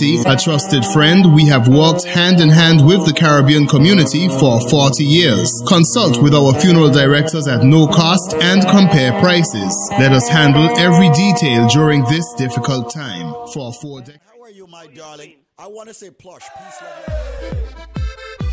A trusted friend, we have worked hand in hand with the Caribbean community for 40 years. Consult with our funeral directors at no cost and compare prices. Let us handle every detail during this difficult time. For four decades. How are you, my darling? I want to say plush. Peace, love.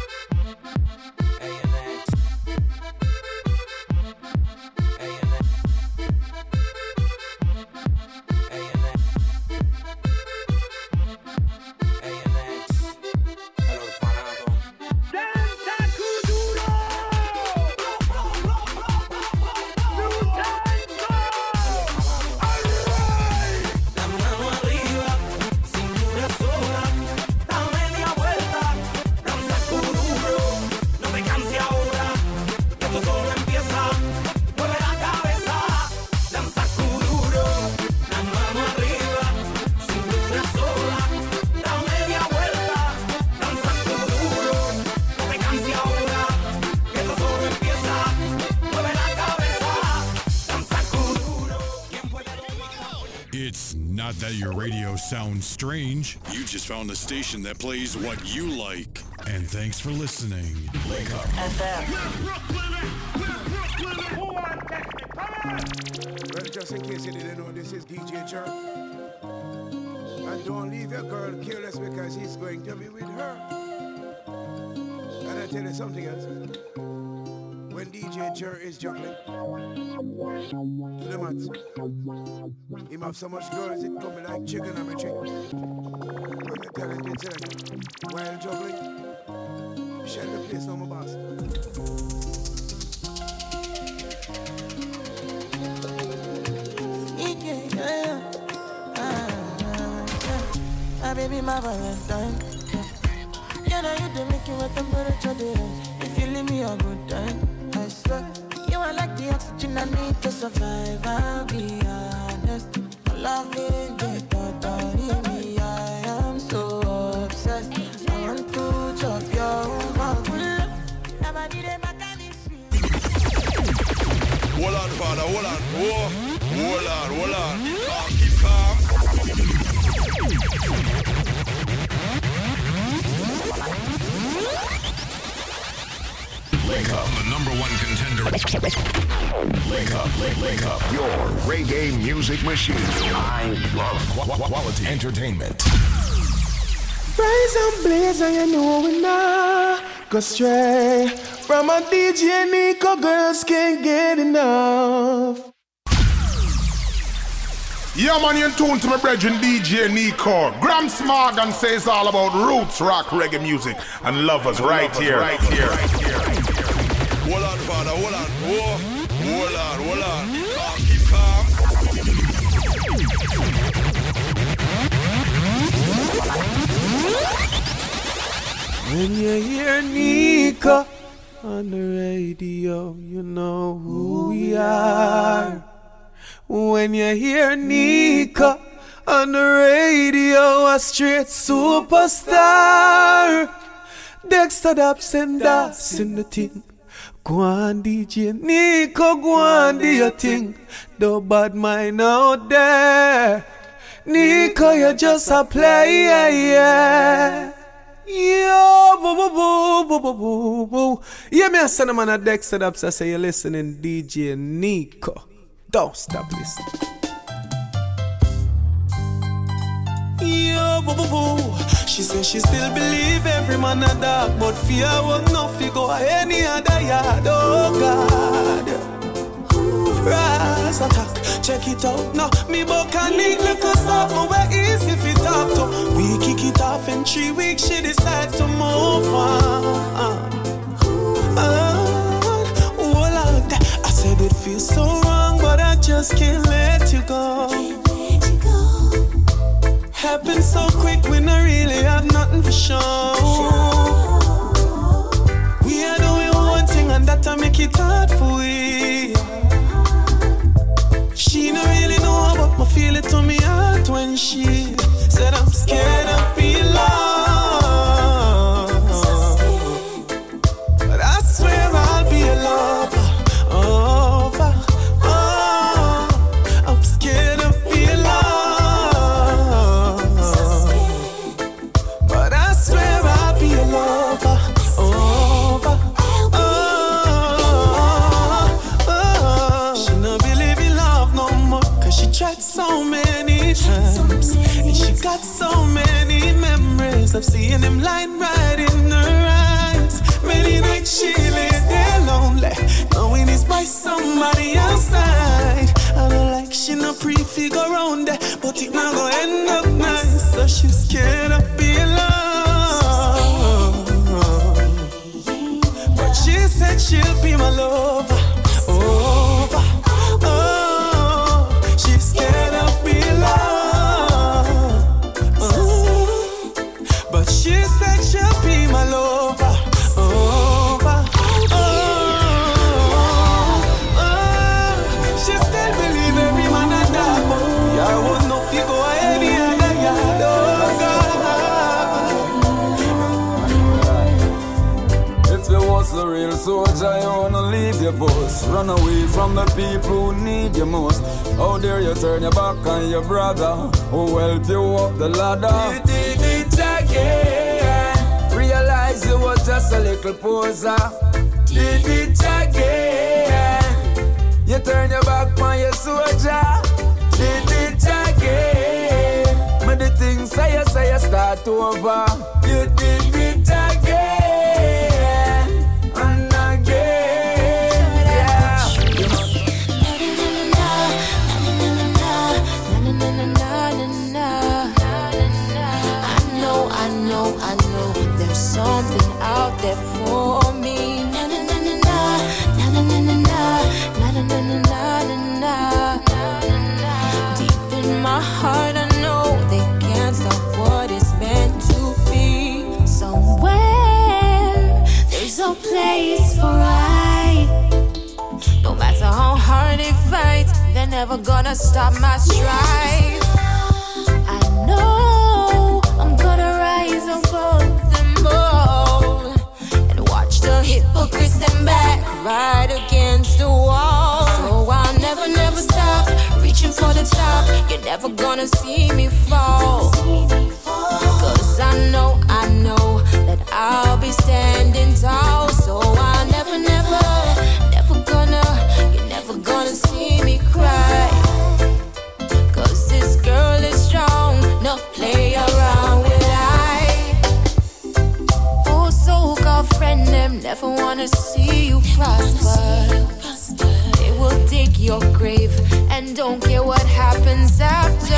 Sounds strange. You just found the station that plays what you like. And thanks for listening. Wake up. Well, just in case you didn't know, this is DJ Jerk. And don't leave your girl careless because he's going to be with her. And I tell you something else. DJ Jer is juggling to the mats, him have so much girls it coming like chicken on a chick. When the talented selector, while juggling, share the place no more boss. Yeah. Ah. My baby, my Valentine. Yeah, now you do make it with temperature. If you leave me a good time, I. You are like the oxygen I need to survive. I'll be honest. My love ain't the thought of me. I am so obsessed. I want to chop your back Hold on, father, hold on. Hold on, hold on. Wake up. The number one contender. Wake up, wake, wake up. Your reggae music machine. I love qu- qu- quality entertainment. Rise and blaze, and you know we not go stray from a DJ Nico. Girls can't get enough. Yeah, man, you're in tune to my brethren DJ Nico. Graham Smargan says all about roots rock reggae music and lovers right here. Right here. Hold on, father, hold on. Whoa. Hold on, hold on. Calm, keep calm. When you hear Nico on the radio, you know who we are. When you hear Nico on the radio, a straight superstar. Dexter and Das in the thing. Go on, DJ Nico, go on, do your thing. The bad mind out there. Nico, you just a player, yeah. Yo, boo, boo, boo, boo, boo, boo, boo. Yeah, me a send a man a Dexta Daps. I say you're listening, DJ Nico. Don't stop listening. Yo, boo, boo, boo. She say she still believe every man a dog, but fear will not figure any other yard. Oh God. Rise attack, check it out. No, me book and need little something where easy if it talk to. We kick it off in three weeks, she decide to move on. Oh Lord, I said it feels so wrong, but I just can't let you go. Happened so quick when I really have nothing for sure. We are doing one thing and that I make it hard for we. She don't really know about my feel to me heart when she said I'm scared of being lost. Memories of seeing him lying right in her eyes. Many nights she lay there lonely, knowing he's by somebody outside. I don't like she no prefigure around there, but it not gonna end up nice. So she's scared of being alone. But she said she'll be my lover. Run away from the people who need you most. How dare you turn your back on your brother who helped you up the ladder? You did it again. Realize you was just a little poser. Did it again. You turn your back on your soldier. Did it again. But the things say you say you start over. You did never gonna stop my stride. I know I'm gonna rise above them all and watch the hypocrites stand back right against the wall. So I'll never, never stop reaching for the top. You're never gonna see me fall. Cause I know, I know that I'll be standing tall. Wanna see you prosper. They will dig your grave and don't care what happens after.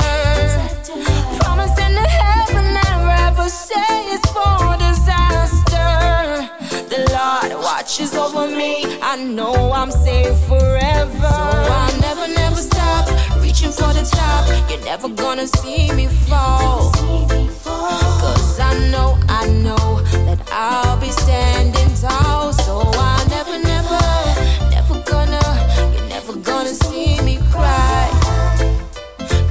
Promising to heaven never ever say it's for disaster. The Lord watches over me. I know I'm safe forever. So I'll never, never stop reaching for the top. You're never gonna see me fall. Cause I know, I know that I'll be standing tall. So I'll never, never, never gonna, you're never gonna see me cry.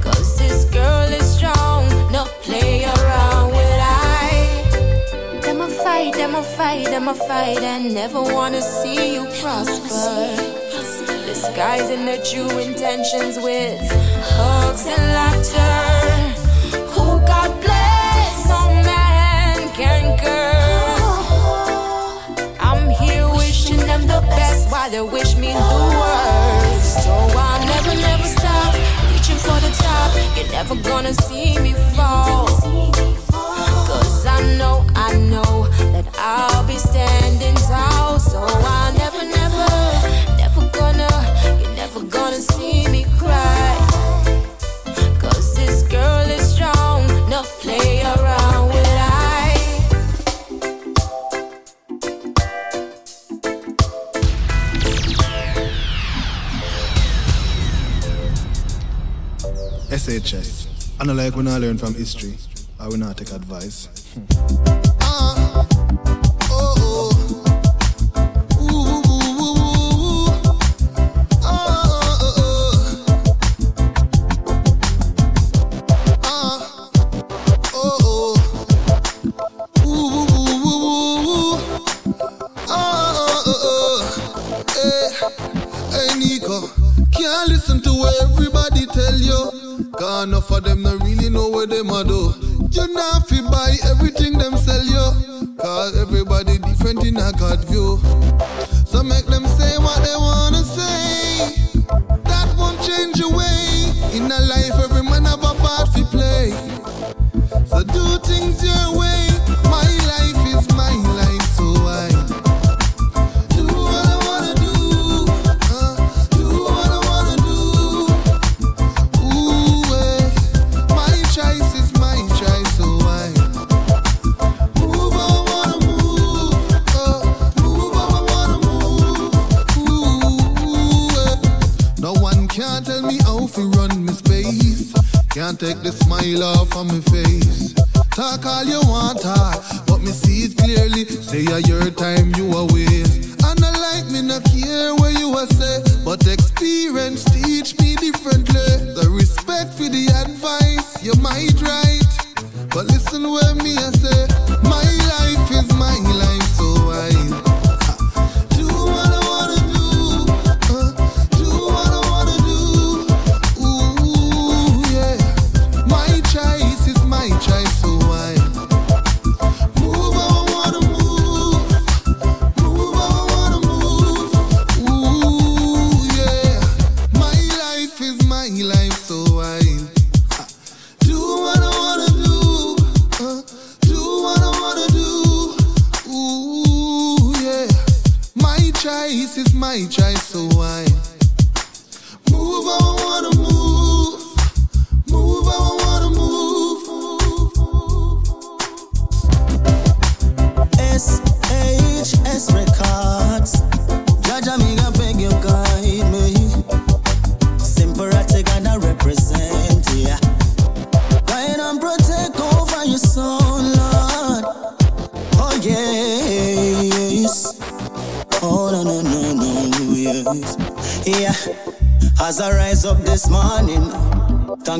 Cause this girl is strong, no play around with I. Them a fight, them a fight, them a fight, and never wanna see you prosper. Disguising their true intentions with hugs and laughter. Who God bless, no man can curse. I'm here wishing them the best while they wish me the worst. So I'll never, never stop reaching for the top. You're never gonna see me fall. Cause I know, I know that I'll be standing tall. So I'll never, never, SHS. I know like when I learn from history, I will not take advice. Hey ah. In a God view.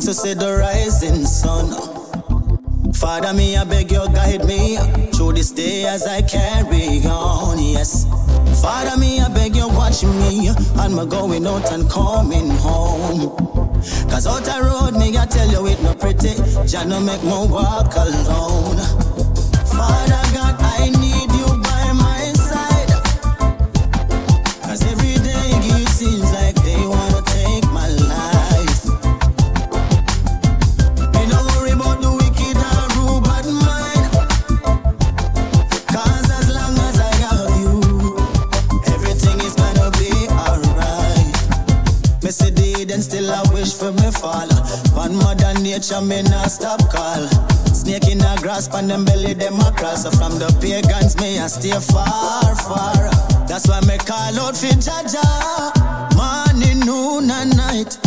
To see the rising sun. Father, me, I beg you, guide me through this day as I carry on, yes. Father, me, I beg you, watch me, and my going out and coming home. Cause out the road, me, I tell you, it no pretty, Jah no make me walk alone. Father God, I need attention, me not stop call. Snake in a grass, pan them belly, them a cross. So from the pagans, me I stay far, far. That's why me call out for Jaja. Morning, noon, and night.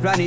Then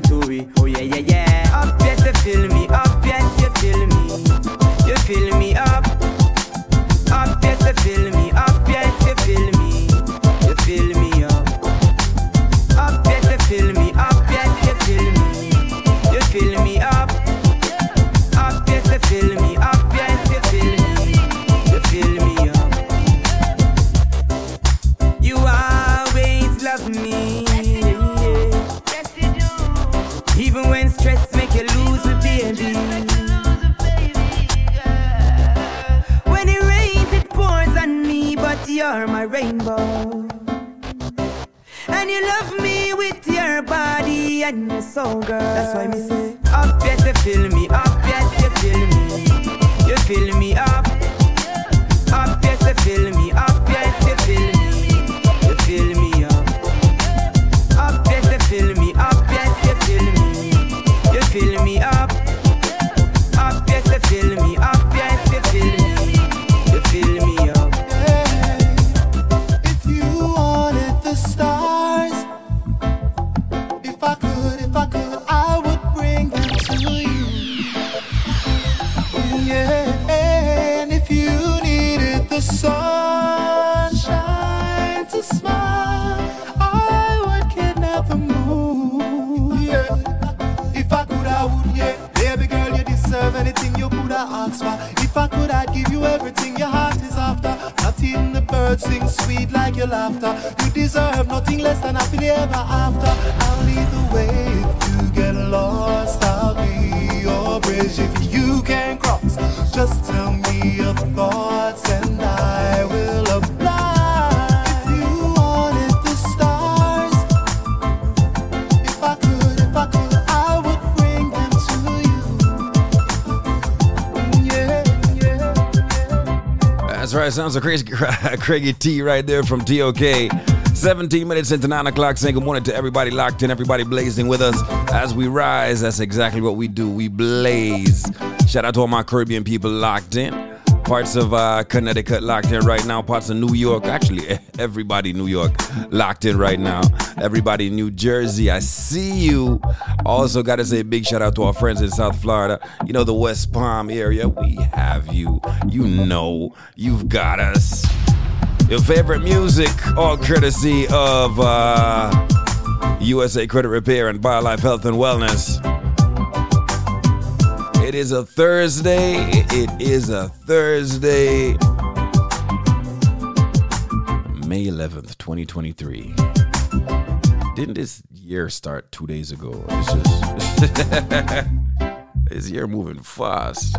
Crazy, Craigy T right there from TOK. 17 minutes into 9 o'clock. Saying good morning to everybody locked in, everybody blazing with us as we rise. That's exactly what we do. We blaze. Shout out to all my Caribbean people locked in. Parts of uh, Connecticut locked in right now. Parts of New York. Actually, everybody New York locked in right now. Everybody in New Jersey. I see you. Also, got to say a big shout out to our friends in South Florida. You know, the West Palm area. We have you. You know, you've got us. Your favorite music, all courtesy of uh, USA Credit Repair and BioLife Health and Wellness. It is a Thursday. It is a Thursday. May 11th, 2023. Didn't this year start two days ago? It's just. this year moving fast.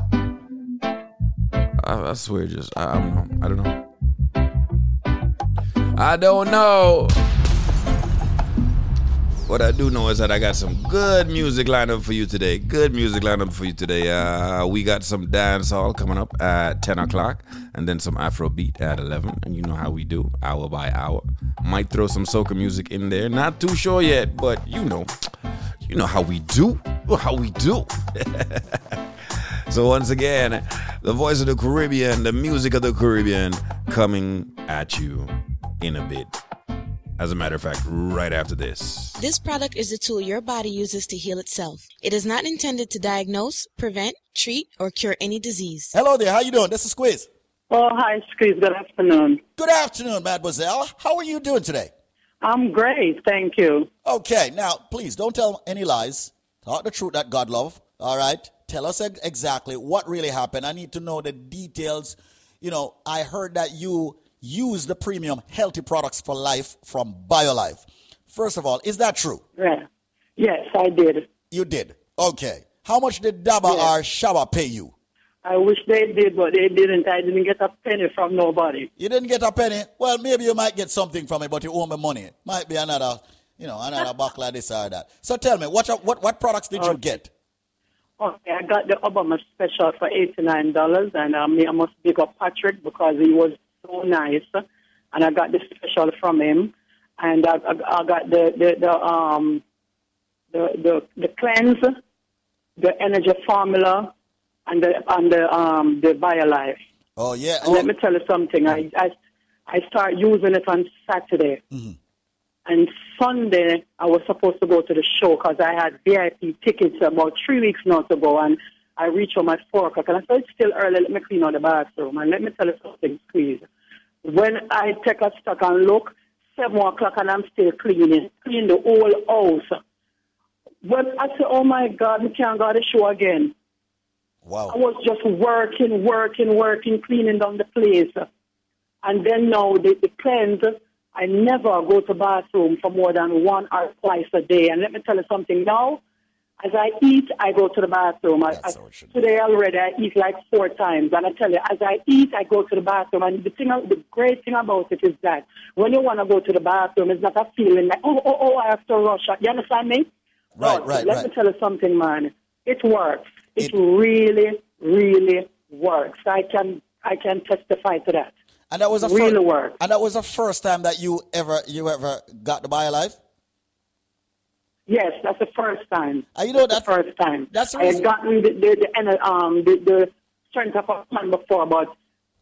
I, I swear, just. I, I don't know. I don't know. I don't know. What I do know is that I got some good music lined up for you today. Good music lined up for you today. Uh, we got some dance hall coming up at 10 o'clock, and then some Afro beat at 11. And you know how we do, hour by hour. Might throw some soca music in there. Not too sure yet, but you know, you know how we do. How we do. so once again, the voice of the Caribbean, the music of the Caribbean, coming at you in a bit. As a matter of fact, right after this. This product is a tool your body uses to heal itself. It is not intended to diagnose, prevent, treat, or cure any disease. Hello there. How you doing? This is Squeeze. Oh, hi, Squeeze. Good afternoon. Good afternoon, mademoiselle. How are you doing today? I'm great, thank you. Okay, now please don't tell any lies. Talk the truth that God love. All right. Tell us ex- exactly what really happened. I need to know the details. You know, I heard that you use the premium healthy products for life from BioLife. First of all, is that true? Yeah. Yes, I did. You did. Okay. How much did Daba or Shaba pay you? I wish they did, but they didn't. I didn't get a penny from nobody. You didn't get a penny? Well, maybe you might get something from it, but you owe me money. Might be another, you know, another buckle like this or that. So tell me, what what what products did you get? Okay, I got the Obama special for eighty-nine dollars, and um, I must big up Patrick because he was so nice, and I got the special from him. and I, I, I got the the, the um the, the the cleanse, the energy formula, and the and the um the BioLife. Oh yeah. And let me tell you something. I I I start using it on Saturday. Mm-hmm. And Sunday, I was supposed to go to the show because I had VIP tickets about three weeks now to go. And I reach home at 4 o'clock. And I said, it's still early. Let me clean out the bathroom. And let me tell you something, squeeze. When I take a stock and look, 7 o'clock and I'm still cleaning, clean the whole house. When I said, oh my God, we can't go to the show again. Wow. I was just working, working, working, cleaning down the place. And then now the, the cleanse, I never go to bathroom for more than one or twice a day. And let me tell you something now, as I eat, I go to the bathroom. I, I, today already, I eat like four times. And I tell you, as I eat, I go to the bathroom. And the thing, the great thing about it is that when you want to go to the bathroom, it's not a feeling like, oh, oh, oh, I have to rush. You understand me? Right, No, right, Let right. me tell you something, man. It works. It, really, really works. I can, I can testify to that. And that was the really first, works. And that was the first time that you ever you ever got the BioLife. Yes, that's the first time. And you know that's the first time. That's the I had gotten the the, the, um, the, the strength of a man before, but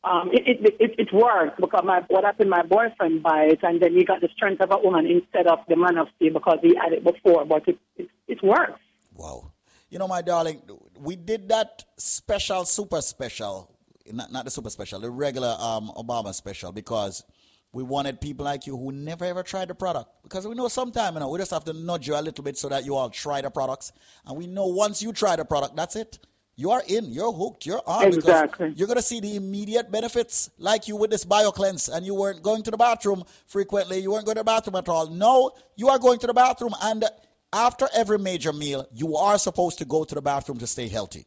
um, it, it, it, it worked because my what happened, my boyfriend buy it, and then he got the strength of a woman instead of the man of steel because he had it before, but it, it, it works. Wow. You know, my darling, we did that special, super special, not, not the super special, the regular um, Obama special, because we wanted people like you who never ever tried the product. Because we know sometime, you know, we just have to nudge you a little bit so that you all try the products. And we know once you try the product, that's it. You are in, you're hooked, you're on. because Exactly. You're going to see the immediate benefits, like you with this BioCleanse, and you weren't going to the bathroom frequently. You weren't going to the bathroom at all. No, you are going to the bathroom, and after every major meal, you are supposed to go to the bathroom to stay healthy.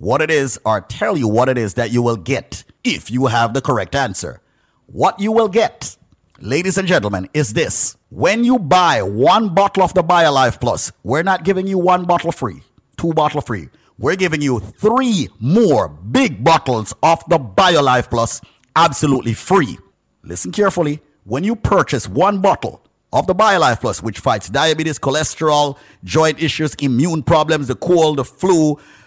what it is or tell you what it is that you will get if you have the correct answer. What you will get, ladies and gentlemen, is this. When you buy one bottle of the BioLife Plus, we're not giving you one bottle free, two bottle free. We're giving you three more big bottles of the BioLife Plus absolutely free. Listen carefully. When you purchase one bottle of the BioLife Plus, which fights diabetes, cholesterol, joint issues, immune problems, the cold, the flu,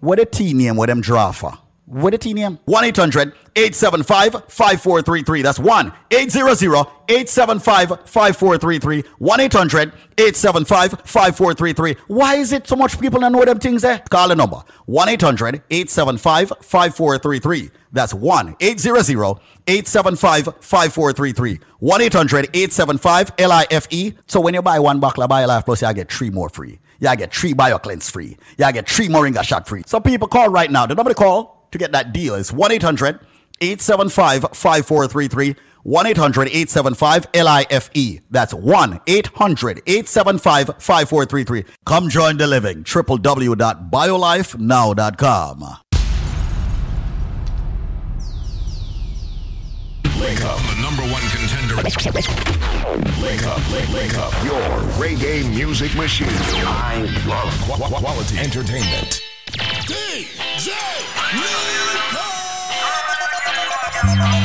What a tea name, what them draw for? What a name? 1 800 875 5433. That's 1 800 875 5433. 1 800 875 5433. Why is it so much people don't know them things there? Call the number 1 800 875 5433. That's 1 800 875 5433. 1 800 875 LIFE. So when you buy one bottle of BioLife Plus, you get three more free. You get three bio cleanse free. Y'all get three Moringa shot free. So people call right now. The number to call to get that deal is 1 800 875 5433. 1 800 875 LIFE. That's 1 800 875 5433. Come join the living. www.biolifenow.com. Link up, the number one contender. Link up, link up. Your reggae music machine. I love qu- qu- quality entertainment. DJ Good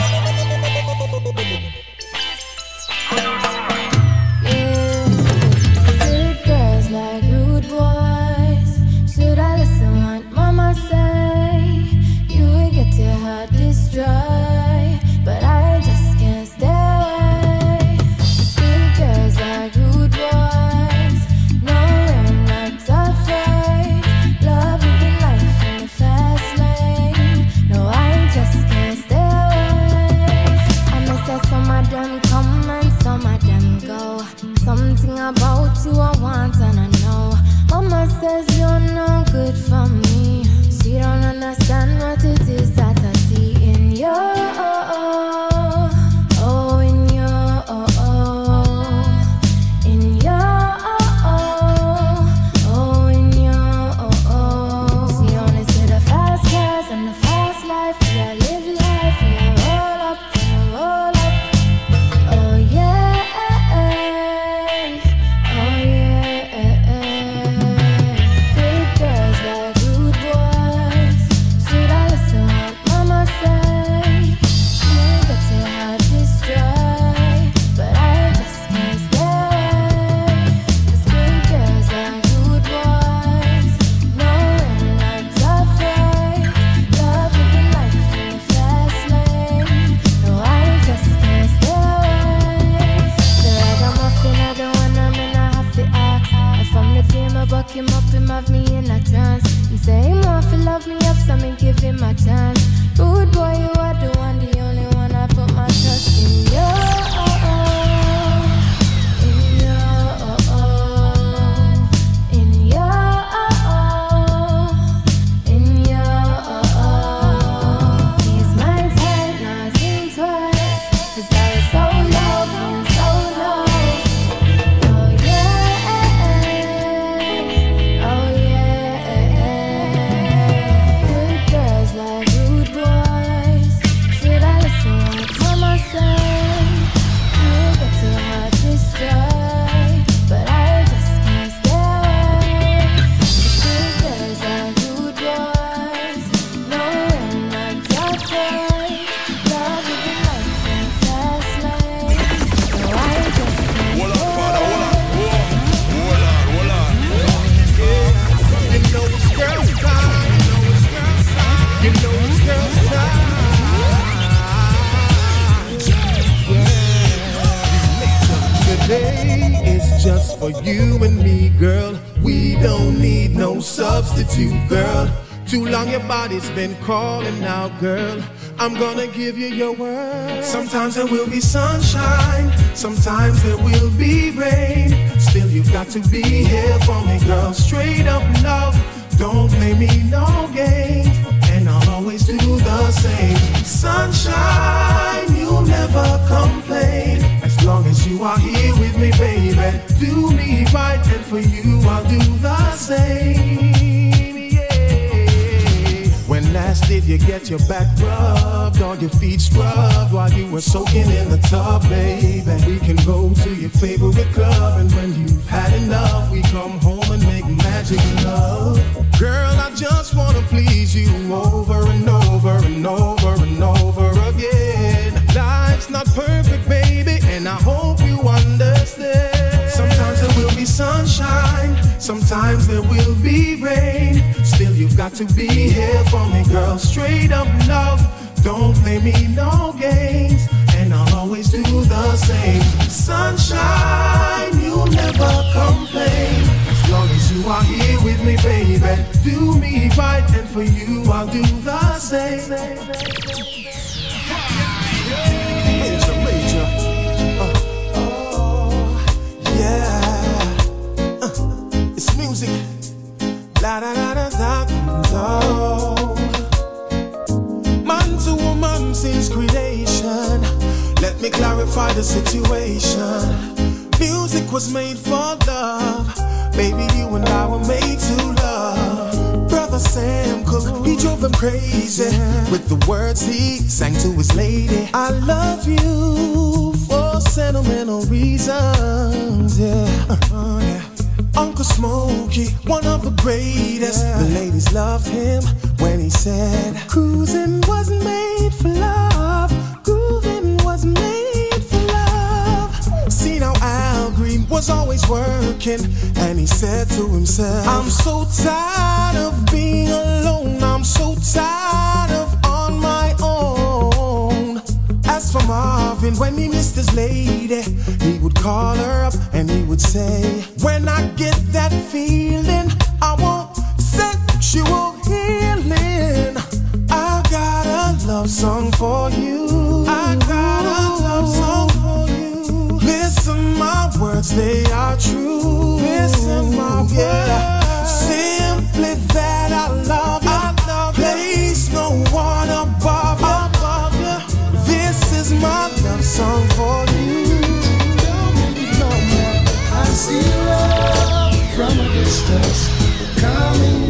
give you your word. Sometimes there will be sunshine, sometimes there will be rain. Still, you've got to be they are true. This in my yeah. Simply that I love you. I love Place you. no one above you. This is my love song for you. I see love from a distance coming.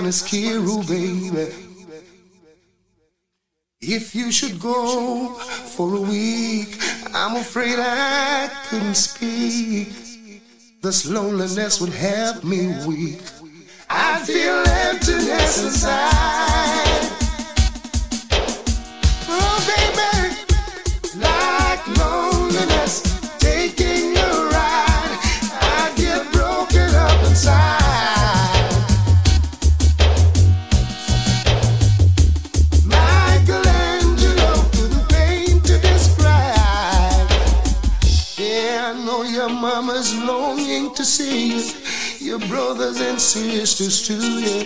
Kiru, baby. If you should go for a week, I'm afraid I couldn't speak. This loneliness would have me weak. I feel emptiness inside. Brothers and sisters too. Yeah,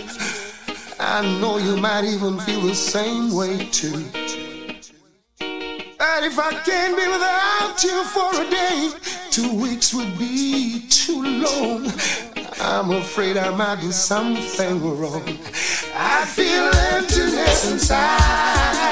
I know you might even feel the same way too. And if I can't be without you for a day, two weeks would be too long. I'm afraid I might do something wrong. I feel emptiness inside.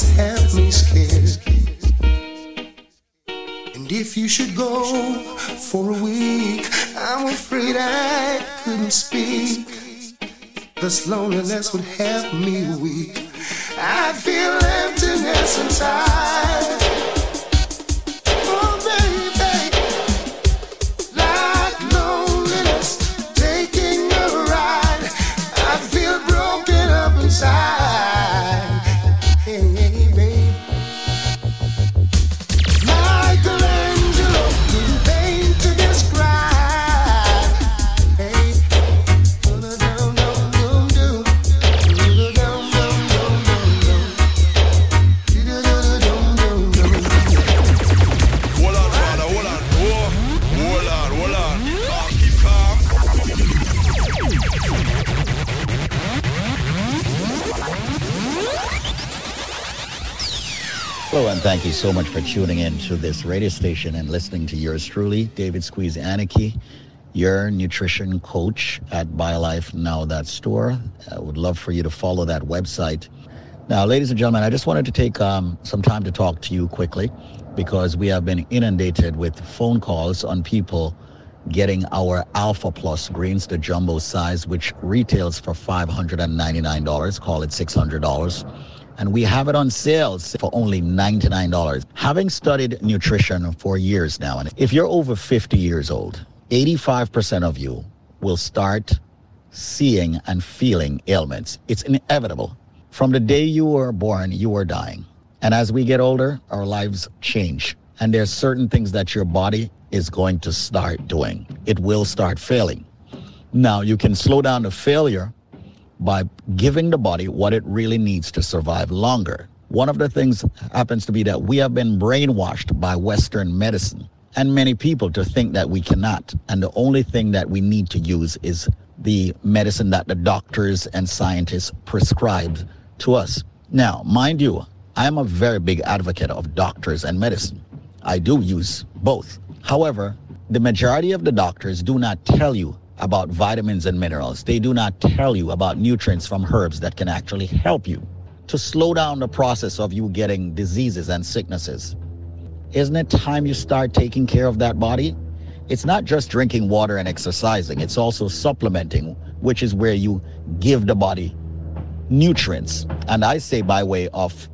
Has me scared. And if you should go for a week, I'm afraid I couldn't speak. This loneliness would have me weak. I feel emptiness inside. Thank you so much for tuning in to this radio station and listening to yours truly, David Squeeze Anarchy, your nutrition coach at BioLifeNow.store. I would love for you to follow that website. Now, ladies and gentlemen, I just wanted to take um, some time to talk to you quickly because we have been inundated with phone calls on people getting our Alpha Plus greens, the jumbo size, which retails for $599, call it $600 and we have it on sales for only $99. Having studied nutrition for years now, and if you're over 50 years old, 85% of you will start seeing and feeling ailments. It's inevitable. From the day you were born, you were dying. And as we get older, our lives change. And there's certain things that your body is going to start doing. It will start failing. Now, you can slow down the failure by giving the body what it really needs to survive longer. One of the things happens to be that we have been brainwashed by Western medicine and many people to think that we cannot. And the only thing that we need to use is the medicine that the doctors and scientists prescribe to us. Now, mind you, I am a very big advocate of doctors and medicine. I do use both. However, the majority of the doctors do not tell you about vitamins and minerals. They do not tell you about nutrients from herbs that can actually help you to slow down the process of you getting diseases and sicknesses. Isn't it time you start taking care of that body? It's not just drinking water and exercising, it's also supplementing, which is where you give the body nutrients. And I say by way of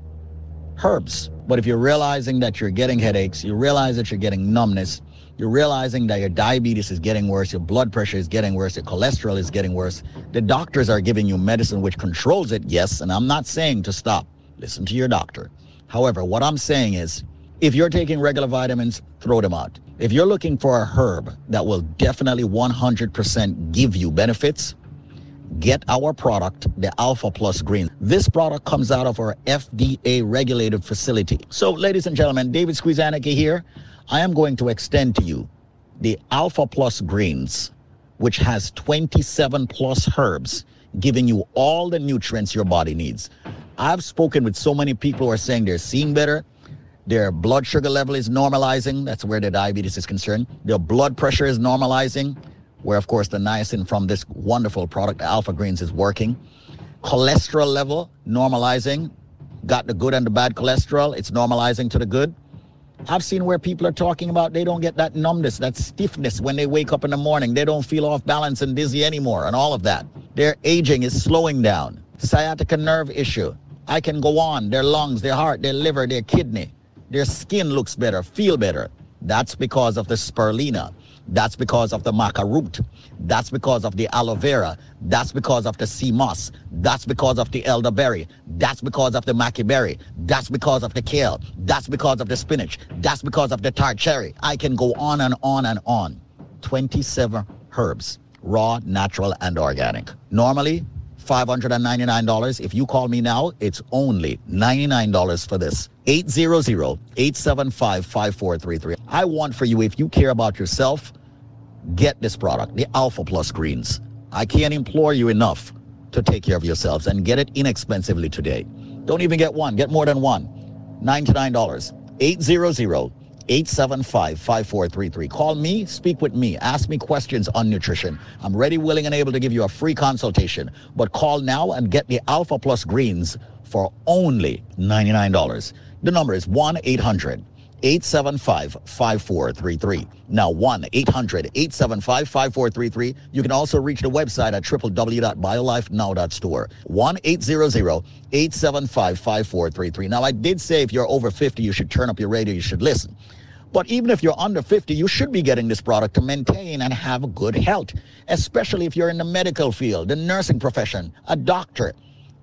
herbs. But if you're realizing that you're getting headaches, you realize that you're getting numbness, you're realizing that your diabetes is getting worse, your blood pressure is getting worse, your cholesterol is getting worse. The doctors are giving you medicine which controls it, yes, and I'm not saying to stop. Listen to your doctor. However, what I'm saying is if you're taking regular vitamins, throw them out. If you're looking for a herb that will definitely 100% give you benefits, get our product, the Alpha Plus Green. This product comes out of our FDA regulated facility. So, ladies and gentlemen, David Squeezaniki here. I am going to extend to you the Alpha Plus Greens, which has 27 plus herbs, giving you all the nutrients your body needs. I've spoken with so many people who are saying they're seeing better, their blood sugar level is normalizing. That's where their diabetes is concerned. Their blood pressure is normalizing, where, of course, the niacin from this wonderful product, Alpha Greens, is working. Cholesterol level normalizing. Got the good and the bad cholesterol. It's normalizing to the good. I've seen where people are talking about they don't get that numbness, that stiffness when they wake up in the morning. They don't feel off balance and dizzy anymore, and all of that. Their aging is slowing down. Sciatica nerve issue. I can go on. Their lungs, their heart, their liver, their kidney. Their skin looks better, feel better. That's because of the spirulina. That's because of the maca root. That's because of the aloe vera. That's because of the sea moss. That's because of the elderberry. That's because of the maca berry. That's because of the kale. That's because of the spinach. That's because of the tart cherry. I can go on and on and on. 27 herbs, raw, natural, and organic. Normally, $599. If you call me now, it's only $99 for this. 800-875-5433. I want for you, if you care about yourself, get this product, the Alpha Plus Greens. I can't implore you enough to take care of yourselves and get it inexpensively today. Don't even get one, get more than one. $99. 800 875 5433. Call me, speak with me, ask me questions on nutrition. I'm ready, willing, and able to give you a free consultation. But call now and get the Alpha Plus Greens for only $99. The number is 1 800 875 5433. Now 1 800 875 5433. You can also reach the website at www.biolifenow.store. 1 800 875 5433. Now, I did say if you're over 50, you should turn up your radio, you should listen. But even if you're under 50, you should be getting this product to maintain and have good health, especially if you're in the medical field, the nursing profession, a doctor.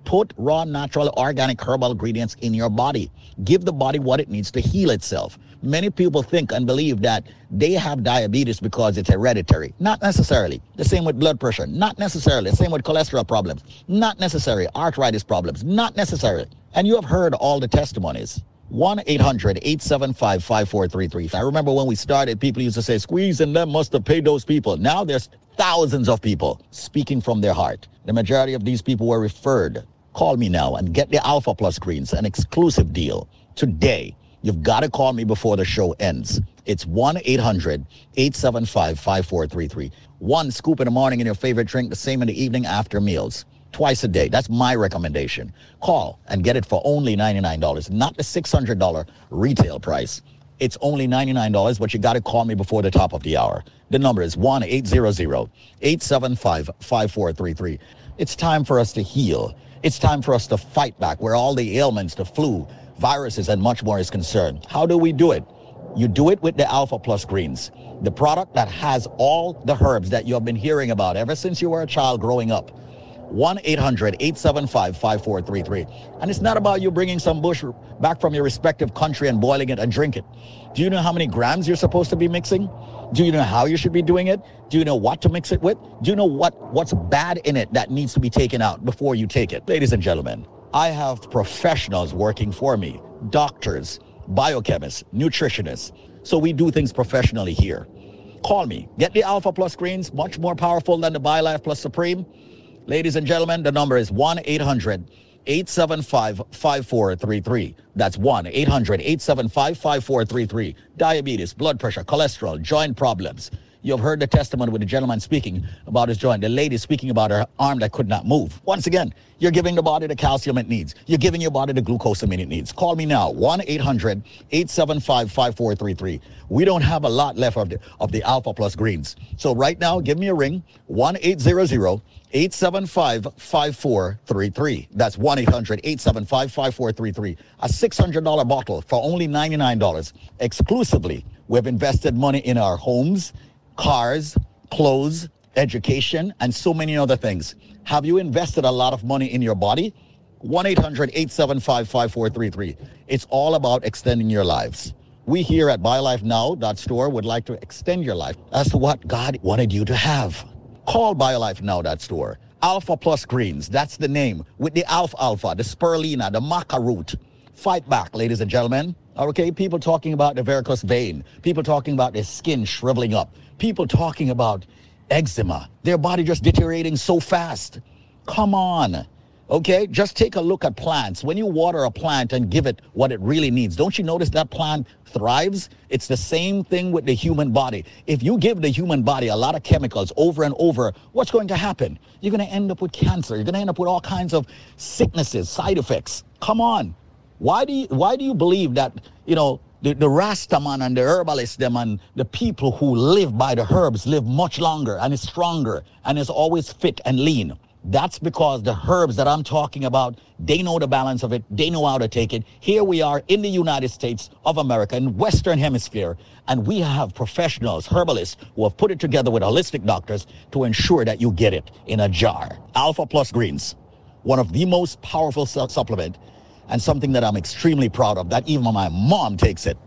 Put raw, natural, organic herbal ingredients in your body. Give the body what it needs to heal itself. Many people think and believe that they have diabetes because it's hereditary. Not necessarily. The same with blood pressure. Not necessarily. The same with cholesterol problems. Not necessary. Arthritis problems. Not necessary. And you have heard all the testimonies. 1 800 875 5433. I remember when we started, people used to say, Squeeze and them must have paid those people. Now there's thousands of people speaking from their heart. The majority of these people were referred. Call me now and get the Alpha Plus Greens, an exclusive deal today. You've got to call me before the show ends. It's 1 800 875 5433. One scoop in the morning in your favorite drink, the same in the evening after meals twice a day. That's my recommendation. Call and get it for only $99, not the $600 retail price. It's only $99, but you got to call me before the top of the hour. The number is 1 800 875 5433. It's time for us to heal. It's time for us to fight back where all the ailments, the flu, viruses, and much more is concerned. How do we do it? You do it with the Alpha Plus Greens, the product that has all the herbs that you have been hearing about ever since you were a child growing up. 1 800 875 5433. And it's not about you bringing some bush back from your respective country and boiling it and drink it. Do you know how many grams you're supposed to be mixing? Do you know how you should be doing it? Do you know what to mix it with? Do you know what, what's bad in it that needs to be taken out before you take it? Ladies and gentlemen, I have professionals working for me doctors, biochemists, nutritionists. So we do things professionally here. Call me. Get the Alpha Plus Greens, much more powerful than the BioLife Plus Supreme. Ladies and gentlemen, the number is 1 800 875 5433. That's 1 800 875 5433. Diabetes, blood pressure, cholesterol, joint problems. You've heard the testimony with the gentleman speaking about his joint, the lady speaking about her arm that could not move. Once again, you're giving the body the calcium it needs. You're giving your body the glucosamine it needs. Call me now, 1 800 875 5433. We don't have a lot left of the, of the Alpha Plus greens. So right now, give me a ring, 1 800 875 5433. That's 1 800 875 5433. A $600 bottle for only $99 exclusively. We've invested money in our homes, cars, clothes, education, and so many other things. Have you invested a lot of money in your body? 1 800 875 5433. It's all about extending your lives. We here at BioLifeNow.store would like to extend your life as to what God wanted you to have. Call BioLifeNow.store. Alpha Plus Greens, that's the name. With the Alfalfa, the Spirulina, the Maca root. Fight back, ladies and gentlemen. Okay, people talking about the varicose vein. People talking about their skin shriveling up. People talking about eczema. Their body just deteriorating so fast. Come on. Okay, just take a look at plants. When you water a plant and give it what it really needs, don't you notice that plant thrives? It's the same thing with the human body. If you give the human body a lot of chemicals over and over, what's going to happen? You're going to end up with cancer. You're going to end up with all kinds of sicknesses, side effects. Come on. Why do you, why do you believe that, you know, the, the Rastaman and the herbalists, them and the people who live by the herbs live much longer and is stronger and is always fit and lean? That's because the herbs that I'm talking about, they know the balance of it. They know how to take it. Here we are in the United States of America, in Western Hemisphere, and we have professionals, herbalists, who have put it together with holistic doctors to ensure that you get it in a jar. Alpha Plus Greens, one of the most powerful su- supplement and something that I'm extremely proud of, that even my mom takes it.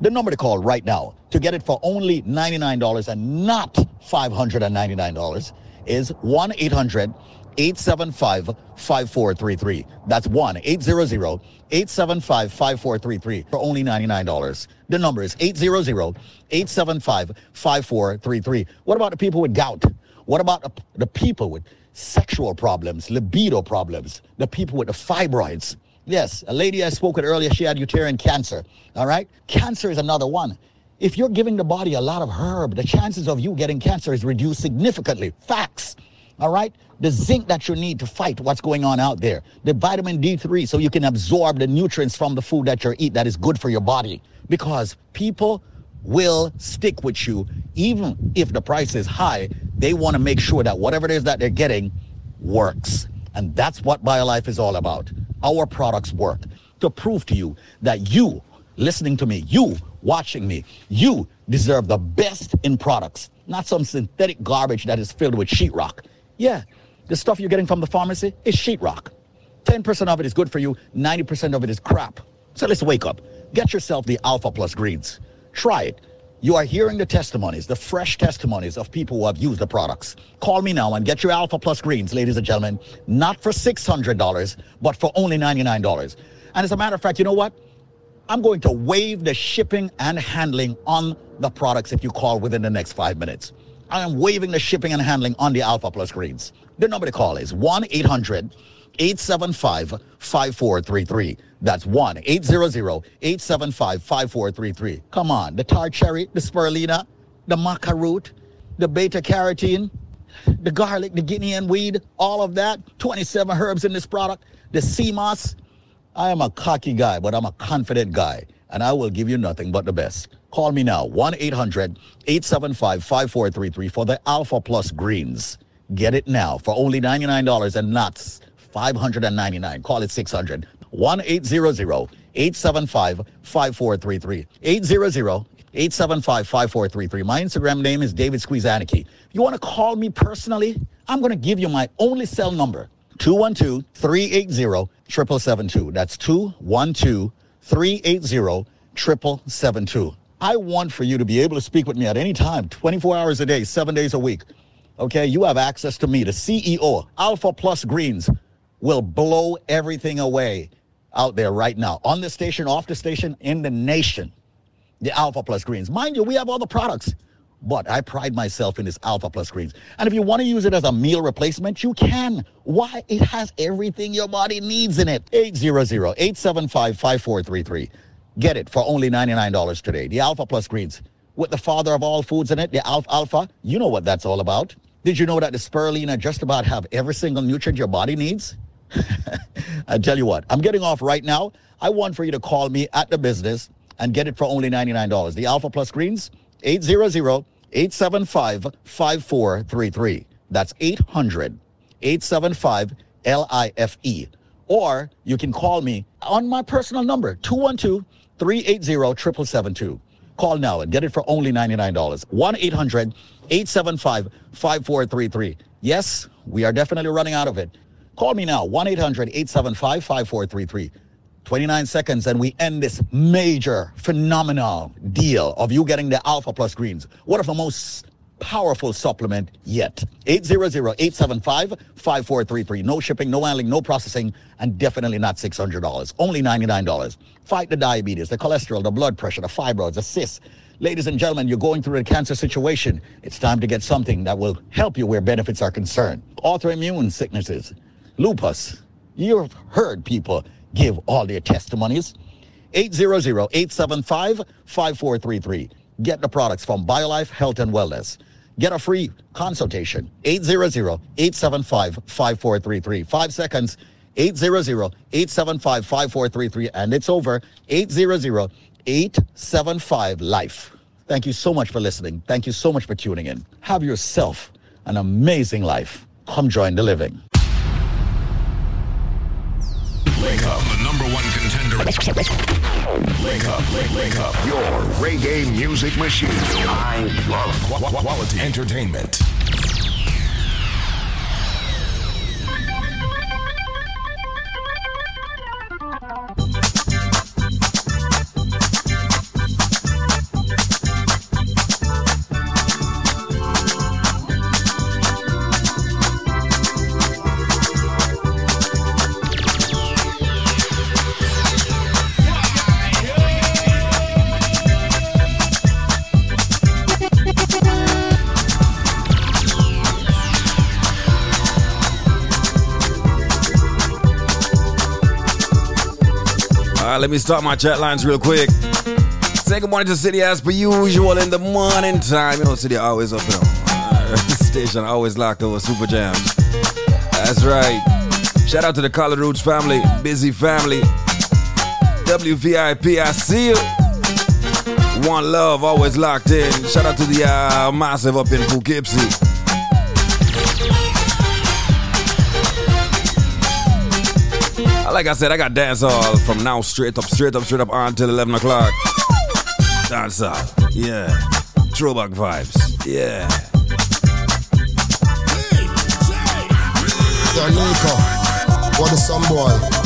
The number to call right now to get it for only $99 and not $599 is 1 800 875 5433. That's 1 800 875 5433 for only $99. The number is 800 875 5433. What about the people with gout? What about the, the people with sexual problems, libido problems, the people with the fibroids? Yes, a lady I spoke with earlier, she had uterine cancer. All right? Cancer is another one. If you're giving the body a lot of herb, the chances of you getting cancer is reduced significantly. Facts. All right? The zinc that you need to fight what's going on out there. The vitamin D3 so you can absorb the nutrients from the food that you eat that is good for your body. Because people will stick with you even if the price is high. They want to make sure that whatever it is that they're getting works. And that's what BioLife is all about. Our products work to prove to you that you, listening to me, you watching me, you deserve the best in products, not some synthetic garbage that is filled with sheetrock. Yeah, the stuff you're getting from the pharmacy is sheetrock. 10% of it is good for you, 90% of it is crap. So let's wake up. Get yourself the Alpha Plus greens. Try it. You are hearing the testimonies, the fresh testimonies of people who have used the products. Call me now and get your Alpha Plus greens, ladies and gentlemen, not for $600, but for only $99. And as a matter of fact, you know what? I'm going to waive the shipping and handling on the products if you call within the next five minutes. I am waiving the shipping and handling on the Alpha Plus greens. The number to call is 1 800 875 5433. That's 1 800 875 5433. Come on, the tart cherry, the spirulina, the maca root, the beta carotene, the garlic, the Guinea hen weed, all of that. 27 herbs in this product. The sea moss. I am a cocky guy, but I'm a confident guy, and I will give you nothing but the best. Call me now, 1 800 875 5433 for the Alpha Plus Greens. Get it now for only $99 and not 599 Call it 600 1 800 875 5433. 800 875 5433. My Instagram name is David. If you want to call me personally, I'm going to give you my only cell number 212 380 7772. That's 212 380 7772. I want for you to be able to speak with me at any time, 24 hours a day, seven days a week. Okay, you have access to me, the CEO, Alpha Plus Greens will blow everything away out there right now on the station, off the station, in the nation. The Alpha Plus Greens. Mind you, we have all the products, but I pride myself in this Alpha Plus Greens. And if you want to use it as a meal replacement, you can. Why? It has everything your body needs in it. 800-875-5433. Get it for only $99 today. The Alpha Plus Greens. With the father of all foods in it, the Alfalfa, you know what that's all about. Did you know that the spirulina just about have every single nutrient your body needs? I tell you what, I'm getting off right now. I want for you to call me at the business and get it for only $99. The Alpha Plus Greens, 800-875-5433. That's 800-875-LIFE. Or you can call me on my personal number, 212-380-7772. Call now and get it for only $99. 1-800-875-5433. Yes, we are definitely running out of it. Call me now, 1 800 875 5433. 29 seconds and we end this major, phenomenal deal of you getting the Alpha Plus greens. One of the most powerful supplement yet. 800-875-5433. No shipping, no handling, no processing, and definitely not $600. Only $99. Fight the diabetes, the cholesterol, the blood pressure, the fibroids, the cysts. Ladies and gentlemen, you're going through a cancer situation. It's time to get something that will help you where benefits are concerned. Autoimmune sicknesses, lupus. You've heard people give all their testimonies. 800-875-5433. Get the products from BioLife Health and Wellness. Get a free consultation. 800-875-5433. Five seconds. 800-875-5433. And it's over. 800-875-LIFE. Thank you so much for listening. Thank you so much for tuning in. Have yourself an amazing life. Come join the living. Link up, the number one contender. Link up, link, link up. Your reggae music machine. I love qu- quality entertainment. Right, let me start my chat lines real quick. Say good morning to City as per usual in the morning time. You know, City always up, know. Uh, station always locked over Super Jams. That's right. Shout out to the Collar Roots family, busy family. WVIP, I see you. One love, always locked in. Shout out to the uh, massive up in Poughkeepsie. Like I said, I got dance all from now straight up, straight up, straight up on until 11 o'clock. Dance all. Yeah. Throwback vibes. Yeah. Nico, what is some boy?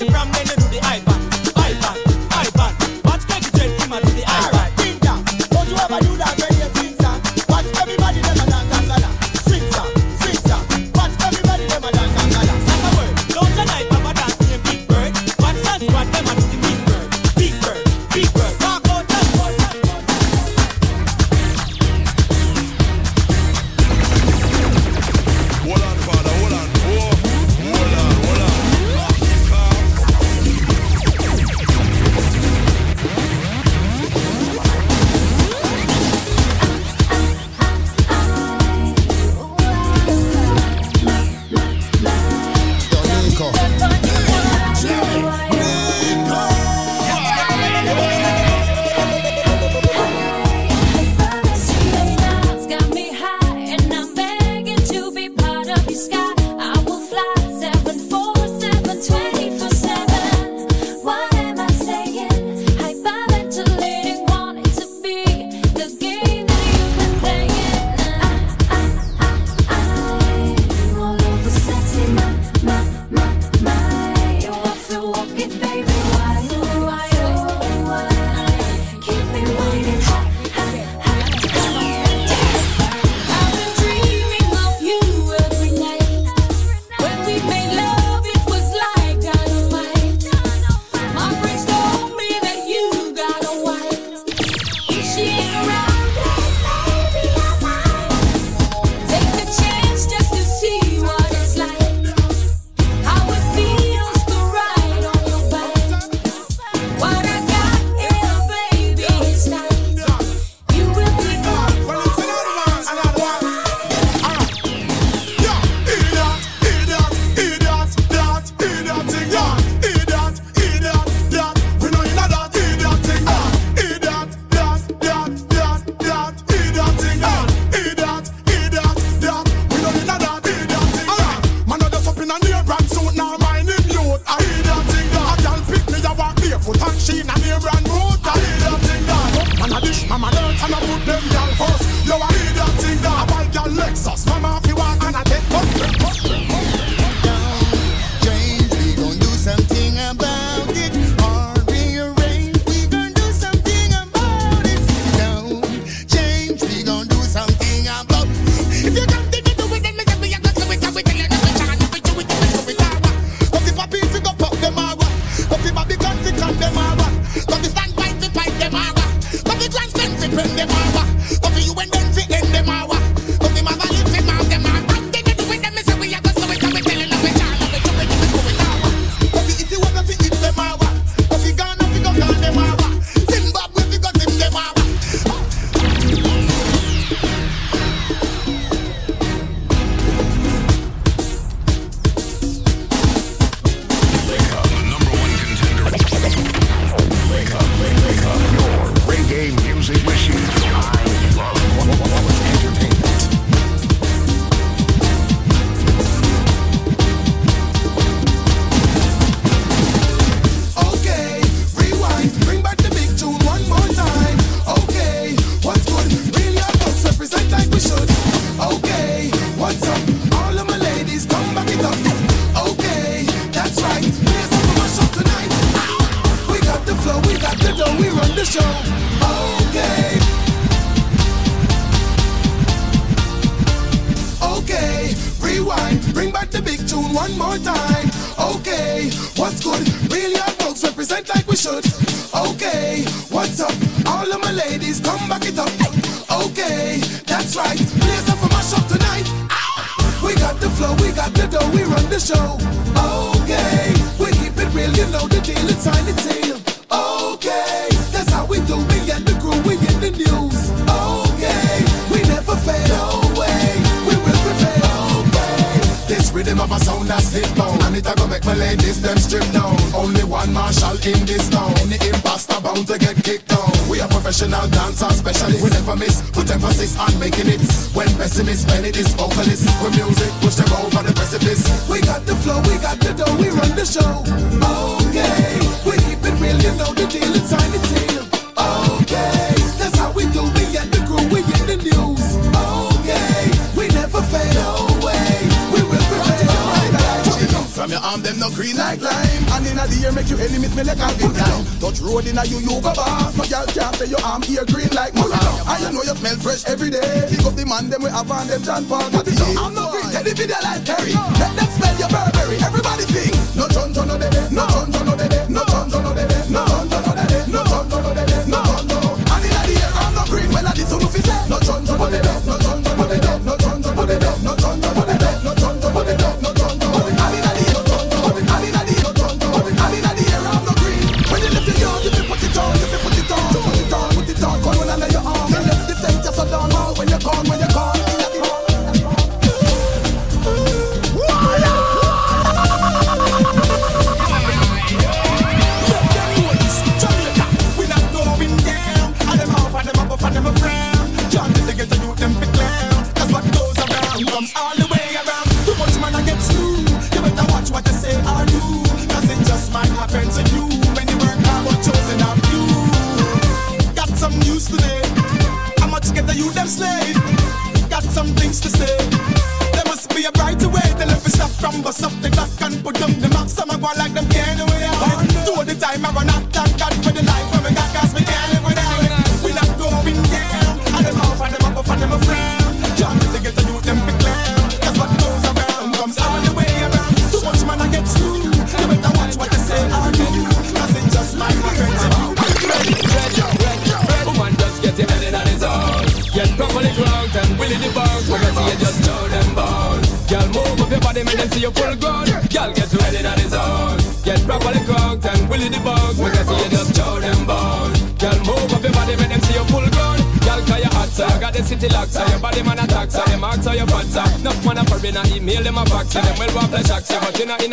At the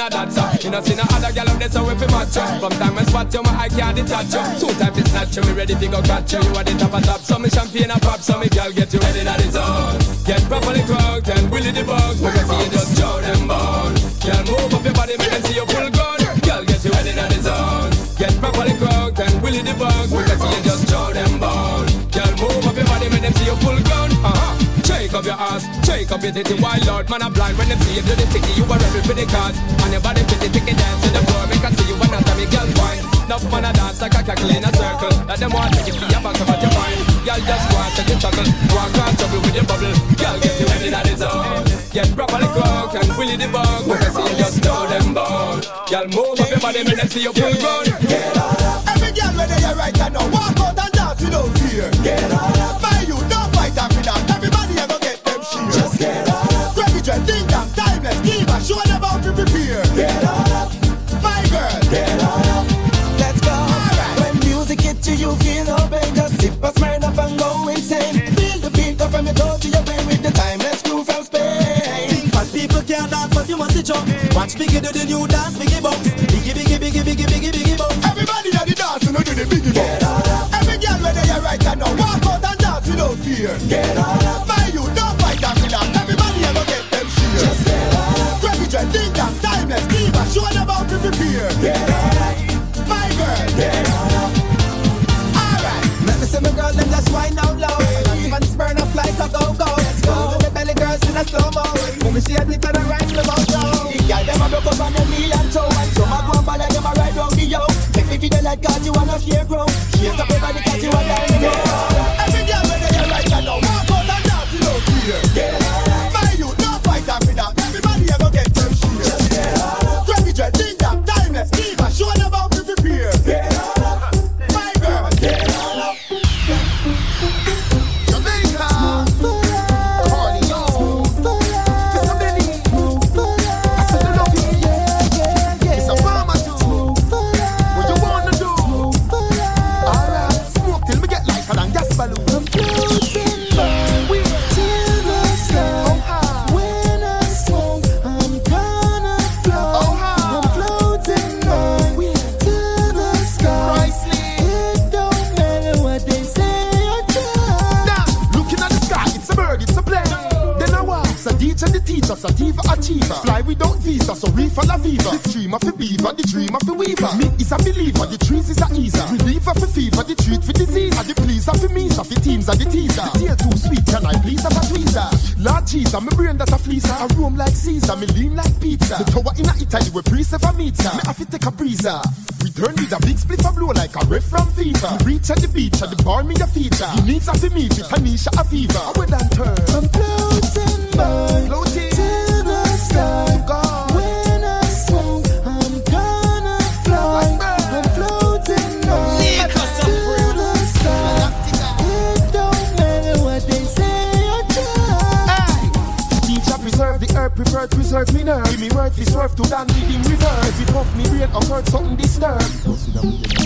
inna that so Inna see no other gal up there so we fi match you From time I spot you, my eye can't detach you. Two time fi snatch you, me ready to go catch you. You are the top of top, so me champagne a pop So me gal get you ready na the zone. Get properly cooked and willy the bugs we can see you just show them bone. Girl move up your body, make them see you full gun Girl get you ready na the zone. Get properly cooked and willy the bugs we can see you just show them bone. Girl move up your body, make them see you full gun uh-huh. Shake up your ass. Shake up your titty, wild lord, man, I'm blind when them see you do the ticky. You a rebel for the cause, and your body pretty ticky dance to the floor. Make I see you when I tell me, girl, wine. Enough man, I dance like a cackle in a circle. Let them want to take you back about your mind. Girl, just go and take your chuckle. Walk on trouble with your bubble. Girl, get you ready, that is all. Get properly cooked and willy the bug. When I see you, just know them ball. Girl, move up your body, make them see you full grown. Get on up. Every girl, whether you're right or Watch me get the new dance, biggie bounce. Biggie, biggie, biggie, biggie, biggie, biggie bounce. Everybody at the dance, you know do the biggie bounce. Every girl where they are right now, walk out and dance, you know fear. Get up. cause you wanna fear grow. Shake up everybody cause you wanna know. on the dream of the weaver. Me is a believer, the trees is a easer. Reliever for fever, the treat for disease. And the please of the means of the teams of the teaser. The tail too sweet, can I please have a tweezer? Lord Jesus, I'm a brain that's a fleecer. A room like Caesar, me lean like pizza. The tower in a Italy where priest ever meets her. Me have to take a breezer. Return with a big split of blow like a riff from fever. We Reach at the beach, at the bar me a feature. He needs a me, fit Tanisha a fever. I will and turn. I've heard something disturbed.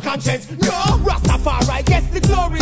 conscience. No, Rastafari gets the glory.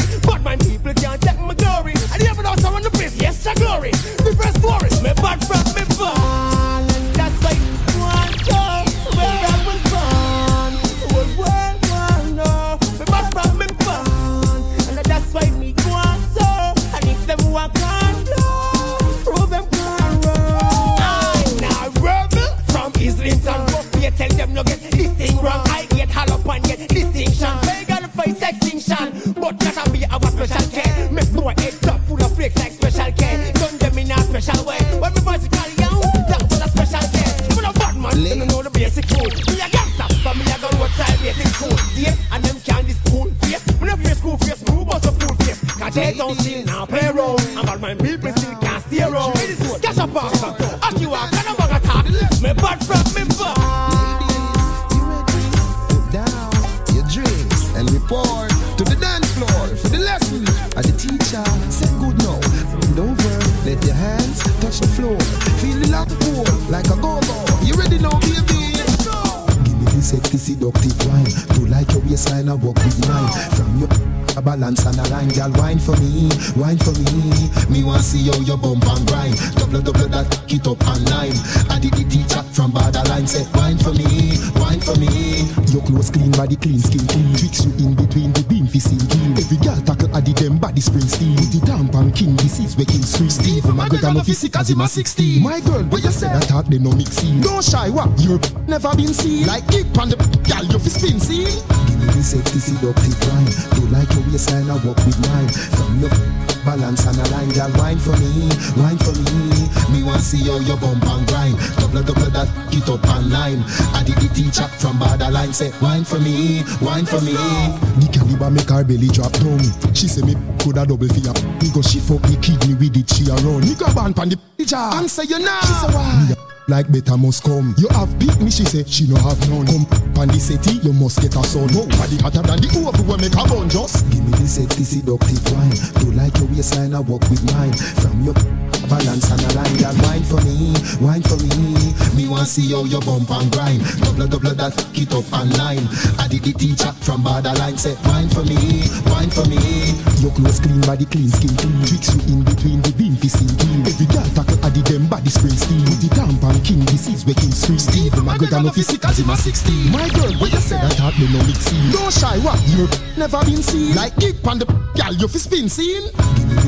My girl no physic as him a 16. My girl, what you say? That talk they no mix scene. Don't shy, what? You're never been seen. Like kick on the girl, you fi spin scene. Give me the sexy seductive wine. Do like your waistline, I walk with mine. From your balance and a line, girl, wine for me, wine for me. Me want see how your bump and grind. Double double that, get up online. I did the teacher from borderline say, wine for me, wine for me. The caliber make her belly drop down. She say me coulda double for ya. Me go she fuck me kidney with it she around. Me go ban pan the picture. Answer you now. She say why? Like better must come. You have beat me, she say she no have none. Come pan the city, you must get a son. Nobody hotter than the over where make a bun just. Give me the sexy seductive wine. Do like your waistline, I walk with mine. From your balance and a line, girl, wine for me, wine for me. Me want see how your bump and grind. Double double that, get up online. I did the teacher from borderline say, wine for me, wine for me. Your clothes clean, body clean, skin clean. Tricks you in between the beam, fi clean. Every girl tackle a the them body spray steam. With the tampon king, this is where waking street. Steve, my girl, no physic as him a 16. My girl, what you say? That talk me no mix scene. Don't shy, what? You're never been seen. Like kick on the girl, you fi spin scene.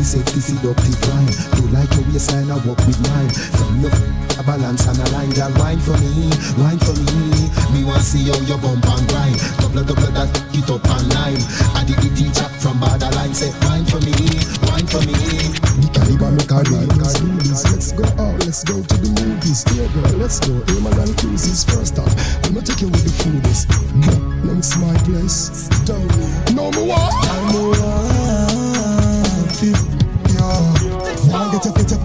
Me the sexy seductive wine. Do like your waistline, I walk with mine. From your a balance and a line, girl, wine for me, wine for me. Me want see how your bump and grind. Double double that, get up online. I did the teacher from borderline say, wine for me, wine for me. The caliber make do this, do this. Let's go out, let's go to the movies. Yeah, girl, let's go. Aimers and cruises first off. I'ma take you with the foodies. Next my place. Down. No more.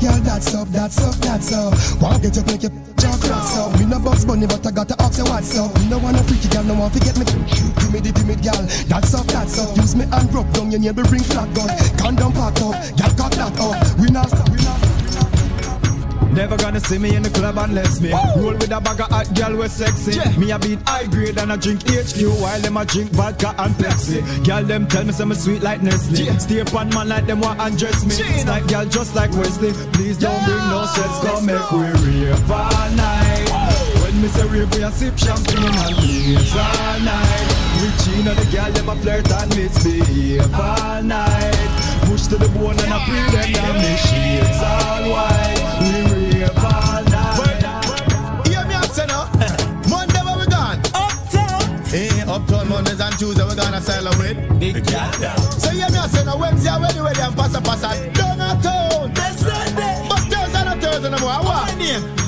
Girl, that's up, that's up, that's up. Wanna get up, make your jaw cracks up. Me no Bugs Bunny, but I got to ask you what's up. Me no wanna freaky girl, no want to get me. Give me the timid girl, that's up, that's up. Use me and rub down your neighbor, bring flat gun. Condom pack up, girl got that up. We not stop, we not. Never gonna see me in the club unless me roll with a bag of hot girl we sexy. Me a beat high grade and I drink HQ while them a drink vodka and Pepsi. Girl them tell me say me sweet like Nestle. Stay upon man like them want undress me. It's like girl just like Wesley. Please don't bring no stress, come make we rave all night. When me say rave, we a sip champagne and blaze all night. Regina the girl them a flirt and misbehave all night. Push to the bone and I pre them down the shades all white. Uptown Mondays and Tuesdays we gonna celebrate. Big. So hear me out, say no. Wednesday Wednesday ready and pass a pass a downtown. That's Sunday. But Thursday and Thursday no more. What?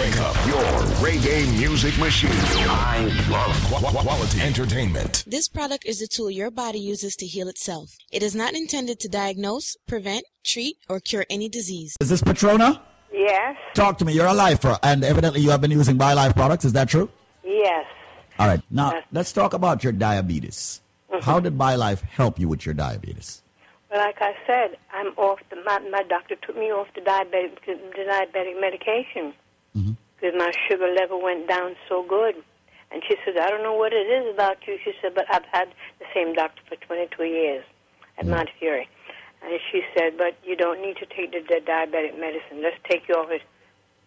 Up, link, link up. Your reggae music machine. I love qu- qu- quality entertainment. This product is a tool your body uses to heal itself. It is not intended to diagnose, prevent, treat, or cure any disease. Is this Patrona? Yes, Talk to me. You're a lifer, and evidently you have been using BioLife products. Is that true? yes. All right. Now let's talk about your diabetes. Mhm. How did BioLife help you with your diabetes? Well, like I said, I'm off the. My, my doctor took me off the diabetic the diabetic medication Mm-hmm. because my sugar level went down so good. And she said, I don't know what it is about you. She said, but I've had the same doctor for 22 years at Mm. Mount Fury. And she said, but you don't need to take the, the diabetic medicine. Let's take you off it.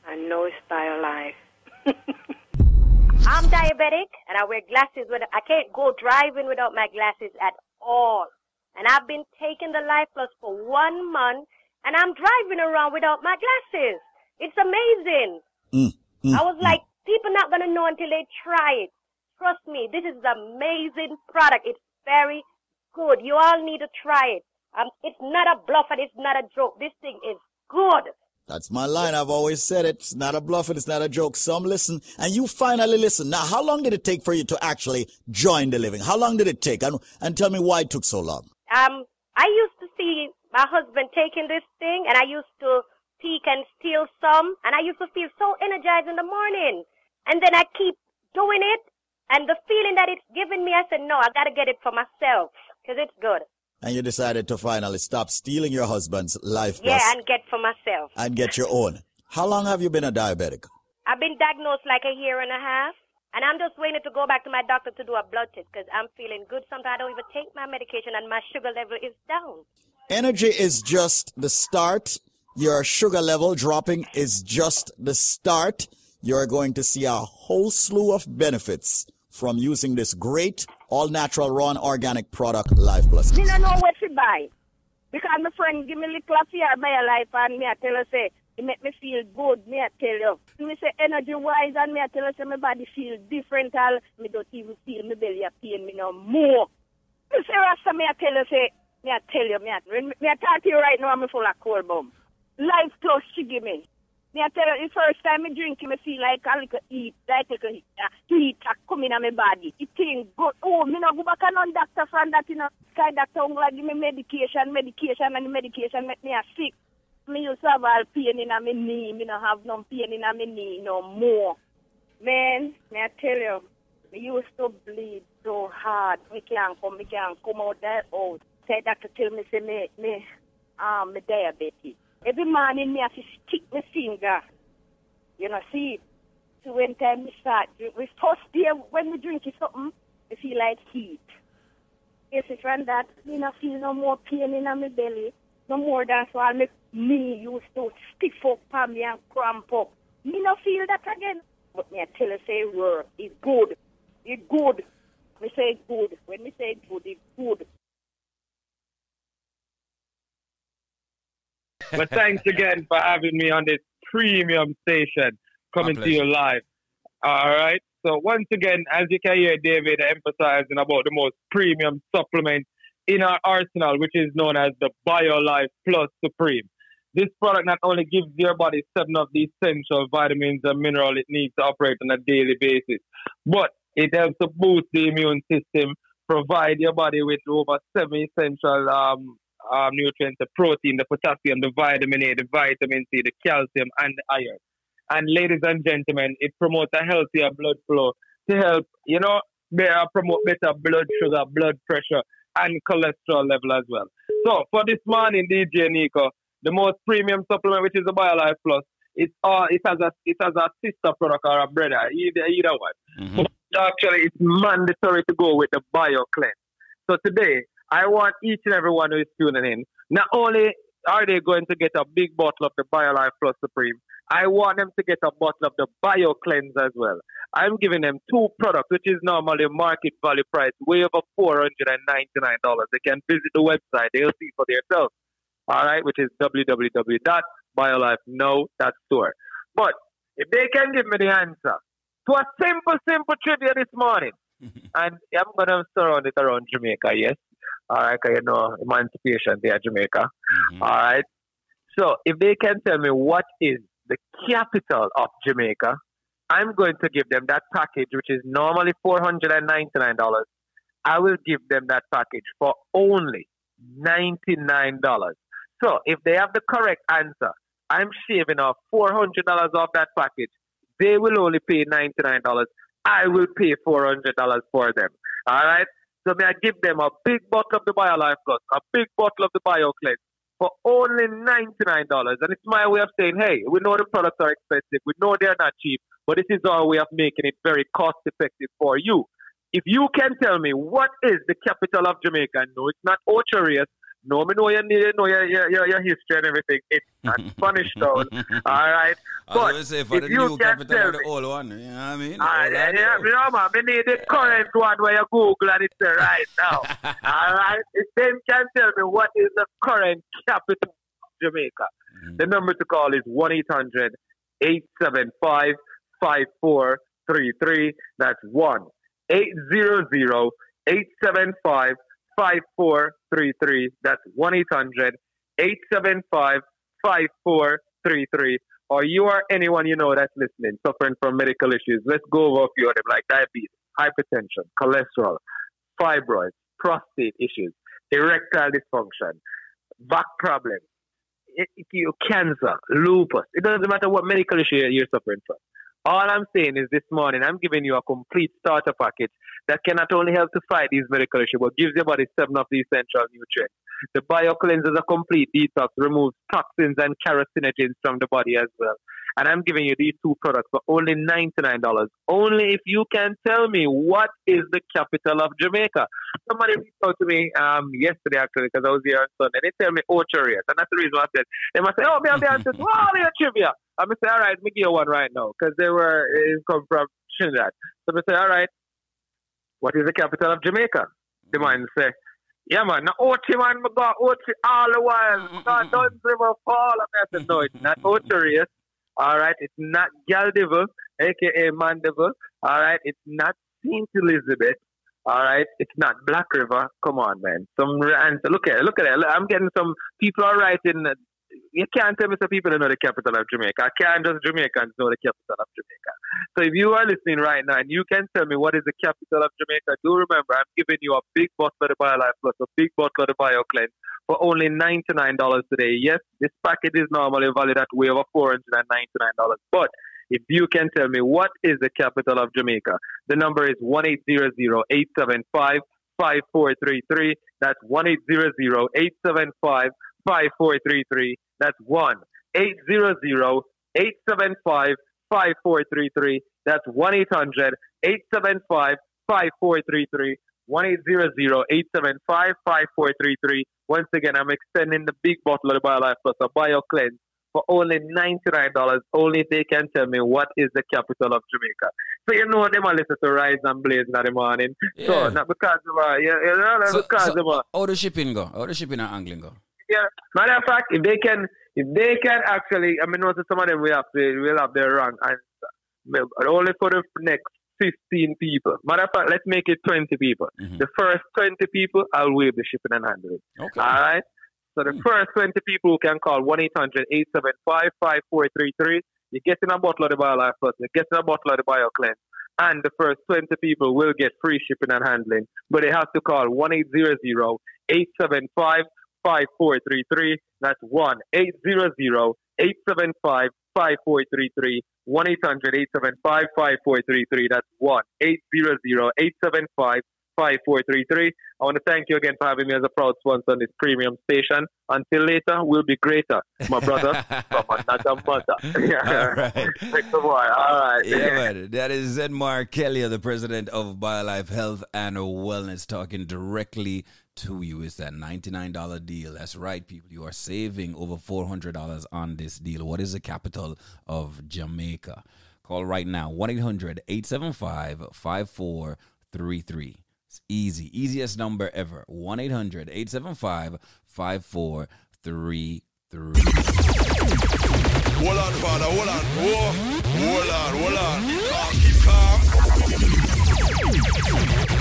I know it's by your BioLife. I'm diabetic and I wear glasses. With, I can't go driving without my glasses at all. And I've been taking the Life Plus for one month and I'm driving around without my glasses. It's amazing. Mm, I was like, people not gonna know until they try it. Trust me, this is an amazing product. It's very good. You all need to try it. Um, it's not a bluff and it's not a joke. This thing is good. That's my line. I've always said it. It's not a bluff and it's not a joke. Some listen, and you finally listen. Now, how long did it take for you to actually join the living? How long did it take? And, and tell me why it took so long. Um, I used to see my husband taking this thing, and I used to peek and steal some. And I used to feel so energized in the morning. And then I keep doing it. And the feeling that it's giving me, I said, no, I got to get it for myself because it's good. And you decided to finally stop stealing your husband's life Yeah, and get for myself. and get your own. How long have you been a diabetic? I've been diagnosed like a year and a half. And I'm just waiting to go back to my doctor to do a blood test because I'm feeling good. Sometimes I don't even take my medication and my sugar level is down. Energy is just the start. Your sugar level dropping is just the start. You're going to see a whole slew of benefits from using this great all natural raw and organic product Life Plus. Me no know what to buy. Because my friend give me little of fear by your life and me I tell her say, it make me feel good, me I tell you. Me say energy wise and me I tell her say my body feel different all me don't even feel my belly a pain me no more. Me say Rasta me I tell her say, me I tell you, me I, me I talk to you right now I'm full of cold bum. Life plus she give me. Me I tell you, the first time I drink it, me feel like a little heat, like a little heat, uh, a come in my body. It thing good. Oh, me no go back and on doctor from that, you know. Sky doctor like give me medication, medication, and medication make me a sick. Me used to have all pain in my knee. Me no have no pain in my knee no more. Man, me I tell you, me used to bleed so hard. Me can't come, me can't come out that out. Say doctor tell me say me, me, um, me diabetes. Every morning me have to stick my finger. You know, see, so when time we start, we first day when we drink it something, we feel like heat. Yes, it's from that, me not feel no more pain in my belly. No more than so I make me used to stiff up on me and cramp up. Me not feel that again. But me I tell you say work, it's good. It's good. Me say good. When me say good, it's good. But thanks again for having me on this premium station coming to you live. All right. So once again, as you can hear David emphasizing about the most premium supplement in our arsenal, which is known as the BioLife Plus Supreme. This product not only gives your body seven of the essential vitamins and minerals it needs to operate on a daily basis, but it helps to boost the immune system, provide your body with over seven essential um, um, nutrients, the protein, the potassium, the vitamin A, the vitamin C, the calcium, and the iron. And ladies and gentlemen, it promotes a healthier blood flow to help, you know, be- uh, promote better blood sugar, blood pressure, and cholesterol level as well. So for this morning, DJ Nico, the most premium supplement, which is the BioLife Plus, it's uh, it has a it has a sister product or a brother, either either one. But actually, it's mandatory to go with the Bio Cleanse. So today, I want each and every one who is tuning in. Not only are they going to get a big bottle of the BioLife Plus Supreme, I want them to get a bottle of the Bio Cleanse as well. I'm giving them two products, which is normally market value price, way over four hundred and ninety nine dollars. They can visit the website; they'll see for themselves. All right, which is www.biolifenow.store. But if they can give me the answer to a simple, simple trivia this morning, and I'm gonna surround it around Jamaica, yes. All right, you know Emancipation at Jamaica. Mm-hmm. All right. So if they can tell me what is the capital of Jamaica, I'm going to give them that package, which is normally four hundred and ninety nine dollars. I will give them that package for only ninety nine dollars. So if they have the correct answer, I'm shaving off four hundred dollars off that package. They will only pay ninety nine dollars. I will pay four hundred dollars for them. All right. So may I give them a big bottle of the BioLife Plus, a big bottle of the BioCleanse for only ninety nine dollars. And it's my way of saying, hey, we know the products are expensive, we know they're not cheap, but this is our way of making it very cost effective for you. If you can tell me what is the capital of Jamaica, no, it's not Ocho Rios. No, me know you need know your, your, your, your history and everything. It's not Spanish town. All right. But going to say for if you can capital tell the me, old one. You know what I mean? Old yeah, yeah, you know, man, we need the current one where you Google and it's right now. All right. If them can tell me what is the current capital of Jamaica, mm. the number to call is 1 800 875 5433. That's 1 800 875 5433. That's 1 800 875 5433. Or you or anyone you know that's listening suffering from medical issues. Let's go over a few of them like diabetes, hypertension, cholesterol, fibroids, prostate issues, erectile dysfunction, back problems, cancer, lupus. It doesn't matter what medical issue you're suffering from. All I'm saying is this morning, I'm giving you a complete starter package that can not only help to fight these medical issues, but gives your body seven of the essential nutrients. The BioCleanse is a complete detox, removes toxins and carcinogens from the body as well. And I'm giving you these two products for only $99. Only if you can tell me what is the capital of Jamaica. Somebody reached out to me um, yesterday, actually, because I was here on Sunday. They tell me Ocho Rios. And that's the reason I said, they must say, oh, me, me, answer to all your trivia. I'm to say, all right, me give you one right now, because they were, it come from Trinidad. So I say, all right, what is the capital of Jamaica? The mm-hmm. man say, yeah, man, now Ochi, man, I got Ochi all the while. God, don't river fall. I said, no, it's not Ocho Rios. All right, it's not Galdival, aka Mandeville. All right, it's not Saint Elizabeth. All right, it's not Black River. Come on, man. Some answer. Look at it. Look at it. I'm getting some people are writing. You can't tell me some people know the capital of Jamaica. I can't just Jamaicans know the capital of Jamaica. So if you are listening right now and you can tell me what is the capital of Jamaica, do remember I'm giving you a big bottle of the BioLife Plus, a big bottle of the BioCleanse for only $99 today. Yes, this package is normally valued at way over $499. But if you can tell me what is the capital of Jamaica, the number is 1 875 5433. That's 1 875 5433. That's 1 875 5433. That's 1 800 875 5433. 1 875 5433. Once again, I'm extending the big bottle of the BioLife Plus, a BioCleanse, for only $99. Only they can tell me what is the capital of Jamaica. So you know them are listen to Rise and Blaze in the morning. Yeah. So not because of uh, yeah, you know, not So, because so of uh, how the shipping go? How the shipping and angling go? Yeah. Matter of fact, if they can, if they can actually, I mean, notice some of them will have to, will have their run, and uh, only for the next 15 people. Matter of fact, let's make it 20 people. The first 20 people, I'll waive the shipping and handling. Okay. All right. So the first 20 people who can call 1 800 875 5433, you get in a bottle of the BioLife Plus, you get in a bottle of the BioCleanse. And the first 20 people will get free shipping and handling. But they have to call 1 800 875 5433. That's 1 800 875 5433. 1 800 875 5433. That's 1 800 875 5433. I want to thank you again for having me as a proud sponsor on this premium station. Until later, we'll be greater, my brother from another mother. All right. While. All right. Yeah, man. That is Zedmar Kelly, the president of BioLife Health and Wellness, talking directly to you. is that $99 deal. That's right, people. You are saving over $400 on this deal. What is the capital of Jamaica? Call right now 1 800 875 5433. It's easy. Easiest number ever. 1 800 875 5433. Hold on, father, hold on. Whoa. Hold on, hold on. Keep calm.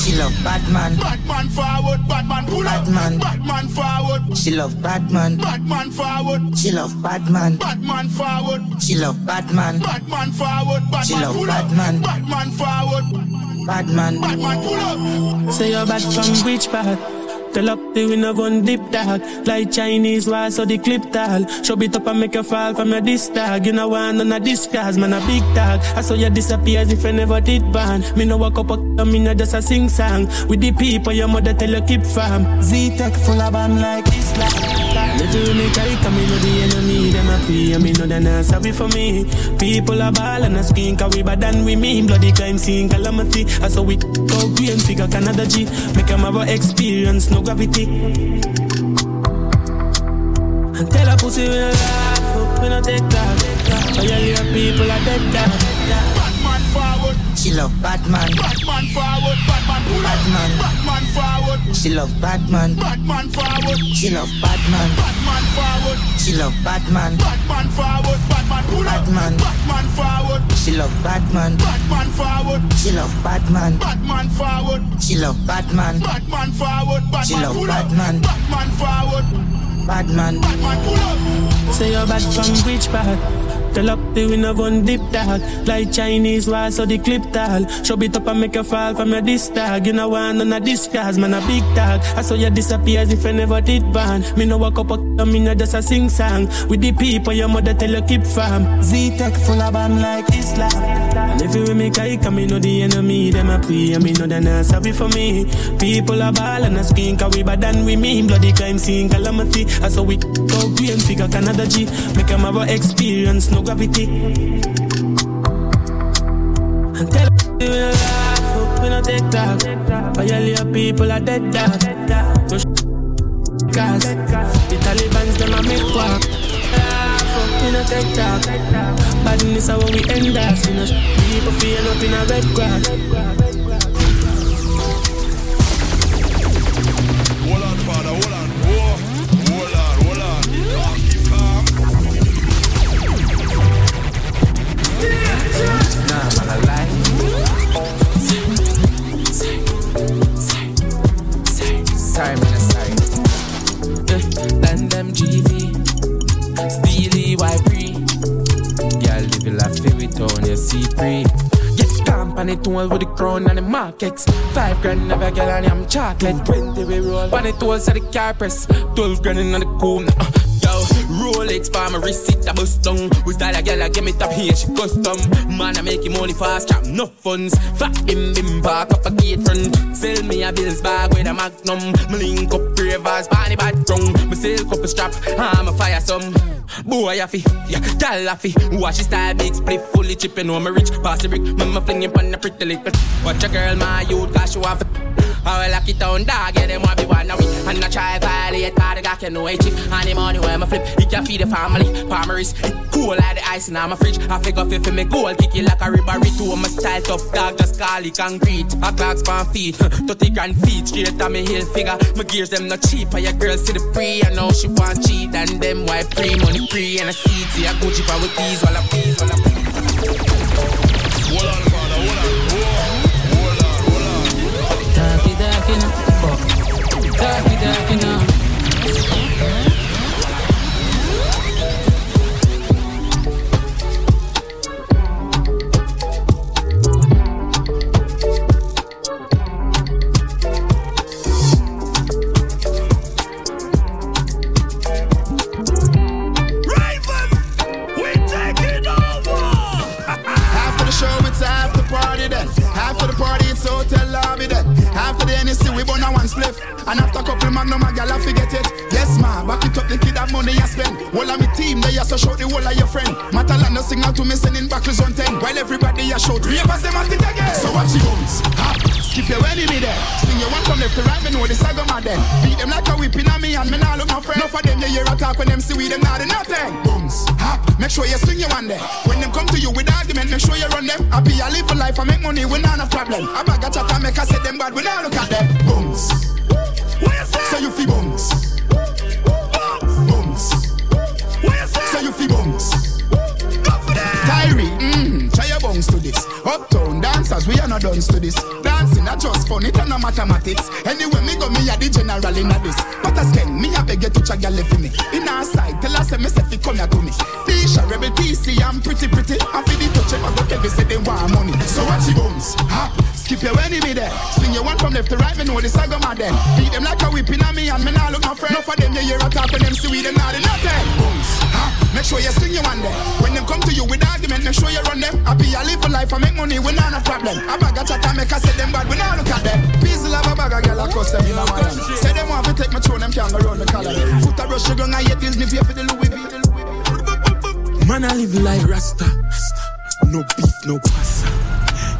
She love Batman. Batman forward. Batman pull up. Batman. Batman forward. She love Batman. Batman forward. She love Batman. Batman forward. She love Batman. Batman forward. She love pull up. Batman. Batman forward. Batman. Batman pull up. Say you're bad from which part? Tell up the winner gun dip dog. Like Chinese wall so the clip tall Show it up and make you fall from your disc tag. You know one none of this cause man a big tag. I saw you disappear as if I never did ban Me no walk up a me no just a sing song. With the people your mother tell you keep farm. Z-Tech full of bam like Islam Little me try come me know the enemy Them a pray and me know they not sorry for me. People are ball and a scream Cause we bad than we mean. Bloody crime scene calamity. I saw we go green figure Canada G. Make them have a experience no gravity. And tell a pussy we no laugh We no take that. So you hear people are dead that Batman forward. She love Batman. Batman forward. Batman pull up. Batman. Batman forward. She love Batman. Batman forward. She love Batman. Batman forward. She love Batman. Batman forward. Batman pull up. Batman. Batman forward. She love Batman. Batman forward. She love Batman. Batman forward. She love Batman. Batman forward. She love. Batman. Batman forward. Batman. Batman. Say you're bad from which part? Tell up the winner one dip dog. Like Chinese wall, so the clip tall. Show it up and make you fall from your disc tag. You know one none of this man a big tag. I saw you disappear as if I never did ban. Me no walk up a me no just a sing song. With the people your mother tell you keep farm. Z-Tech full of band like Islam. And if you make I come, me know the enemy, them a. And me know they not sorry for me. People are ball and a screen, cause we bad than we mean. Bloody crime scene, calamity. I saw we go green, figure Canada G. Make them have a experience, no gravity. And tell them we no laugh, we no take talk. Violate people are dead dog. No sh- cause the Taliban's them a make walk. We no take talk. Badness how we end us. You know, sh- people feel up in a red grass. It on your C3. Get company tool with the crown and the markets. Five grand of a girl and I'm chocolate. Twenty we roll. Bunny tools at the car press. Twelve grand in the cool. Uh, Yo, Rolex by my it a bust down. We style a girl, I give me top here, she custom. Man, I make him money fast, trap no funds. Fat bim bim, park up a gate front. Sell me a bills bag with a magnum. Me link up ravers, bunny bad tongue. Me silk up a strap, I'm a fire some. Boy, I fi, yeah, tell I fi. Watch his style, big split, fully chipping on my rich. Pass the brick, me me fling him on the pretty little. Watch a girl, my youth, cause she want I will lock it down, dog, yeah, them want be one of we And I try violate, cause the guy can know chick And the money when I flip, it can feed the family. Palmeries, it cool like the ice in my fridge. I figure if you me gold, kick it like a ribbery too My style tough, dog, just call it concrete. A clock's pan feet, 30 grand feet Straight on me heel figure, my gears them not cheap And your girl see the pre, I know she want cheat And them white pre, money pre And seat, see a Gucci pa with these, while I please, while I No, fuck. Darky, darky, After NSC, we burn a one spliff. And after couple magnum, a gal, I forget it. Yes, ma, back it up, the kid have money I spend. All of me team, they also shout the whole of your friend. Matalan, no signal to me, sending buckles on 10. While everybody, I shout, ravers, them at it again. So watch you bones. Ha, skip your enemy there. Sing your one from left to right, me know the saga mad then. Beat them like a whipping on me, and me nah look my friend. Enough of them, you hear a talk when them see we, them not nothing. Booms, ha, make sure you swing your one there. When them come to you with argument, make sure you run them. I live for life, I make money, we not no problem. I bag a chat and make I say them bad, we not look at them. Booms. So you feel booms. Booms. So you feel booms. Tyree, mm, try your bones to this. Uptown dancers, we are not done to this. Dancing, not just fun, it and no mathematics. Anyway, me go, me a the general in a this. But as ken, me a beg you to check your left for me. In our side, tell us, me say, come here to me. Tisha, rebel TC, I'm pretty, pretty. I feel the touch, I go you, say they want money. So watch your bones, ha. Skip your enemy there. Swing your one from left to right, me know this I go mad then. Beat them like a whipping on me, and me nah look my friend. Enough of them, you hear a talk when them see we, them not do nothing. Bones, ha. Make sure you swing your one there. When them come to you with argument, make sure you run them. Happy, I live a life, I make money, we not a problem. I bag a chat and make I say them bad, we not look at them. Peace love a bag a girl across them in a man. Say them want to take my throne, them can't go round the collar. Foot a brush, you gon' I hate Disney, pay for the Louis V. Man, I live like Rasta. No beef, no pasta.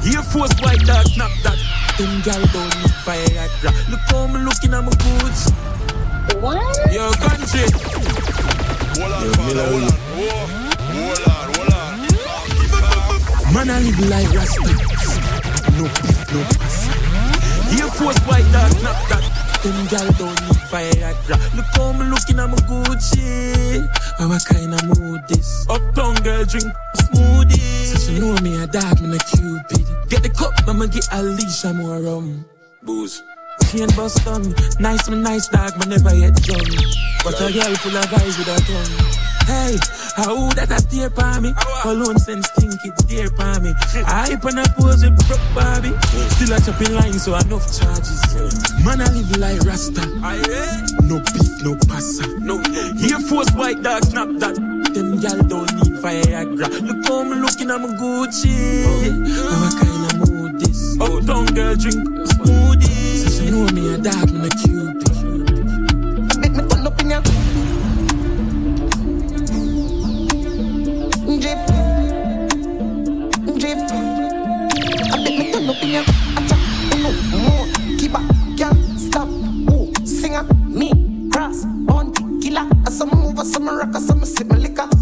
Air Force white dog, snap that. Them gal don't need Viagra. Look how me looking at my goods. What? Yo, country. Hold on, hold on. Whoa. Hold Man, I live like Rasta. No beef, no. Air Force white dog, not that. Them gal don't need Viagra. Look how me looking at my Gucci. How kind of mood this? Uptown girl drink smoothie. Since you know me a dog, me a cupid. Get the cup, I'ma get Alicia more rum. Booze. Chain bust on. Nice, me nice dog, me never yet done. But a girl full of guys with a tongue. Hey, how that a stare for me? Sense stink it stare for me. I hype and I pose with broke Barbie. Still a chopping line, so enough charges. Man, I live like Rasta. No beef, no pasta. No Air Force white dog, snap that. Them gal don't need Viagra. Look how me looking, I'm Gucci. Yeah. What kind of mood this? Oh, down girl drink smoothie. Know me a dog, me a cupid. Make me turn up in ya. Drift. Drift. I make me turn up in ya. Acha. No more. Keep up. Can't stop. Ooh. Singer. Me. Cross. Bounty. Killer. I some move. I some rock. I some sip my liquor.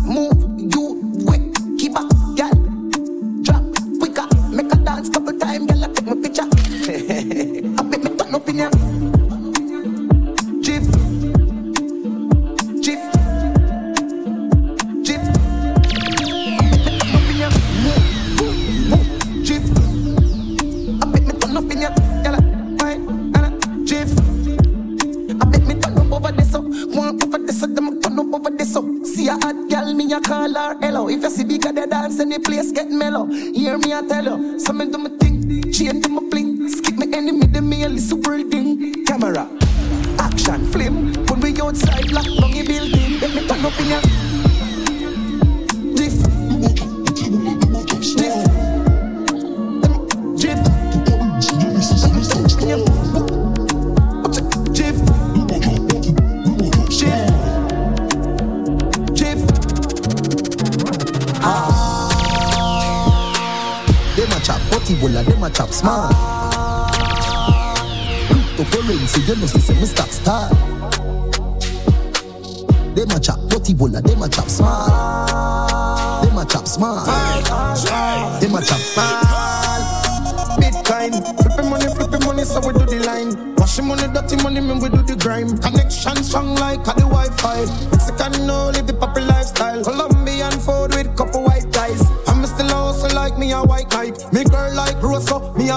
See a hot girl, me a call her hello. If you see bigger the dance, any place get mellow. Hear me, I tell you. So me do my thing, chain do my bling. Skip me enemy, them me a listen world thing. Camera, action, flame. When we outside, lock the building. Let me turn up in ya. Smart. Cryptocurrency, you know, see, me stop start. Them a chop potty bola, them a chop smart. Them a chop smart. Them a chop smart. Bitcoin, flipping money, flipping money, so we do the line. Washing money, dirty money, man, we do the grime. Connection strong like a the Wi-Fi. Mexican, no, live the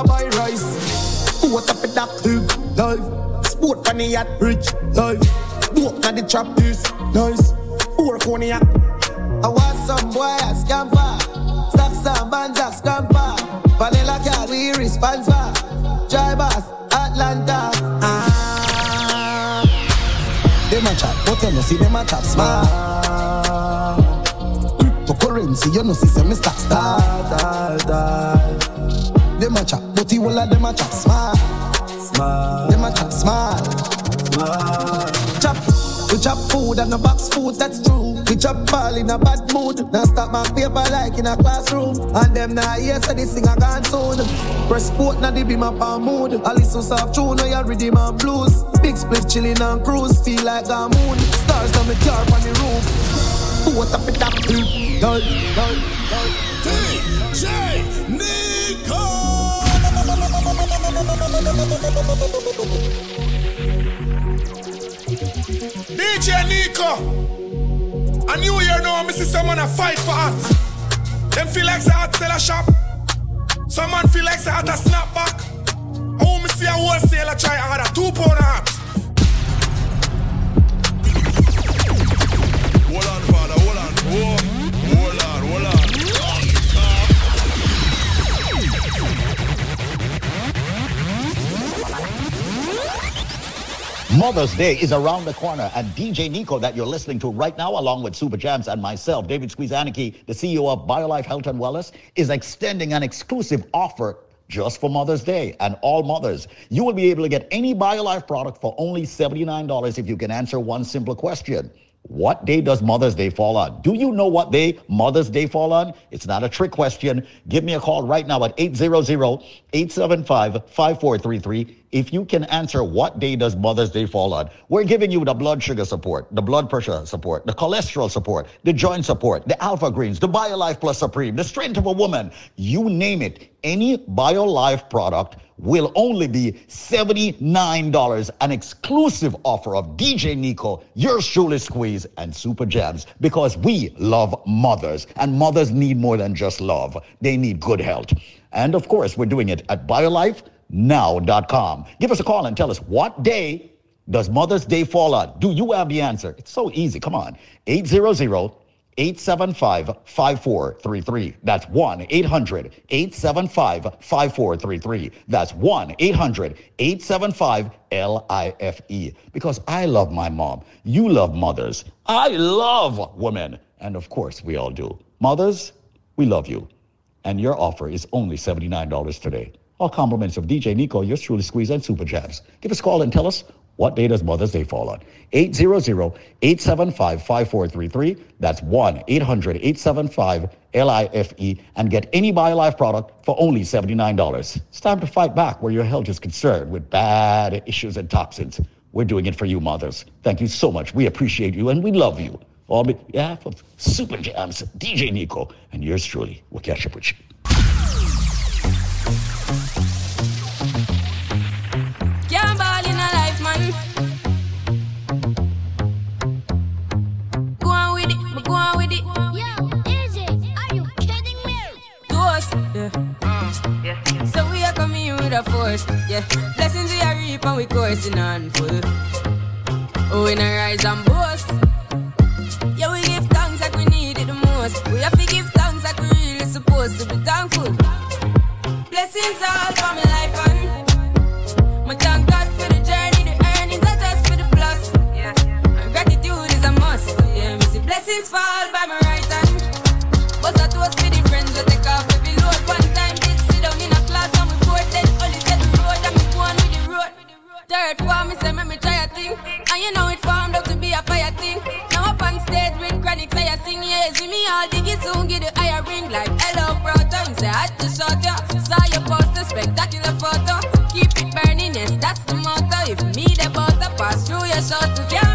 a buy rice. What up with that live life? Sport on the yacht, rich life. Walk on the trap, this nice. Work on the. I want some boy a scamper. Stop some bands a scamper. Vanilla cat we respond for. Drivers, Atlanta. Ah. Them a chop, but you know, see them a chop smart. Cryptocurrency, you know, see, say me stop start. Them a chop, but you all of them a chop smart. Smart. Them a chop smart. Smart. Chop, we chop food and a box food, that's true. We chop ball in a bad mood. Now stop my paper like in a classroom. And them now hear say this thing a gone soon. Press sport now they be my palm mood. I listen soft tune, now you ready my blues. Big split chilling on cruise, feel like a moon. Stars on the car on the roof. What up with that? Dull, dull, dull. DJ DJ Nico. A new year now, me see someone a fight for us. Them feel like say hot sell a shop. Some man feel like say hot a snapback. Oh, me see a wholesaler try a two pound a hat. Hold on, father, hold on. Whoa. Mother's Day is around the corner, and DJ Nico, that you're listening to right now, along with Super Jams and myself, David Squeezaniki, the CEO of BioLife Health and Wellness, is extending an exclusive offer just for Mother's Day and all mothers. You will be able to get any BioLife product for only $79 if you can answer one simple question. What day does Mother's Day fall on? Do you know what day Mother's Day fall on? It's not a trick question. Give me a call right now at 800-875-5433 if you can answer what day does Mother's Day fall on. We're giving you the blood sugar support, the blood pressure support, the cholesterol support, the joint support, the alpha greens, the BioLife Plus Supreme, the strength of a woman. You name it. Any BioLife product will only be $79, an exclusive offer of DJ Nico, yours truly Squeeze, and Super Jams, because we love mothers, and mothers need more than just love. They need good health. And of course, we're doing it at BioLife now.com. Give us a call and tell us what day does Mother's Day fall on? Do you have the answer? It's so easy. Come on. 800 875 5433. That's 1 800 875 5433. That's 1 800 875 LIFE. E. Because I love my mom. You love mothers. I love women. And of course, we all do. Mothers, we love you. And your offer is only $79 today. All compliments of DJ Nico, yours truly Squeeze and Super Jams. Give us a call and tell us what day does Mother's Day fall on? 800-875-5433. That's 1-800-875-LIFE E, and get any BioLife product for only $79. It's time to fight back where your health is concerned with bad issues and toxins. We're doing it for you, mothers. Thank you so much. We appreciate you and we love you. On behalf of Super Jams, DJ Nico, and yours truly, we'll catch up with you. Can't ball in a life, man. Go on with it, but go on with it. Yo, is it? Are you kidding me? Ghost, yeah. Mm, so we are coming in with a force, yeah. Blessings we are reap and we coursing on full. Oh, we not rise and boast. Yeah, we Blessings all for my life and my thank God for the journey, the earnings are just for the plus. Yeah, and gratitude is a must. Yeah, me see blessings fall by my right hand. But I toast for the friends that take off every load. One time did sit down in a class and we bored then only said the road and me go on with the road. Third form, me say me me try a thing, and you know it formed up to be a fire thing. Now up on stage say I sing yeah, see me all diggy soon get the higher ring like hello brother. Me say I had to shot ya, saw your poster, spectacular photo. Keep it burning, yes that's the motto. If me the butter pass through your shot to can't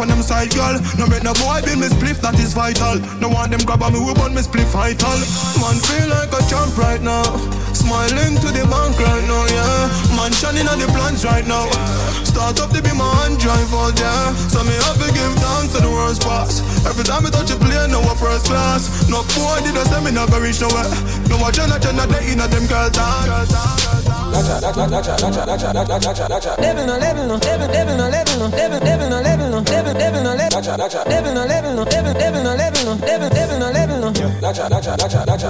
and them them side girl. No make no boy build me spliff, that is vital. No want them grab on me, we burn me spliff vital. Man feel like a champ right now. Smiling to the bank right now, yeah. Man shining on the plans right now. Start up to be my hand drive out, yeah. So me have to give thanks to the worst pass. Every time I touch a plane, now a first class. No boy did I say me go reach nowhere. No watch on a Jenna, they in a them girl no level no level no level no level no level no level level no level no level no level level no level no level level no level no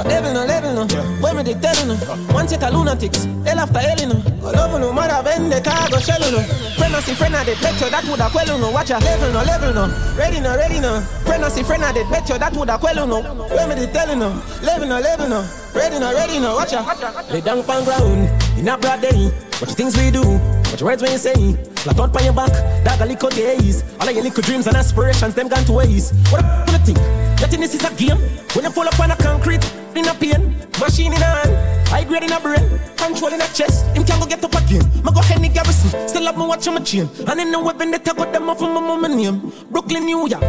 level no level no When me they tell no One set of lunatics Hell after hell no Love no matter when the car go shell no Friend see friend at the bet you that woulda quell no Watch a level no level no Ready no ready no Friend see friend at the bet you that woulda quell no When me they tell no Level no level no Ready no ready no Watch a Lay down on ground in a broad day. Watch the things we do. Watch your words when you say, flat out on your back, dog a your ears. All of your little dreams and aspirations, them gone to waste. What the f- you think? You think this is a game? When you fall up on a concrete, in a pain, machine in a hand, high grade in a brain, control in a chest, him can go get up again. Ma go Henny Garrison, still have me watch on my chain. And in the weapon that I got them off of my mama name. Brooklyn, New York,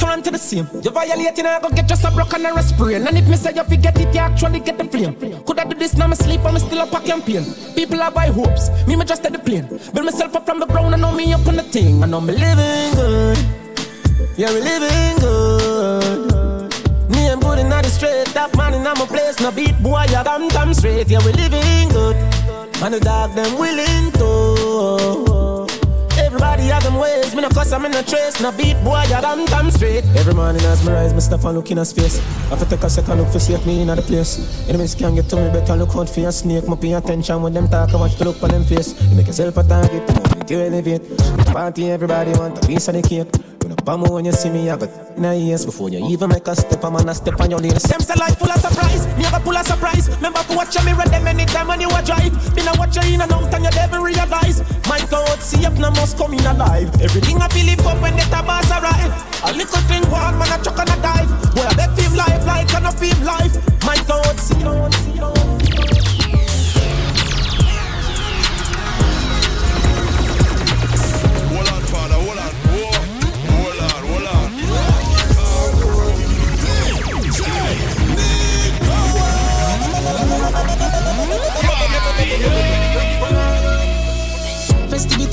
Toronto the same. You violating, I go get just a broken and spray. And if me say you forget it, you actually get the flame. Could I do this now? Me sleep, I'm still up a campaign. People are by hopes, me me just at the plane. Build myself up from the ground, I know me up on the thing. I know me living good. Yeah, we living good. Me, I'm good in the straight. Top man in my place. No beat boy, yeah, damn, damn straight. Yeah, we living good. And the dog, them willing to. Everybody have them ways. Me no cuss, I'm in a trace. No beat boy, yeah, damn, damn straight. Every morning as me rise, me stop and look in a space. I have to take a second look for safe me in the place. Enemies can't get to me, better look out for your snake. Me pay attention when them talk, I watch the look on them face. You make yourself a target, moment you elevate. Party, everybody want a piece of the cake. Up me when you see me, I got in a ears before you even make a step. I'm gonna step on your lace. Them say life full of surprise, me have a pull of surprise. Remember to watch your mirror them anytime when you a drive. Been a watch you in and out and you never realize. My God, see if no must come in alive. Everything I it up when the tabas arrive. A little thing one man a chuck and a dive. Boy I bet feel life like I no feel life. My God, see, see, see.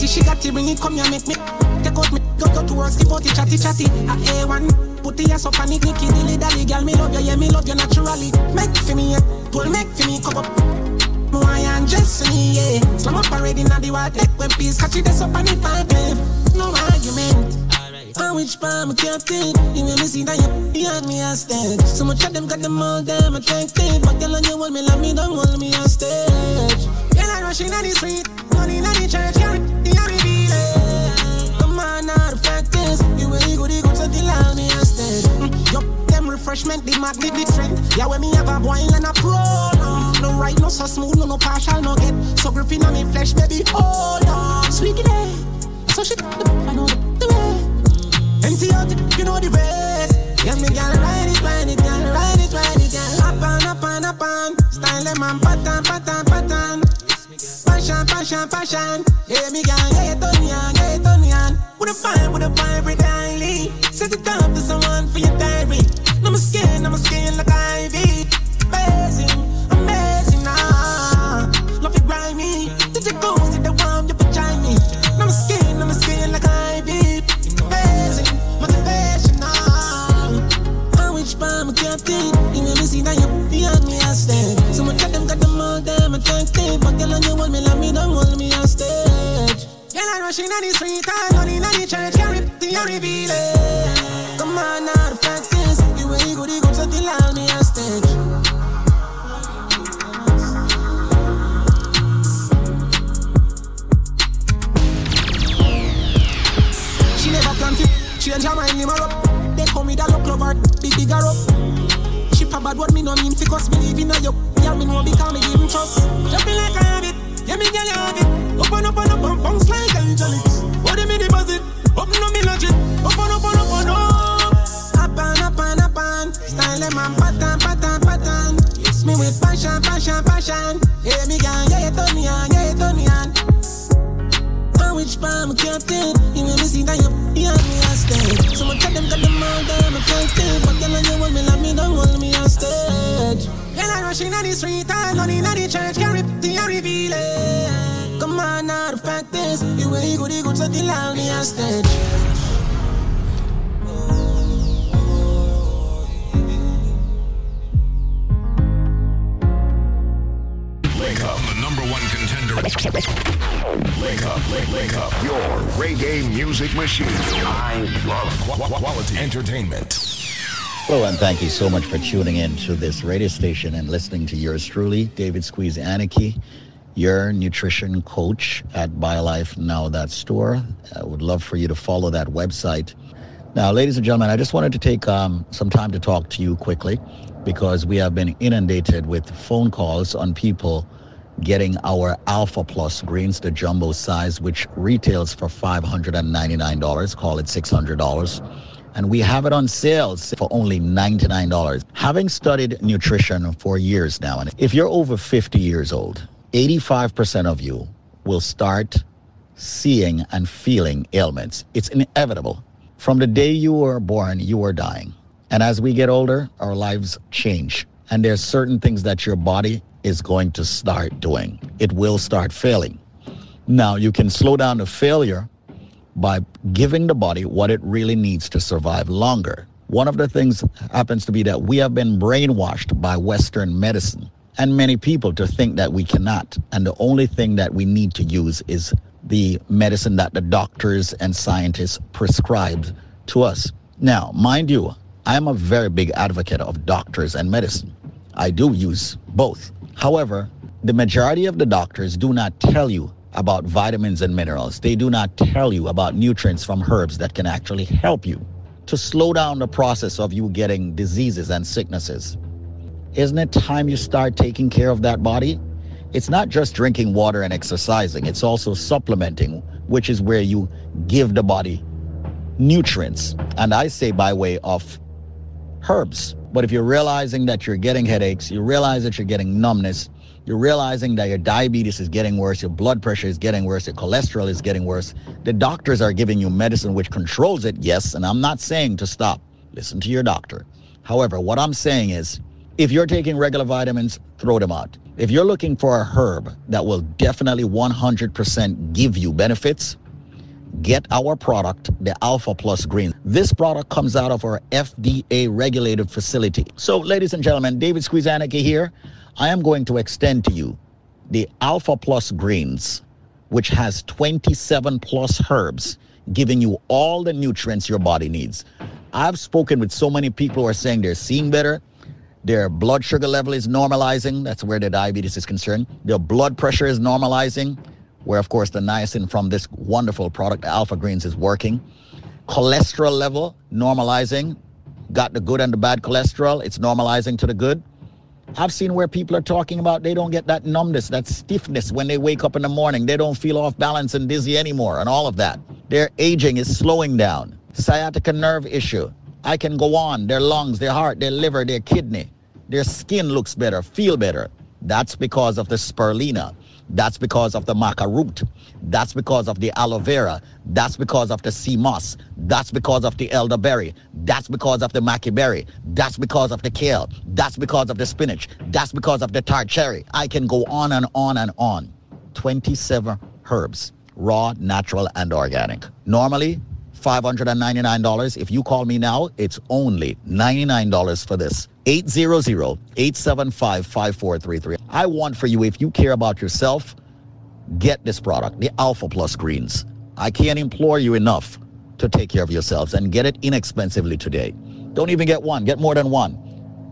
Festivity, she got to bring it, come here, make me Take out me, go, go to work, skip out the chatty chatty. A A1, put the ass up and it, nicky dilly dally Girl, me love you, yeah, me love you naturally. Make for me, yeah, pull make for me, come up. Why and just me, yeah. Slam up already, now the white neck when peace Catch it, this up and if I No argument. On which palm I kept it You will see that you behind me a stage So much of them got them all damn attracted. But girl, when you hold me, love me, don't hold me a stage Girl, I rushing on the street Money in the church, carry it Come on, now the fact is You will go the goods until I me stage mm, Yup, them refreshment, the magnetic strength Yeah, when me have a boil and a pro No, no right, no so smooth, no, no partial, no get So gripping on me flesh, baby, hold on Sweet it, so she I know the way Empty out, you know the rest. Yeah, me gal ride it, ride it, gal ride it, ride it, gal. Up on, up on, up on. Style them on pattern, pattern, pattern. Passion, passion, passion. Yeah, me gal, yeah, Tonian, yeah, Tonian. With a fine, with a vibrant daily. Set it up to someone for your diary. No, my skin, no, my skin like ivy. So much for tuning in to this radio station and listening to yours truly, David Squeeze Anarchy, your nutrition coach at BioLifeNow.store. I would love for you to follow that website. Now, ladies and gentlemen, I just wanted to take um, some time to talk to you quickly because we have been inundated with phone calls on people getting our Alpha Plus greens, the jumbo size, which retails for $599, call it $600. And we have it on sales for only $99. Having studied nutrition for years now, and if you're over 50 years old, 85% of you will start seeing and feeling ailments. It's inevitable. From the day you were born, you are dying. And as we get older, our lives change. And there's certain things that your body is going to start doing. It will start failing. Now, you can slow down the failure by giving the body what it really needs to survive longer. One of the things happens to be that we have been brainwashed by Western medicine and many people to think that we cannot. And the only thing that we need to use is the medicine that the doctors and scientists prescribe to us. Now, mind you, I'm a very big advocate of doctors and medicine. I do use both. However, the majority of the doctors do not tell you about vitamins and minerals. They do not tell you about nutrients from herbs that can actually help you to slow down the process of you getting diseases and sicknesses. Isn't it time you start taking care of that body? It's not just drinking water and exercising, it's also supplementing, which is where you give the body nutrients. And I say by way of herbs. But if you're realizing that you're getting headaches, you realize that you're getting numbness, you're realizing that your diabetes is getting worse, your blood pressure is getting worse, your cholesterol is getting worse, the doctors are giving you medicine which controls it, yes, and I'm not saying to stop. Listen to your doctor. However, what I'm saying is if you're taking regular vitamins, throw them out. If you're looking for a herb that will definitely 100% give you benefits, get our product, the Alpha Plus Green. This product comes out of our FDA regulated facility. So, ladies and gentlemen, David Squeezaniki here. I am going to extend to you the Alpha Plus Greens, which has 27 plus herbs, giving you all the nutrients your body needs. I've spoken with so many people who are saying they're seeing better. Their blood sugar level is normalizing. That's where their diabetes is concerned. Their blood pressure is normalizing, where, of course, the niacin from this wonderful product, Alpha Greens, is working. Cholesterol level normalizing. Got the good and the bad cholesterol. It's normalizing to the good. I've seen where people are talking about they don't get that numbness, that stiffness when they wake up in the morning. They don't feel off balance and dizzy anymore, and all of that. Their aging is slowing down. Sciatica nerve issue. I can go on. Their lungs, their heart, their liver, their kidney. Their skin looks better, feel better. That's because of the spirulina. That's because of the maca root. That's because of the aloe vera. That's because of the sea moss. That's because of the elderberry. That's because of the maca berry. That's because of the kale. That's because of the spinach. That's because of the tart cherry. I can go on and on and on. 27 herbs, raw, natural, and organic. Normally, $599. If you call me now, it's only $99 for this. 800-875-5433. I want for you, if you care about yourself, get this product, the Alpha Plus Greens. I can't implore you enough to take care of yourselves and get it inexpensively today. Don't even get one, get more than one.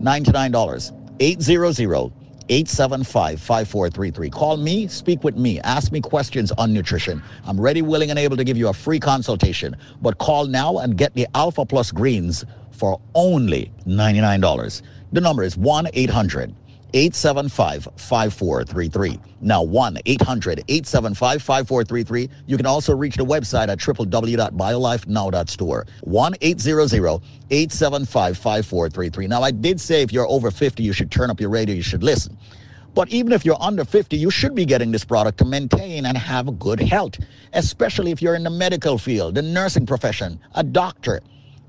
$99. 800 875 5433. Call me, speak with me, ask me questions on nutrition. I'm ready, willing, and able to give you a free consultation. But call now and get the Alpha Plus Greens for only $99. The number is 1 800 875 5433. Now, 1 800 875 5433. You can also reach the website at www.biolifenow.store. 1 800 875 5433. Now, I did say if you're over 50, you should turn up your radio, you should listen. But even if you're under 50, you should be getting this product to maintain and have good health, especially if you're in the medical field, the nursing profession, a doctor.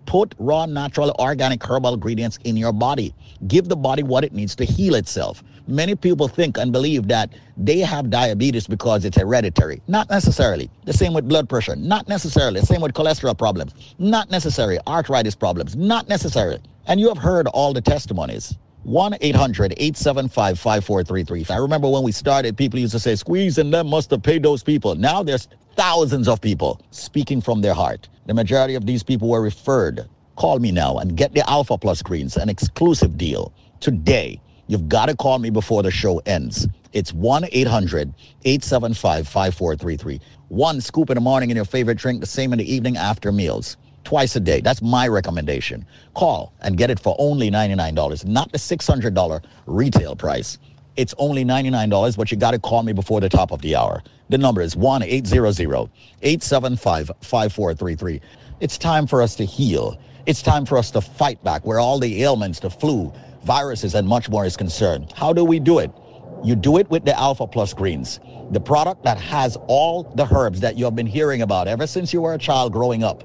Put raw, natural, organic herbal ingredients in your body. Give the body what it needs to heal itself. Many people think and believe that they have diabetes because it's hereditary. Not necessarily. The same with blood pressure. Not necessarily. The same with cholesterol problems. Not necessary. Arthritis problems. Not necessarily. And you have heard all the testimonies. 1-800-875-5433. I remember when we started, people used to say, squeeze and them must have paid those people. Now there's thousands of people speaking from their heart. The majority of these people were referred. Call me now and get the Alpha Plus Greens, an exclusive deal today. You've got to call me before the show ends. It's 1 800 875 5433. One scoop in the morning in your favorite drink, the same in the evening after meals. Twice a day. That's my recommendation. Call and get it for only $99, not the $600 retail price. It's only $99, but you got to call me before the top of the hour. The number is 1 800 875 5433. It's time for us to heal. It's time for us to fight back where all the ailments, the flu, viruses, and much more is concerned. How do we do it? You do it with the Alpha Plus Greens, the product that has all the herbs that you have been hearing about ever since you were a child growing up.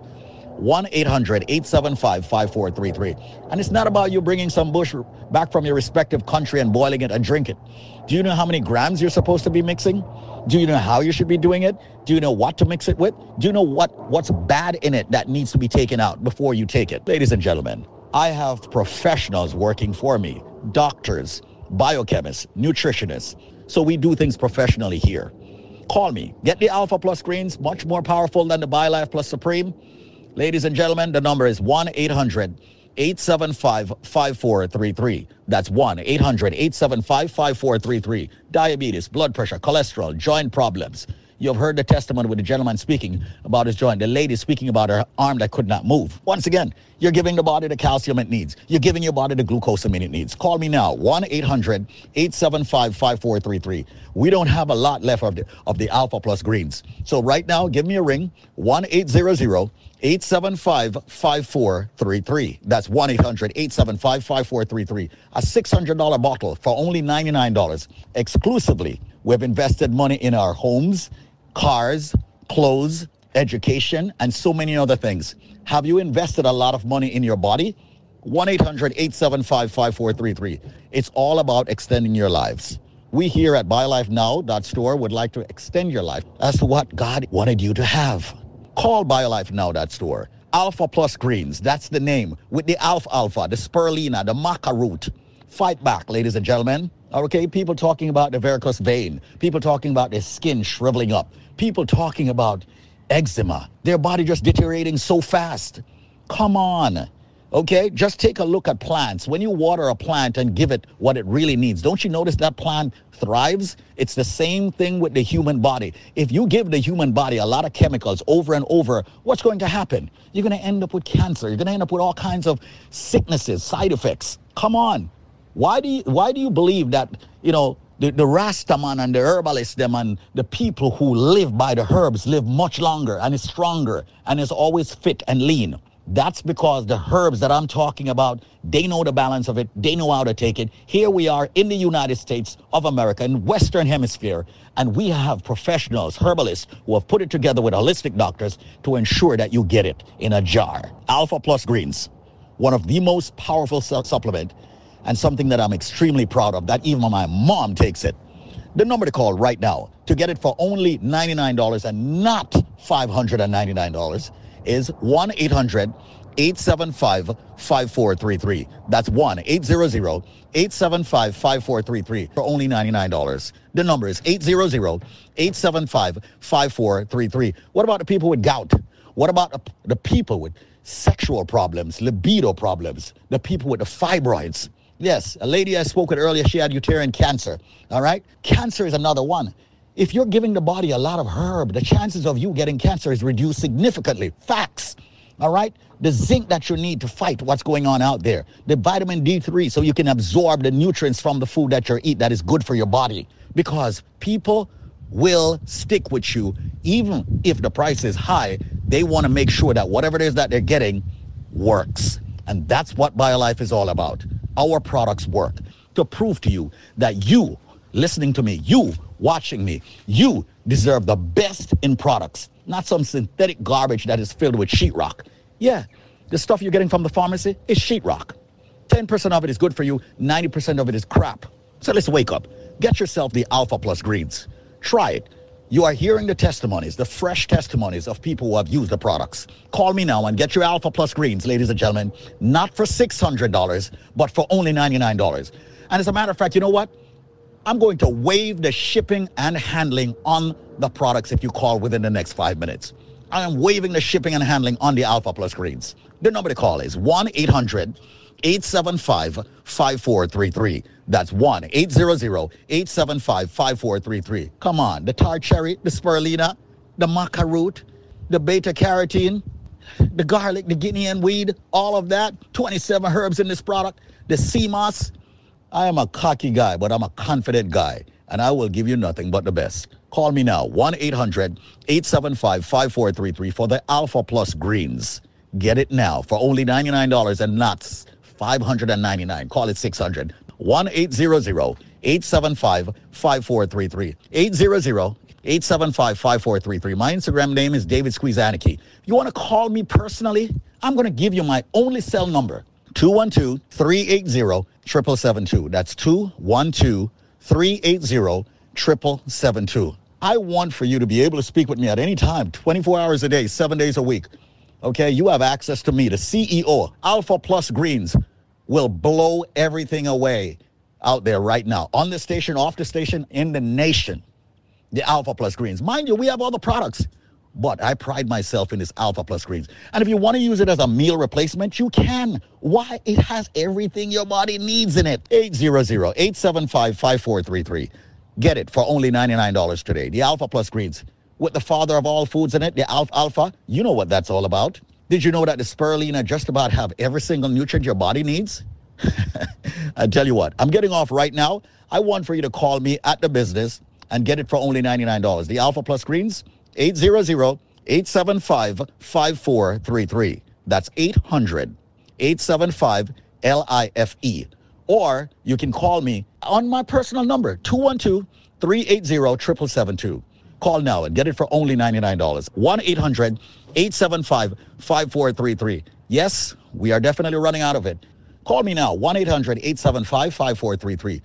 1 800 875 5433. And it's not about you bringing some bush back from your respective country and boiling it and drink it. Do you know how many grams you're supposed to be mixing? Do you know how you should be doing it? Do you know what to mix it with? Do you know what, what's bad in it that needs to be taken out before you take it? Ladies and gentlemen, I have professionals working for me doctors, biochemists, nutritionists. So we do things professionally here. Call me. Get the Alpha Plus greens, much more powerful than the BioLife Plus Supreme. Ladies and gentlemen, the number is 1 800 875 5433. That's 1 800 875 5433. Diabetes, blood pressure, cholesterol, joint problems. You've heard the testimony with the gentleman speaking about his joint, the lady speaking about her arm that could not move. Once again, you're giving the body the calcium it needs. You're giving your body the glucosamine it needs. Call me now, 1 800 875 5433. We don't have a lot left of the, of the Alpha Plus greens. So right now, give me a ring, 1 800 875 5433. That's 1 800 875 5433. A $600 bottle for only $99 exclusively. We've invested money in our homes, cars, clothes, education, and so many other things. Have you invested a lot of money in your body? 1 800 875 5433. It's all about extending your lives. We here at BioLifeNow.store would like to extend your life to what God wanted you to have. Call BioLifeNow.store. Alpha Plus Greens, that's the name. With the Alfalfa, the Spirulina, the Maca root. Fight back, ladies and gentlemen. Okay, people talking about the varicose vein. People talking about their skin shriveling up. People talking about eczema. Their body just deteriorating so fast. Come on. Okay, just take a look at plants. When you water a plant and give it what it really needs, don't you notice that plant thrives? It's the same thing with the human body. If you give the human body a lot of chemicals over and over, what's going to happen? You're going to end up with cancer. You're going to end up with all kinds of sicknesses, side effects. Come on. Why do you, why do you believe that, you know, the, the Rastaman and the herbalists, them and the people who live by the herbs live much longer and is stronger and is always fit and lean? That's because the herbs that I'm talking about, they know the balance of it. They know how to take it. Here we are in the United States of America, in Western Hemisphere, and we have professionals, herbalists, who have put it together with holistic doctors to ensure that you get it in a jar. Alpha Plus Greens, one of the most powerful su- supplement and something that I'm extremely proud of, that even my mom takes it. The number to call right now to get it for only $99 and not $599 is 1 800 875 5433. That's 1 800 875 5433 for only $99. The number is 800 875 5433. What about the people with gout? What about the, people with sexual problems, libido problems, the people with the fibroids? Yes, a lady I spoke with earlier, she had uterine cancer. All right? Cancer is another one. If you're giving the body a lot of herb, the chances of you getting cancer is reduced significantly. Facts. All right? The zinc that you need to fight what's going on out there. The vitamin D3 so you can absorb the nutrients from the food that you eat that is good for your body. Because people will stick with you even if the price is high. They want to make sure that whatever it is that they're getting works. And that's what BioLife is all about. Our products work to prove to you that you, listening to me, you watching me, you deserve the best in products, not some synthetic garbage that is filled with sheetrock. Yeah, the stuff you're getting from the pharmacy is sheetrock. 10% of it is good for you, 90% of it is crap. So let's wake up. Get yourself the Alpha Plus greens. Try it. You are hearing the testimonies, the fresh testimonies of people who have used the products. Call me now and get your Alpha Plus greens, ladies and gentlemen, not for $600, but for only $99. And as a matter of fact, you know what? I'm going to waive the shipping and handling on the products if you call within the next five minutes. I am waiving the shipping and handling on the Alpha Plus greens. The number to call is 1 800 875 5433. That's 1 800 875 5433. Come on, the tart cherry, the spirulina, the maca root, the beta carotene, the garlic, the Guinea hen weed, all of that. 27 herbs in this product. The sea moss, I am a cocky guy, but I'm a confident guy, and I will give you nothing but the best. Call me now, 1 800 875 5433 for the Alpha Plus Greens. Get it now for only $99 and not 599 Call it 600 1 800 875 5433. 800 875 5433. My Instagram name is David Squeeze Anarchy. You want to call me personally? I'm going to give you my only cell number 212 380 772. That's 212 380 772. I want for you to be able to speak with me at any time, 24 hours a day, seven days a week. Okay, you have access to me, the CEO. Alpha Plus Greens will blow everything away out there right now on the station, off the station, in the nation. The Alpha Plus Greens. Mind you, we have all the products, but I pride myself in this Alpha Plus Greens. And if you want to use it as a meal replacement, you can. Why? It has everything your body needs in it. 800-875-5433. Get it for only $99 today. The Alpha Plus Greens. With the father of all foods in it, the Alfalfa, you know what that's all about. Did you know that the spirulina just about have every single nutrient your body needs? I tell you what, I'm getting off right now. I want for you to call me at the business and get it for only $99. The Alpha Plus Greens, 800-875-5433. That's 800-875-LIFE. Or you can call me on my personal number, 212-380-7772. Call now and get it for only $99. 1-800-875-5433. Yes, we are definitely running out of it. Call me now, 1-800-875-5433.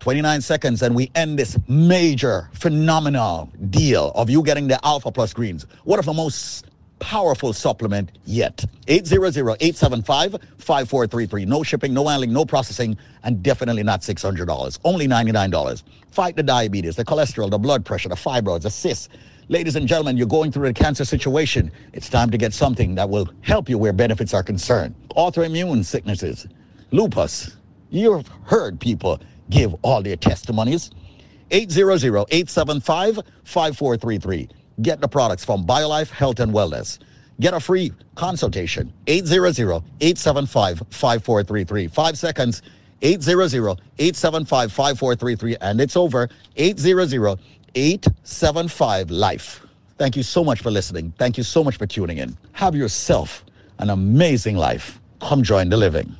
29 seconds and we end this major, phenomenal deal of you getting the Alpha Plus Greens. One of the most powerful supplement yet. 800-875-5433. No shipping, no handling, no processing, and definitely not $600. Only $99. Fight the diabetes, the cholesterol, the blood pressure, the fibroids, the cysts. Ladies and gentlemen, you're going through a cancer situation. It's time to get something that will help you where benefits are concerned. Autoimmune sicknesses, lupus. You've heard people give all their testimonies. 800-875-5433. Get the products from BioLife Health and Wellness. Get a free consultation. 800-875-5433. Five seconds. 800-875-5433. And it's over. 800-875-LIFE. Thank you so much for listening. Thank you so much for tuning in. Have yourself an amazing life. Come join the living.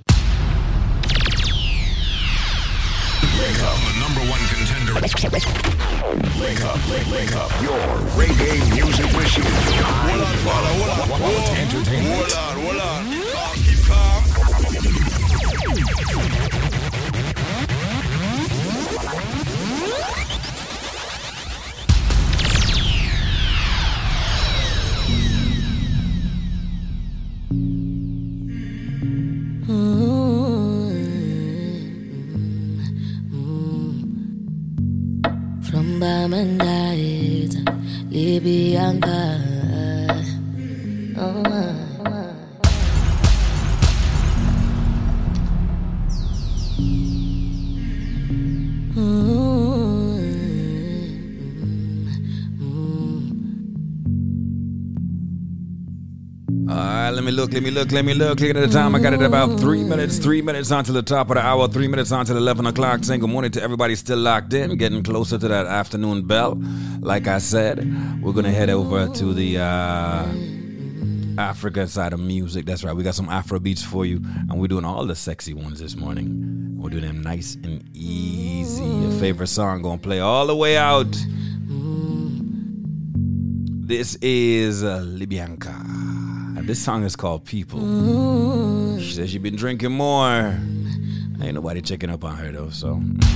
Wake up, wake, wake up. Your reggae music machine. Hold on, father, hold on. Entertainment. Hold on, hold on. From Bamandait, Libianca. Oh, All right, let me look, let me look, let me look. Look at the time. I got it about three minutes, three minutes onto the top of the hour, three minutes onto the 11 o'clock. Good morning to everybody still locked in, getting closer to that afternoon bell. Like I said, we're going to head over to the uh, Africa side of music. That's right. We got some Afro beats for you, and we're doing all the sexy ones this morning. We're doing them nice and easy. Your favorite song going to play all the way out. This is uh, Libianca. And this song is called People. Mm. She says she's been drinking more. Ain't nobody checking up on her though, so.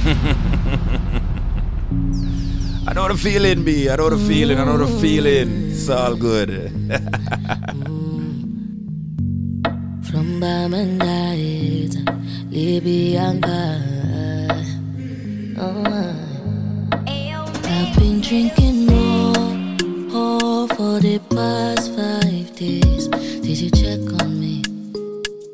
I know the feeling, B. I know the feeling. I know the feeling. It's all good. From Bamandait, Libianca. Oh, uh. I've been drinking more Oh, for the past five days, did you check on me?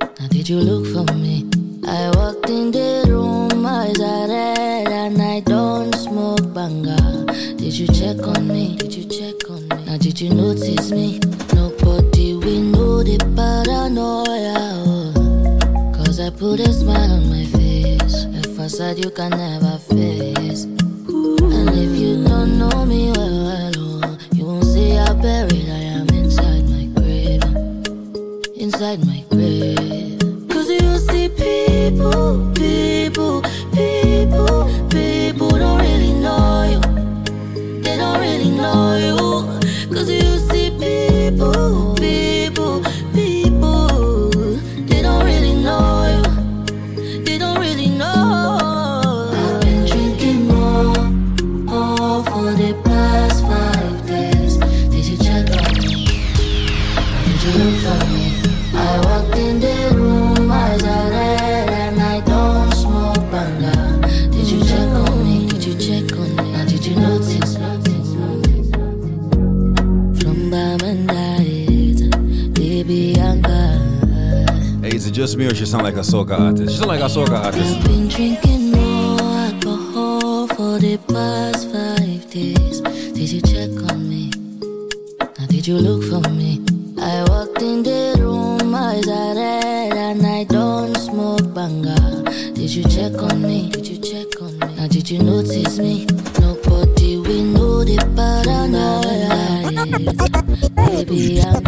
Now, did you look for me? I walked in the room, eyes are red, and I don't smoke banger. Did you check on me? Did you check on me? Now, did you notice me? Nobody we know the paranoia. Cause I put a smile on my face, a facade you can never face. And if you don't know me well, inside my just me or she sound like a soccer artist? She sound like a soccer artist. I've been drinking more alcohol for the past five days. Did you check on me? Now did you look for me? I walked in the room, eyes are red, and I don't smoke banger. Did you check on me? Did you check on me? Now did you notice me? Nobody we know the paranoia. Baby, I'm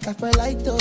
that I feel like to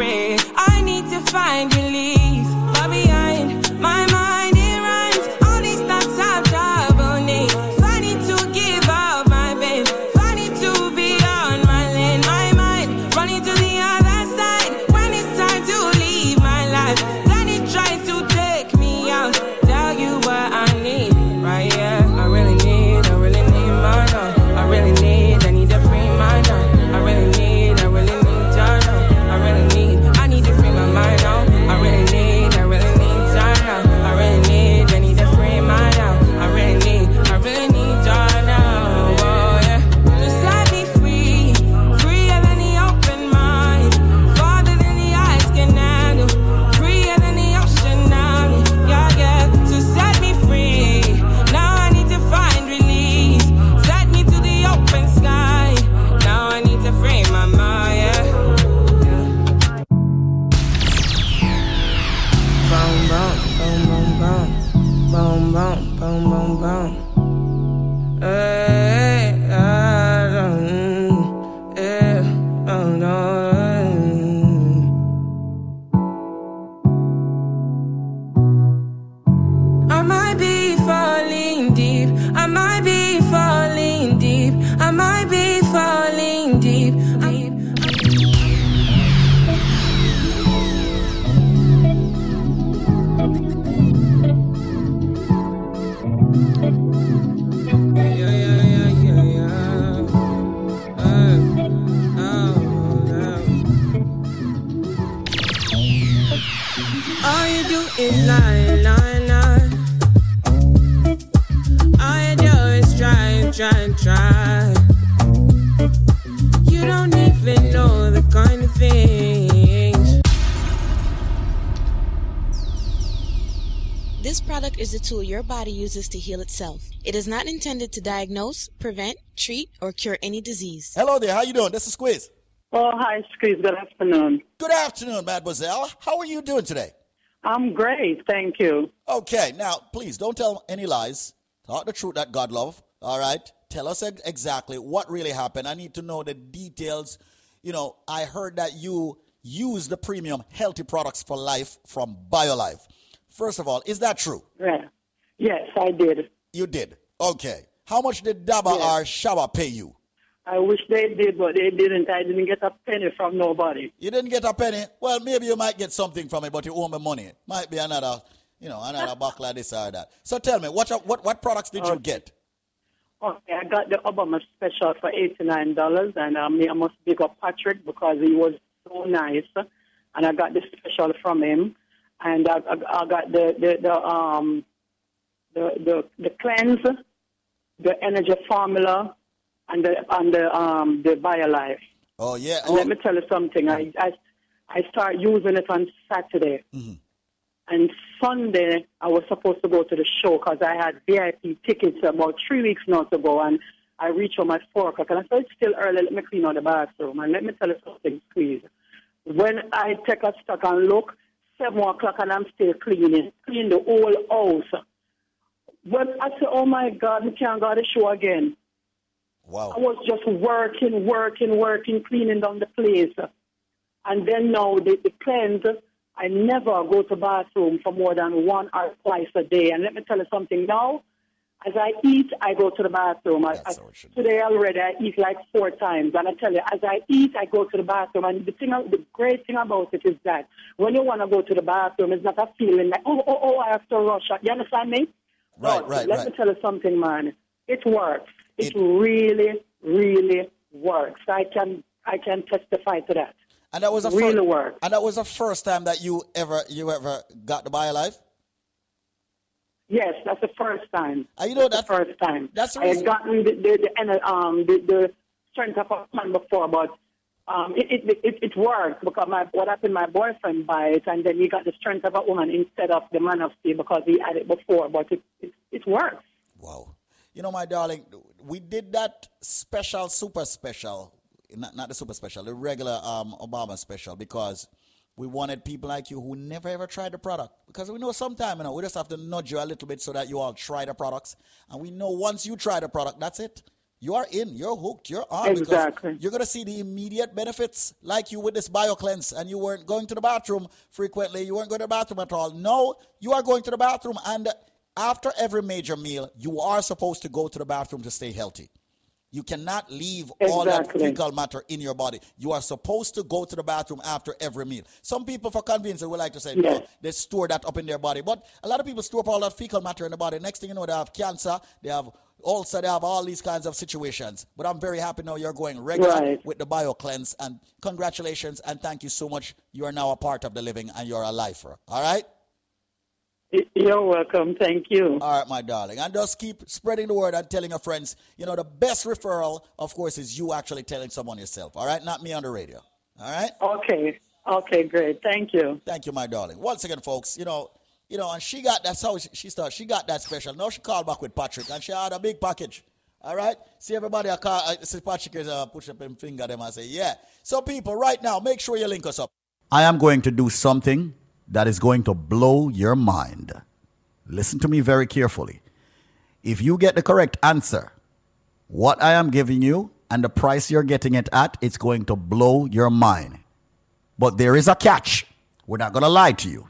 he tool your body uses to heal itself. It is not intended to diagnose, prevent, treat, or cure any disease. Hello there. How you doing? This is Squeeze. Oh, hi, Squeeze. Good afternoon. Good afternoon, mademoiselle. How are you doing today? I'm great, thank you. Okay, now please don't tell any lies. Talk the truth that God love. All right. Tell us exactly what really happened. I need to know the details. You know, I heard that you use the premium healthy products for life from BioLife. First of all, is that true? Yeah. Yes, I did. You did. Okay. How much did Daba or Shaba pay you? I wish they did, but they didn't. I didn't get a penny from nobody. You didn't get a penny. Well, maybe you might get something from it, but you owe me money. Might be another, you know, another buckle of this or that. So tell me, what what what products did you get? Okay, I got the Obama special for eighty-nine dollars, and um, I must big up Patrick because he was so nice, and I got the special from him, and I, I, I got the the, the um the the the cleanse, the energy formula, and the and the um the BioLife. Oh yeah. And let me tell you something. I I I start using it on Saturday. And Sunday, I was supposed to go to the show because I had VIP tickets about three weeks now to go. And I reached home at 4 o'clock. And I said, it's still early. Let me clean out the bathroom. And let me tell you something, squeeze. When I take a stock and look, 7 o'clock and I'm still cleaning, clean the whole house. When I said, oh my God, we can't go to the show again. Wow. I was just working, working, working, cleaning down the place. And then now the, the cleanse, I never go to bathroom for more than one or twice a day. And let me tell you something now. As I eat, I go to the bathroom. I, I, today already, I eat like four times. And I tell you, as I eat, I go to the bathroom. And the thing, the great thing about it is that when you want to go to the bathroom, it's not a feeling like, oh, oh, oh, I have to rush. You understand me? Right, right, Let right. me tell you something, man. It works. It, really, really works. I can, I can testify to that. And that was the really first, works. And that was the first time that you ever you ever got the BioLife. Yes, that's the first time. Uh, you know that's the first time. That's the I had gotten the the, the, um, the, the strength of a man before, but um, it, it, it, it worked because my, what happened, my boyfriend buy it, and then he got the strength of a woman instead of the man of steel because he had it before, but it, it, it works. Wow. You know, my darling, we did that special, super special, not, not the super special, the regular um, Obama special, because we wanted people like you who never ever tried the product. Because we know sometime, you know, we just have to nudge you a little bit so that you all try the products. And we know once you try the product, that's it. You are in, you're hooked, you're on. because Exactly. You're going to see the immediate benefits, like you with this BioCleanse, and you weren't going to the bathroom frequently. You weren't going to the bathroom at all. No, you are going to the bathroom, and after every major meal, you are supposed to go to the bathroom to stay healthy. You cannot leave all that fecal matter in your body. You are supposed to go to the bathroom after every meal. Some people, for convenience, would like to say, oh, no, they store that up in their body. But a lot of people store up all that fecal matter in the body. Next thing you know, they have cancer, they have ulcer, they have all these kinds of situations. But I'm very happy now you're going regular Right. with the bio cleanse. And congratulations and thank you so much. You are now a part of the living and you're a lifer. All right? You're welcome. Thank you. All right, my darling. And just keep spreading the word and telling your friends. You know, the best referral, of course, is you actually telling someone yourself. All right? Not me on the radio. All right? Okay. Okay, great. Thank you. Thank you, my darling. Once again, folks, you know, you know, and she got that's how she, started. She got that special. Now she called back with Patrick, and she had a big package. All right. See everybody. I call. I see Patrick is uh, push up him finger them and say, yeah. So people, right now, make sure you link us up. I am going to do something that is going to blow your mind. Listen to me very carefully. If you get the correct answer, what I am giving you and the price you're getting it at, it's going to blow your mind. But there is a catch. We're not going to lie to you.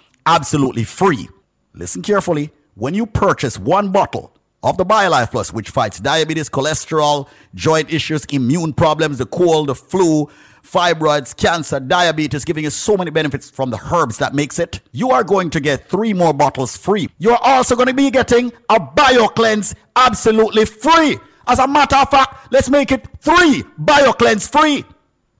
absolutely free. Listen carefully. When you purchase one bottle of the BioLife Plus, which fights diabetes, cholesterol, joint issues, immune problems, the cold, the flu, fibroids, cancer, diabetes, giving you so many benefits from the herbs that makes it, you are going to get three more bottles free. You're also going to be getting a BioCleanse absolutely free. As a matter of fact, let's make it three BioCleanse free.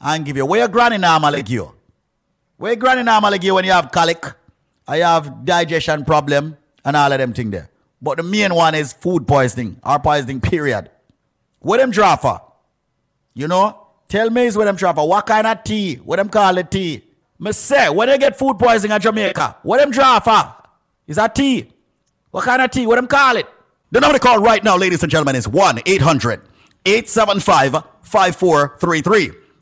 and give you? Where your granny normally give you? Where your granny normally give you when you have colic, you have digestion problem, and all of them thing there. But the main one is food poisoning or poisoning, period. What them draw for? You know? Tell me is what them draw for. What kind of tea? What them call it tea? Me say, when they get food poisoning in Jamaica, what them draw for? Is that tea? What kind of tea? What them call it? The number to call right now, ladies and gentlemen, is 1 800 875 5433.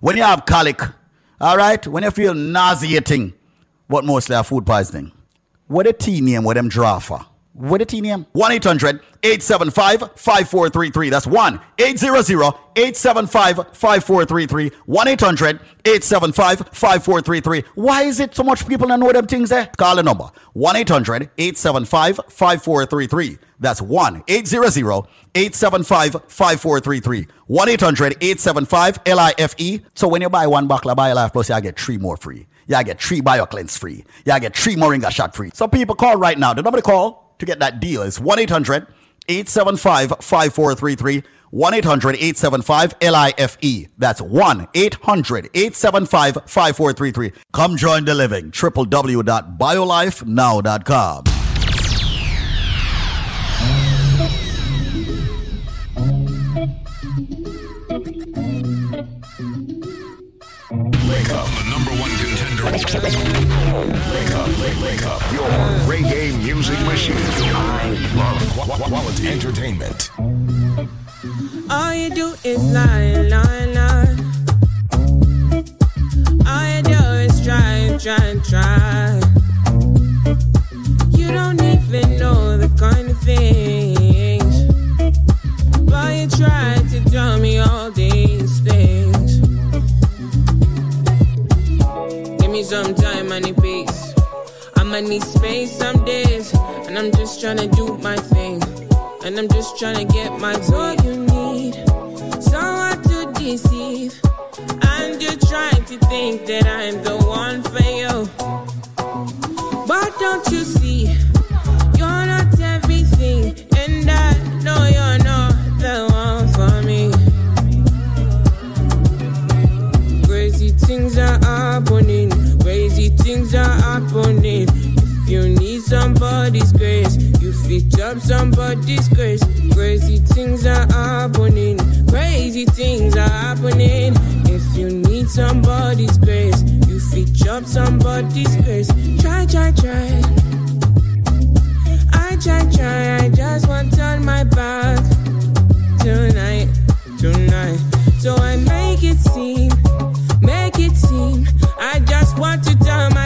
when you have colic, all right, when you feel nauseating, what mostly have food poisoning. What a tea name what them draw for? What a name? 1 800 875 5433. That's 1 800 875 5433. 1 800 875 5433. Why is it so much people don't know them things there? Call the number 1 800 875 5433. That's 1 800 875 5433. 1 800 875 LIFE. So when you buy one bottle of BioLife Plus, you get three more free. You get three bio cleanse free. You get three Moringa shot free. So people call right now. The number to call to get that deal is 1 800 875 5433. 1 800 875 LIFE. That's 1 800 875 5433. Come join the living. www.biolifenow.com. Wake up, the number one contender. Wake up, wake, wake up. Your reggae music machine. Quality entertainment. All you do is lie, lie, lie. All you do is try, try, try. You don't even know the kind of things. But you try to tell me all these things. calm I need space some days. And I'm just trying to do my thing. And I'm just trying to get my all you need. Someone to deceive. And you're trying to think that I'm the one for you. But don't you see? You're not everything. And I know you're not the one for me. Crazy things are happening. Crazy things are happening you need somebody's grace, you fit up somebody's grace. Crazy things are happening, crazy things are happening. If you need somebody's grace, you fit up somebody's grace. Try, try, try. I try, try, I just want to turn my back tonight, tonight. So I make it seem, make it seem. I just want to turn my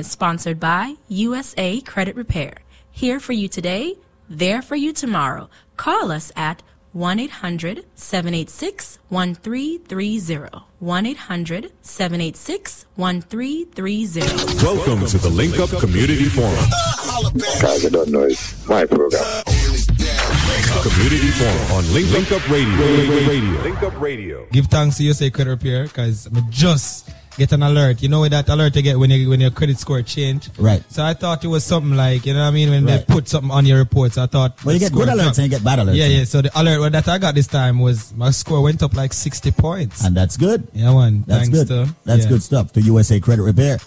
is sponsored by USA Credit Repair. Here for you today, there for you tomorrow. Call us at 1 800 786 1330. 1 800 786 1330. Welcome to the Link Up Community Forum. Guys, I don't know it's my program. Community Forum on Link, Link Up Radio. Radio. Link Up Radio. Give thanks to USA Credit Repair because I'm just get an alert. You know that alert you get when you, when your credit score change. Right. So I thought it was something like you know what I mean when Right. they put something on your reports. I thought Well, you get good alerts dropped. and you get bad alerts. Yeah, yeah. So the alert that I got this time was my score went up like sixty points. And that's good. Yeah, one. That's Thanks good. to- That's yeah. good stuff to USA Credit Repair.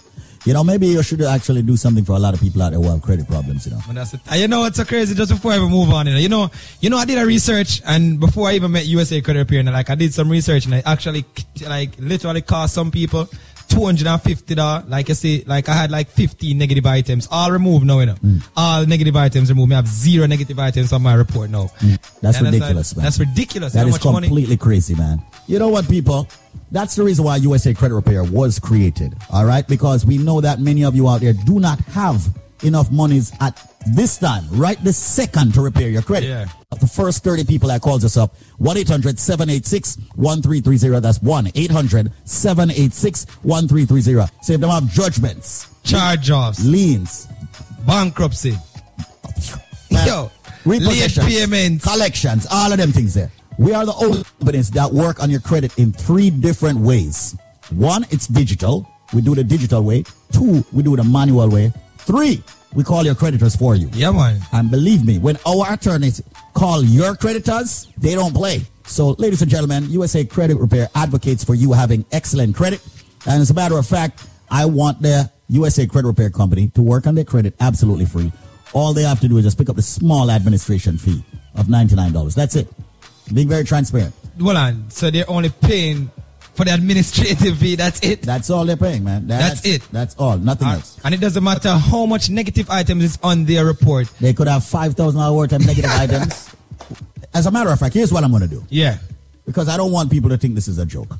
You know, maybe you should actually do something for a lot of people out there who have credit problems. You know. And that's it. You know what's so crazy? Just before I even move on, you know, you know, you know, I did a research, and before I even met USA Credit Repair, and like I did some research, and I actually, like, literally cost some people two hundred and fifty dollars. Like I see, like I had like fifteen negative items, all removed now, you know, Mm. all negative items removed. I have zero negative items on my report now. That's And ridiculous, like- man. That's ridiculous. That How is much money? completely crazy, man. You know what, people? That's the reason why USA Credit Repair was created. All right, because we know that many of you out there do not have enough monies at this time, right this second, to repair your credit. Yeah. The first 30 people that calls us up, 1-800-786-1330. That's 1-800-786-1330. Say if them have judgments, charge-offs, liens, bankruptcy, yo, late payments, collections, all of them things there. We are the only companies that work on your credit in three different ways. One, it's digital. We do the digital way. Two, we do the manual way. Three, we call your creditors for you. Yeah, man. And believe me, when our attorneys call your creditors, they don't play. So, ladies and gentlemen, USA Credit Repair advocates for you having excellent credit. And as a matter of fact, I want the USA Credit Repair Company to work on their credit absolutely free. All they have to do is just pick up the small administration fee of $99. That's it. Being very transparent. Hold on. So they're only paying for the administrative fee. That's it. That's all they're paying, man. That's, it. That's all. Nothing Uh, else. And it doesn't matter how much negative items is on their report. They could have $5,000 worth of negative items. As a matter of fact, here's what I'm going to do. Yeah. Because I don't want people to think this is a joke.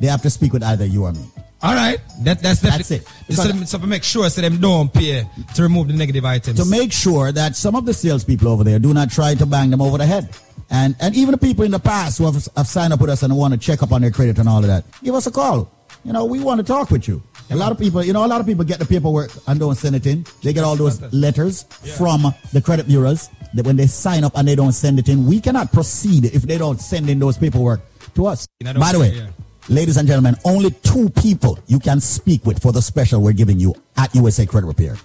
They have to speak with either you or me. All right. That, that's That's it. Just so, them, so make sure so them don't pay to remove the negative items. to make sure that some of the salespeople over there do not try to bang them over the head. And and even the people in the past who have, have signed up with us and want to check up on their credit and all of that, give us a call. You know, we want to talk with you. A lot of people, you know, a lot of people get the paperwork and don't send it in. They get all those letters from the credit bureaus that when they sign up and they don't send it in, we cannot proceed if they don't send in those paperwork to us. By the way, yeah. ladies and gentlemen, only two people you can speak with for the special we're giving you at USA Credit Repair.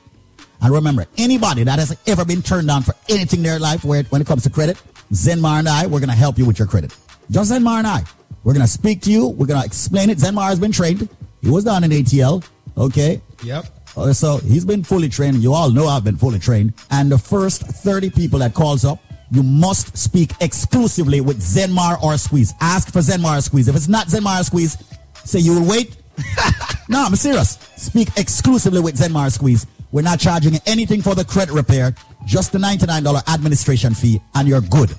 And remember, anybody that has ever been turned down for anything in their life where, when it comes to credit, Zenmar and I, we're going to help you with your credit. Just Zenmar and I. We're going to speak to you. We're going to explain it. Zenmar has been trained. He was down in ATL. Okay. Yep. Uh, so he's been fully trained. You all know I've been fully trained. And the first 30 people that calls up, you must speak exclusively with Zenmar or Squeeze. Ask for Zenmar or Squeeze. If it's not Zenmar or Squeeze, say you will wait. no, I'm serious. Speak exclusively with Zenmar or Squeeze. We're not charging anything for the credit repair, just the $99 administration fee, and you're good.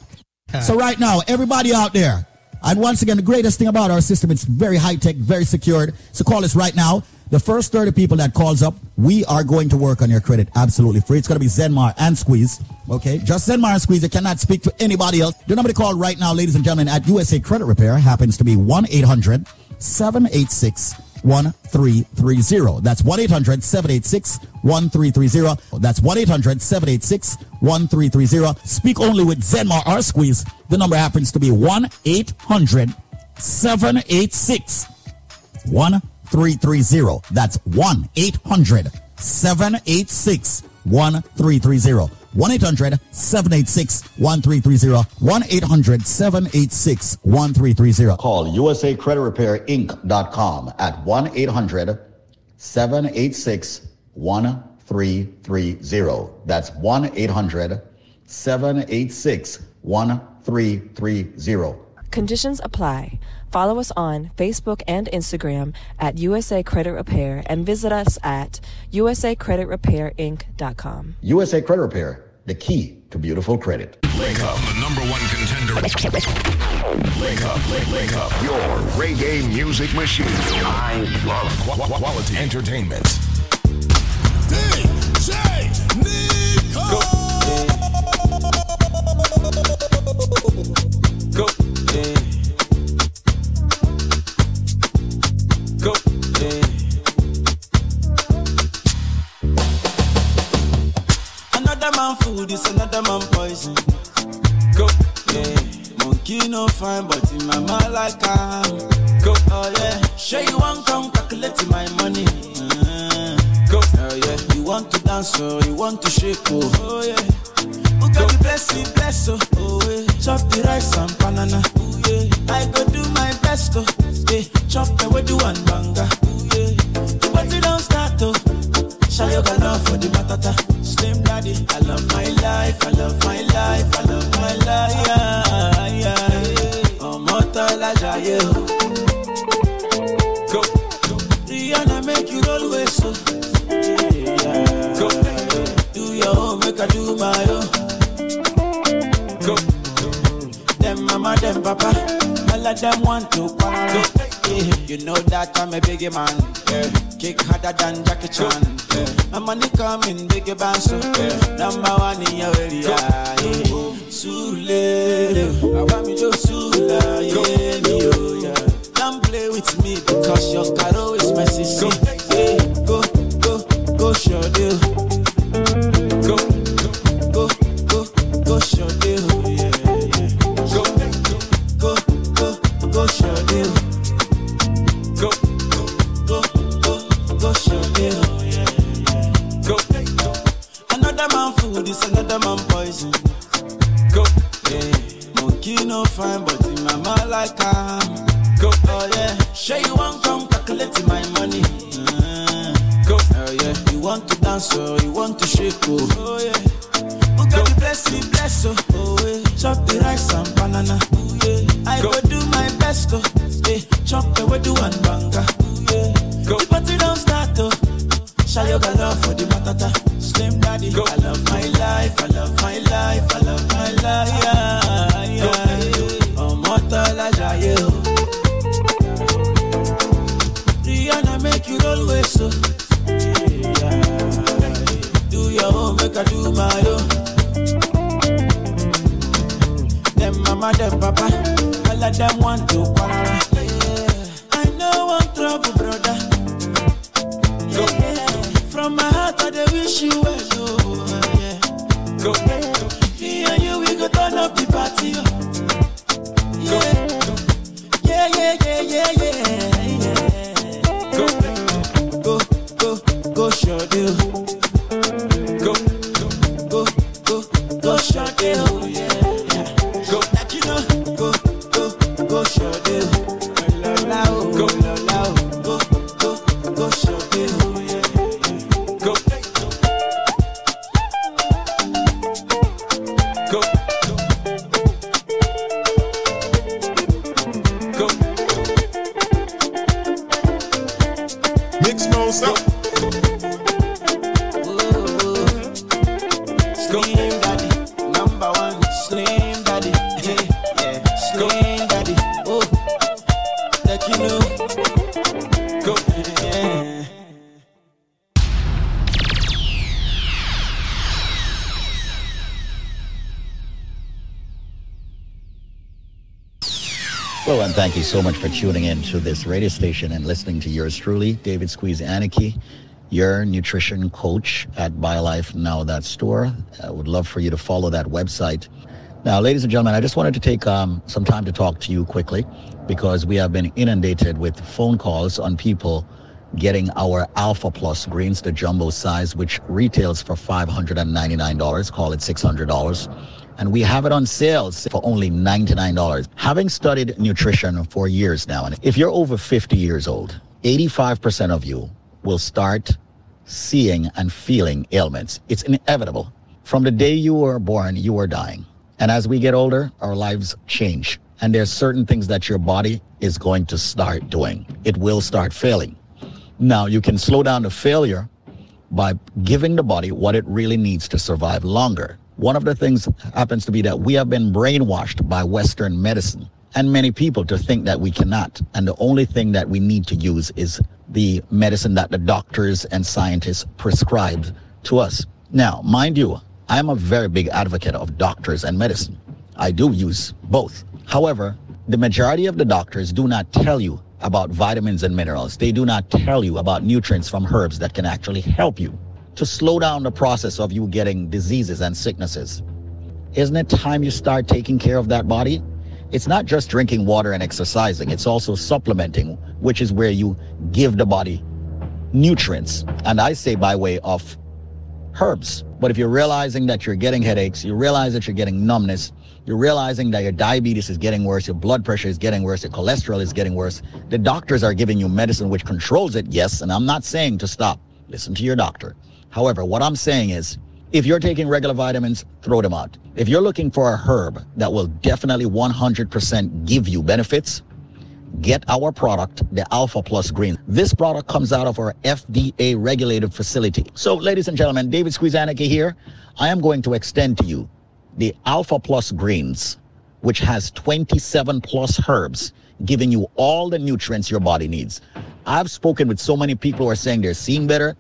So right now, everybody out there, and once again, the greatest thing about our system, it's very high tech, very secured. So call us right now. The first 30 people that calls up, we are going to work on your credit absolutely free. It's going to be Zenmar and Squeeze. Okay. Just Zenmar and Squeeze. You cannot speak to anybody else. The number to call right now, ladies and gentlemen, at USA Credit Repair happens to be 1-800-786 1330. That's 1 800 786 1330. That's 1 800 786 1330. Speak only with Zenmar or Squeeze. The number happens to be 1 800 786 1330. That's 1 800 786 1330. 1 800 786 1330. 1 800 786 1330. Call USA Credit Repair Inc.com at 1 800 786 1330. That's 1 800 786 1330. Conditions apply. Follow us on Facebook and Instagram at USA Credit Repair and visit us at usacreditrepairinc.com. USA Credit Repair, the key to beautiful credit. Link up, the number one contender. Link up, link, link up. Your reggae music machine. I love qu- qu- quality entertainment. DJ Nico. Go. Another man food is another man poison. Go, yeah. Monkey no fine, but in my mind like I'm. Go, oh yeah. Sure you want come calculate my money. Uh, go, oh yeah. You want to dance, so you want to shake, oh, oh yeah. Who got the blessing, bless, oh, oh yeah. Chop the rice and banana, oh yeah. I go do my best, oh, yeah. Chop the way do one banga, oh yeah. The party don't start, oh. Show your love for the matata. Slim daddy, I love my life, I love my life, I love my life. Yeah, yeah. Oh, Motala Jaye. Go. Rihanna make you always so. Yeah. Go. Do your own, make I do my own. Go. Them mama, them papa, all of them want to quarrel. Yeah. You know that I'm a biggie man. Yeah. Kick harder than Jackie Chan. Yeah. My money coming, band so yeah. Number one in your area. Sule, I want me to Sula, yeah, me, oh, yeah. Don't play with me because your caro is my sister. Yeah. Go, go, go, show deal. Like I'm. Go, oh yeah. Sure you want come calculate my money. Uh, go, oh yeah. You want to dance, oh, you want to shake, oh, oh yeah. Who got the blessing, bless, oh, oh yeah. Chop the rice and banana, oh yeah. I go, do my best, oh, yeah. Chop the do one banga, oh yeah. Go, the party don't start, oh. Show your love for the matata. Slim daddy, go. I love my life, I love my life, I love my life. Yeah, of them want to so much for tuning in to this radio station and listening to yours truly, David Squeeze Anarchy, your nutrition coach at BioLifeNow.store. I would love for you to follow that website. Now, ladies and gentlemen, I just wanted to take um, some time to talk to you quickly because we have been inundated with phone calls on people getting our Alpha Plus greens, the jumbo size, which retails for $599, call it $600 and we have it on sales for only $99. Having studied nutrition for years now, and if you're over 50 years old, 85% of you will start seeing and feeling ailments. It's inevitable. From the day you were born, you are dying. And as we get older, our lives change. And there's certain things that your body is going to start doing. It will start failing. Now, you can slow down the failure by giving the body what it really needs to survive longer. One of the things happens to be that we have been brainwashed by Western medicine and many people to think that we cannot. And the only thing that we need to use is the medicine that the doctors and scientists prescribe to us. Now, mind you, I am a very big advocate of doctors and medicine. I do use both. However, the majority of the doctors do not tell you about vitamins and minerals. They do not tell you about nutrients from herbs that can actually help you to slow down the process of you getting diseases and sicknesses. Isn't it time you start taking care of that body? It's not just drinking water and exercising, it's also supplementing, which is where you give the body nutrients. And I say by way of herbs. But if you're realizing that you're getting headaches, you realize that you're getting numbness, you're realizing that your diabetes is getting worse, your blood pressure is getting worse, your cholesterol is getting worse, the doctors are giving you medicine which controls it, yes, and I'm not saying to stop. Listen to your doctor. However, what I'm saying is, if you're taking regular vitamins, throw them out. If you're looking for a herb that will definitely 100% give you benefits, get our product, the Alpha Plus Green. This product comes out of our FDA regulated facility. So, ladies and gentlemen, David Squeezaniki here. I am going to extend to you the Alpha Plus Greens, which has 27 plus herbs, giving you all the nutrients your body needs. I've spoken with so many people who are saying they're seeing better,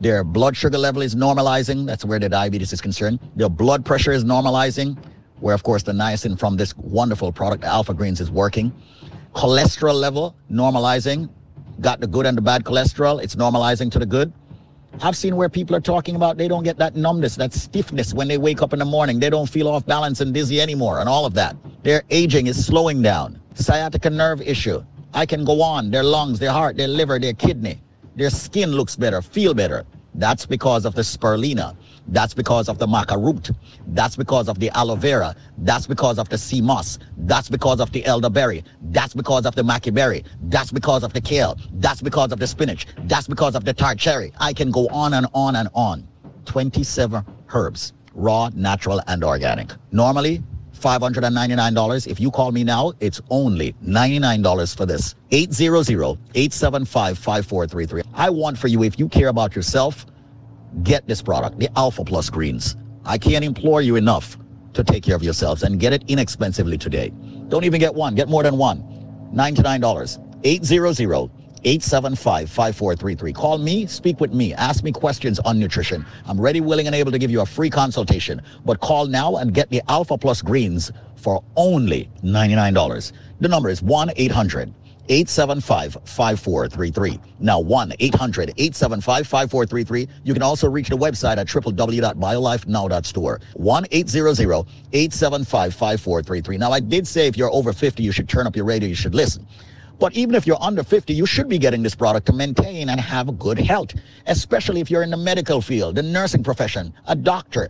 their blood sugar level is normalizing. That's where the diabetes is concerned. Their blood pressure is normalizing, where, of course, the niacin from this wonderful product, Alpha Greens, is working. Cholesterol level normalizing. Got the good and the bad cholesterol. It's normalizing to the good. I've seen where people are talking about they don't get that numbness, that stiffness when they wake up in the morning. They don't feel off balance and dizzy anymore, and all of that. Their aging is slowing down. Sciatica nerve issue. I can go on. Their lungs, their heart, their liver, their kidney. Their skin looks better, feel better. That's because of the spirulina. That's because of the maca root. That's because of the aloe vera. That's because of the sea moss. That's because of the elderberry. That's because of the maca berry. That's because of the kale. That's because of the spinach. That's because of the tart cherry. I can go on and on and on. 27 herbs, raw, natural, and organic. Normally, $599. If you call me now, it's only $99 for this. 800-875-5433. I want for you, if you care about yourself, get this product, the Alpha Plus Greens. I can't implore you enough to take care of yourselves and get it inexpensively today. Don't even get one, get more than one. $99. 800 875 5433. Call me, speak with me, ask me questions on nutrition. I'm ready, willing, and able to give you a free consultation. But call now and get the Alpha Plus Greens for only $99. The number is 1 800 875 5433. Now 1 800 875 5433. You can also reach the website at www.biolifenow.store. 1 800 875 5433. Now, I did say if you're over 50, you should turn up your radio, you should listen. But even if you're under 50, you should be getting this product to maintain and have good health, especially if you're in the medical field, the nursing profession, a doctor.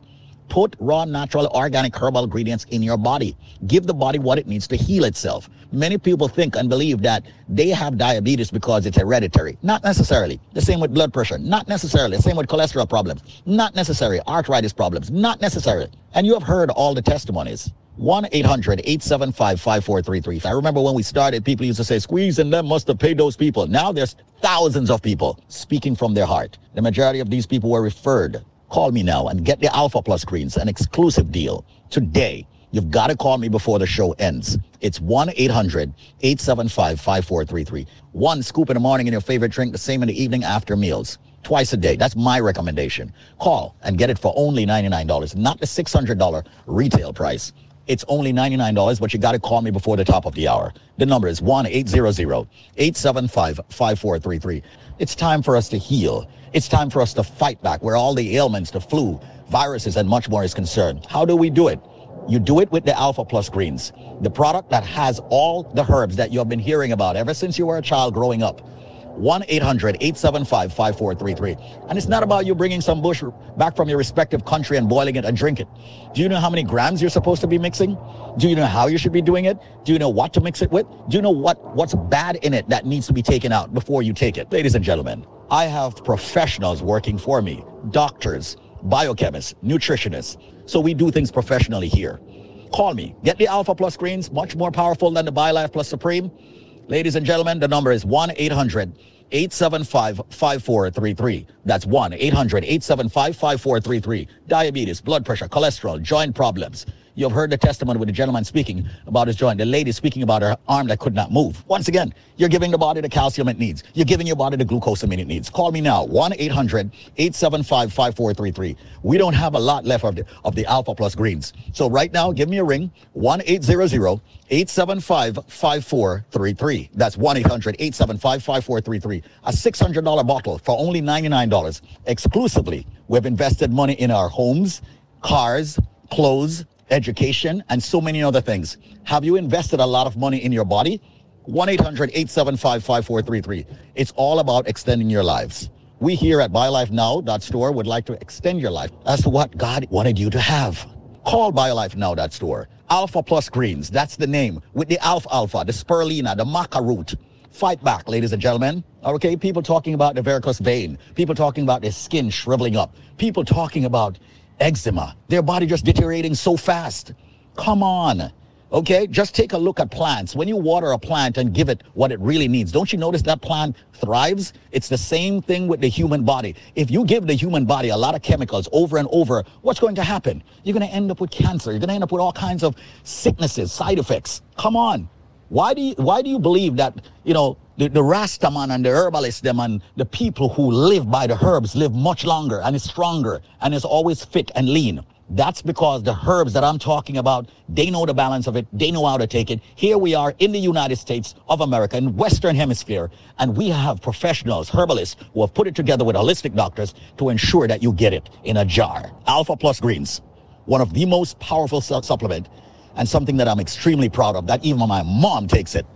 Put raw, natural, organic herbal ingredients in your body. Give the body what it needs to heal itself. Many people think and believe that they have diabetes because it's hereditary. Not necessarily. The same with blood pressure. Not necessarily. The same with cholesterol problems. Not necessarily. Arthritis problems. Not necessarily. And you have heard all the testimonies. 1 800 875 5433. I remember when we started, people used to say, Squeeze and them must have paid those people. Now there's thousands of people speaking from their heart. The majority of these people were referred. Call me now and get the Alpha Plus greens, an exclusive deal today. You've got to call me before the show ends. It's 1 800 875 5433. One scoop in the morning in your favorite drink, the same in the evening after meals. Twice a day. That's my recommendation. Call and get it for only $99, not the $600 retail price. It's only $99, but you got to call me before the top of the hour. The number is 1 800 875 5433. It's time for us to heal. It's time for us to fight back where all the ailments, the flu, viruses, and much more is concerned. How do we do it? You do it with the Alpha Plus Greens, the product that has all the herbs that you have been hearing about ever since you were a child growing up. 1 800 875 5433. And it's not about you bringing some bush back from your respective country and boiling it and drink it. Do you know how many grams you're supposed to be mixing? Do you know how you should be doing it? Do you know what to mix it with? Do you know what, what's bad in it that needs to be taken out before you take it? Ladies and gentlemen, I have professionals working for me doctors, biochemists, nutritionists. So we do things professionally here. Call me. Get the Alpha Plus greens, much more powerful than the BioLife Plus Supreme. Ladies and gentlemen, the number is 1 800 875 5433. That's 1 800 875 5433. Diabetes, blood pressure, cholesterol, joint problems. You have heard the testimony with the gentleman speaking about his joint, the lady speaking about her arm that could not move. Once again, you're giving the body the calcium it needs. You're giving your body the glucose it needs. Call me now, 1 800 875 5433. We don't have a lot left of the, of the Alpha Plus greens. So right now, give me a ring, 1 800 875 5433. That's 1 800 875 5433. A $600 bottle for only $99 exclusively. We've invested money in our homes, cars, clothes, education, and so many other things. Have you invested a lot of money in your body? 1 800 875 5433. It's all about extending your lives. We here at BioLifeNow.store would like to extend your life as to what God wanted you to have. Call BioLifeNow.store. Alpha Plus Greens, that's the name, with the Alfalfa, the Spirulina, the Maca root. Fight back, ladies and gentlemen. Okay, people talking about the varicose vein, people talking about their skin shriveling up, people talking about eczema, their body just deteriorating so fast. Come on. Okay, just take a look at plants. When you water a plant and give it what it really needs, don't you notice that plant thrives? It's the same thing with the human body. If you give the human body a lot of chemicals over and over, what's going to happen? You're going to end up with cancer. You're going to end up with all kinds of sicknesses, side effects. Come on. Why do you, why do you believe that, you know, the, the Rastaman and the herbalists, them and the people who live by the herbs live much longer and is stronger and is always fit and lean? That's because the herbs that I'm talking about, they know the balance of it. They know how to take it. Here we are in the United States of America, in Western Hemisphere, and we have professionals, herbalists, who have put it together with holistic doctors to ensure that you get it in a jar. Alpha Plus Greens, one of the most powerful su- supplement and something that I'm extremely proud of, that even my mom takes it.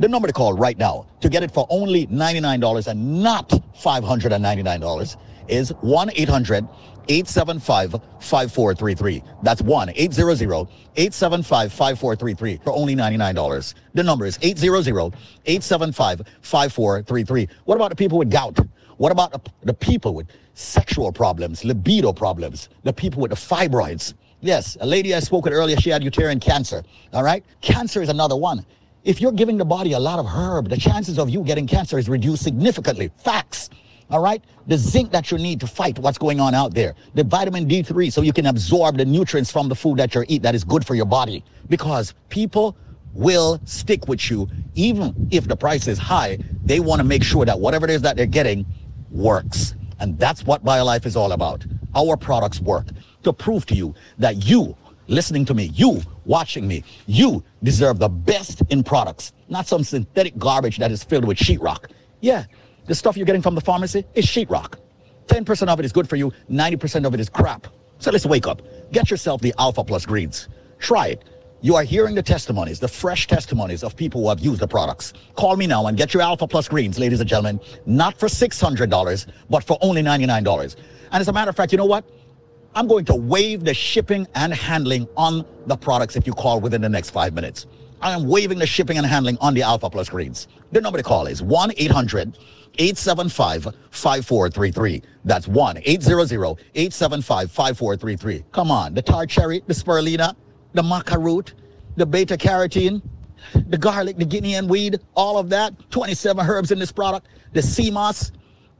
The number to call right now to get it for only $99 and not $599 is 1 800 875 5433. That's 1 800 875 5433 for only $99. The number is 800 875 5433. What about the people with gout? What about the, the people with sexual problems, libido problems, the people with the fibroids? Yes, a lady I spoke with earlier, she had uterine cancer. All right? Cancer is another one. If you're giving the body a lot of herb, the chances of you getting cancer is reduced significantly. Facts. All right? The zinc that you need to fight what's going on out there. The vitamin D3 so you can absorb the nutrients from the food that you eat that is good for your body. Because people will stick with you even if the price is high. They want to make sure that whatever it is that they're getting works. And that's what BioLife is all about. Our products work to prove to you that you, listening to me, you watching me, you deserve the best in products, not some synthetic garbage that is filled with sheetrock. Yeah, the stuff you're getting from the pharmacy is sheetrock. 10% of it is good for you, 90% of it is crap. So let's wake up. Get yourself the Alpha Plus greens. Try it. You are hearing the testimonies, the fresh testimonies of people who have used the products. Call me now and get your Alpha Plus greens, ladies and gentlemen, not for $600, but for only $99. And as a matter of fact, you know what? I'm going to waive the shipping and handling on the products if you call within the next five minutes. I am waiving the shipping and handling on the Alpha Plus greens. The number to call is 1 800 875 5433. That's 1 800 875 5433. Come on, the tart cherry, the spirulina, the maca root, the beta carotene, the garlic, the Guinea hen weed, all of that. 27 herbs in this product. The sea moss.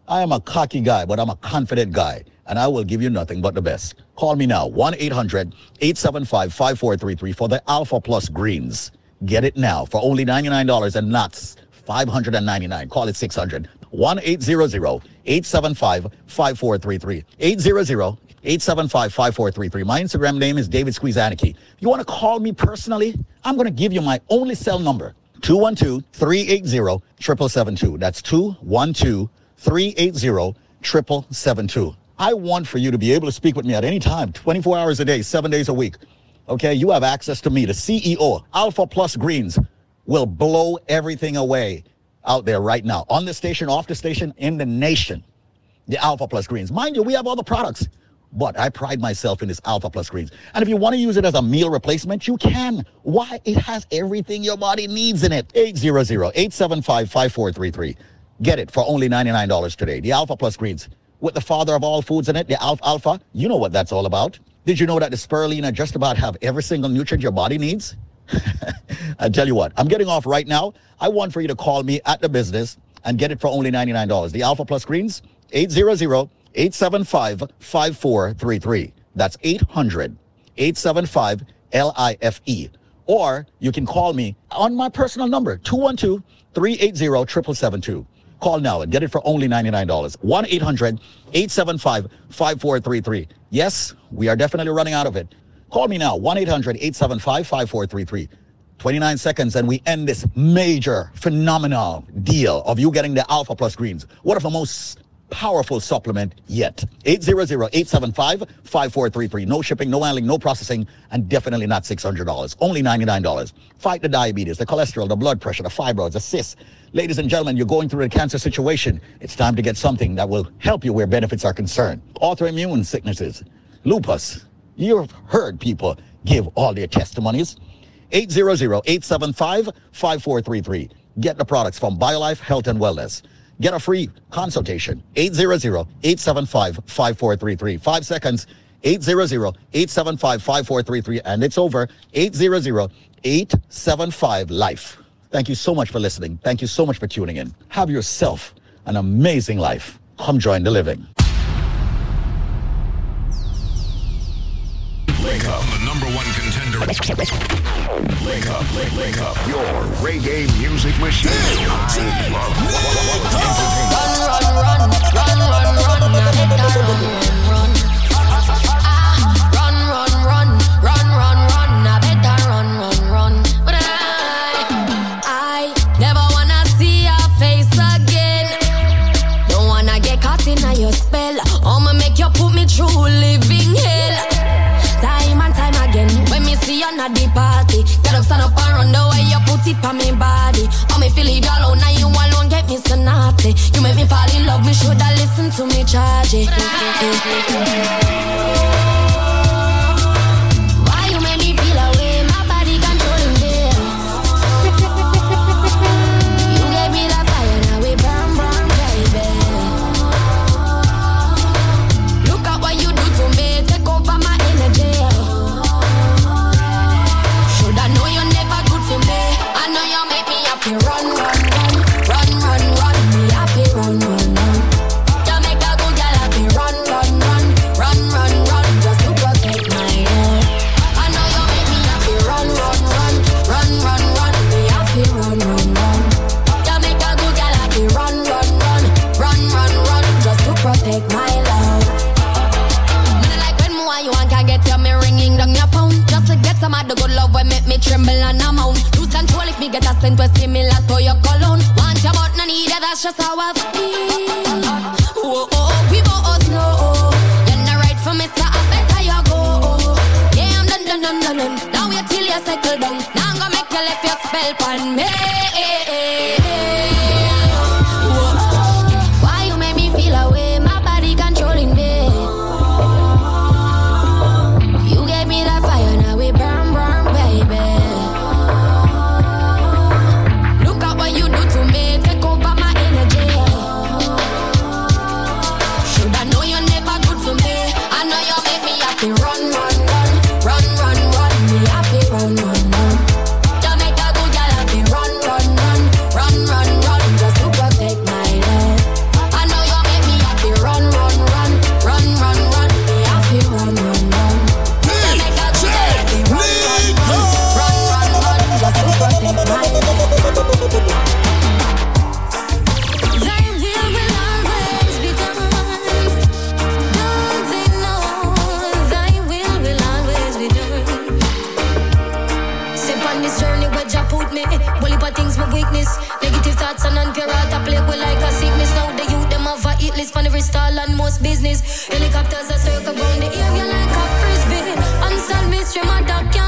I am a cocky guy, but I'm a confident guy, and I will give you nothing but the best. Call me now, 1 800 875 5433 for the Alpha Plus Greens. Get it now for only $99 and not 599 Call it 600 1 800 875 5433. 800 875-5433. My Instagram name is David Squeeze Anarchy. You want to call me personally? I'm going to give you my only cell number. 212-380-7772. That's 212-380-7772. I want for you to be able to speak with me at any time, 24 hours a day, seven days a week. Okay, you have access to me, the CEO. Alpha Plus Greens will blow everything away out there right now. On the station, off the station, in the nation. The Alpha Plus Greens. Mind you, we have all the products. But I pride myself in this Alpha Plus Greens. And if you want to use it as a meal replacement, you can. Why? It has everything your body needs in it. 800-875-5433. Get it for only $99 today. The Alpha Plus Greens. With the father of all foods in it, the Alfalfa. You know what that's all about. Did you know that the spirulina just about have every single nutrient your body needs? I tell you what, I'm getting off right now. I want for you to call me at the business and get it for only $99. The Alpha Plus Greens, 800-875-5433. That's 800-875-LIFE. Or you can call me on my personal number, 212-380-7772. Call now and get it for only $99. 1-800-875-5433. Yes, we are definitely running out of it. Call me now, 1-800-875-5433. 29 seconds and we end this major, phenomenal deal of you getting the Alpha Plus Greens. One of the most powerful supplement yet. 800-875-5433. No shipping, no handling, no processing, and definitely not $600. Only $99. Fight the diabetes, the cholesterol, the blood pressure, the fibroids, the cysts. Ladies and gentlemen, you're going through a cancer situation. It's time to get something that will help you where benefits are concerned. Autoimmune sicknesses, lupus. You've heard people give all their testimonies. 800-875-5433. Get the products from BioLife Health and Wellness. Get a free consultation. 800-875-5433. Five seconds. 800-875-5433. And it's over. 800-875-LIFE. Thank you so much for listening. Thank you so much for tuning in. Have yourself an amazing life. Come join the living. Link up, the number one Link up, link, link up. Your reggae music machine. I love Run, run, run, run, run, run, run, run, run. Ah, run, your spell. I'ma make you put me through living hell. Me see you the party, get up, stand up and run the way you put it on me body. Oh, me feel it all now you alone get me so naughty. You make me fall in love, me shoulda listen to me charge it. Get a scent with similar to your cologne Want you but no need it, that's just how I feel house business. Helicopters are circle round the area like a frisbee. Unsolved mystery, my dog can't.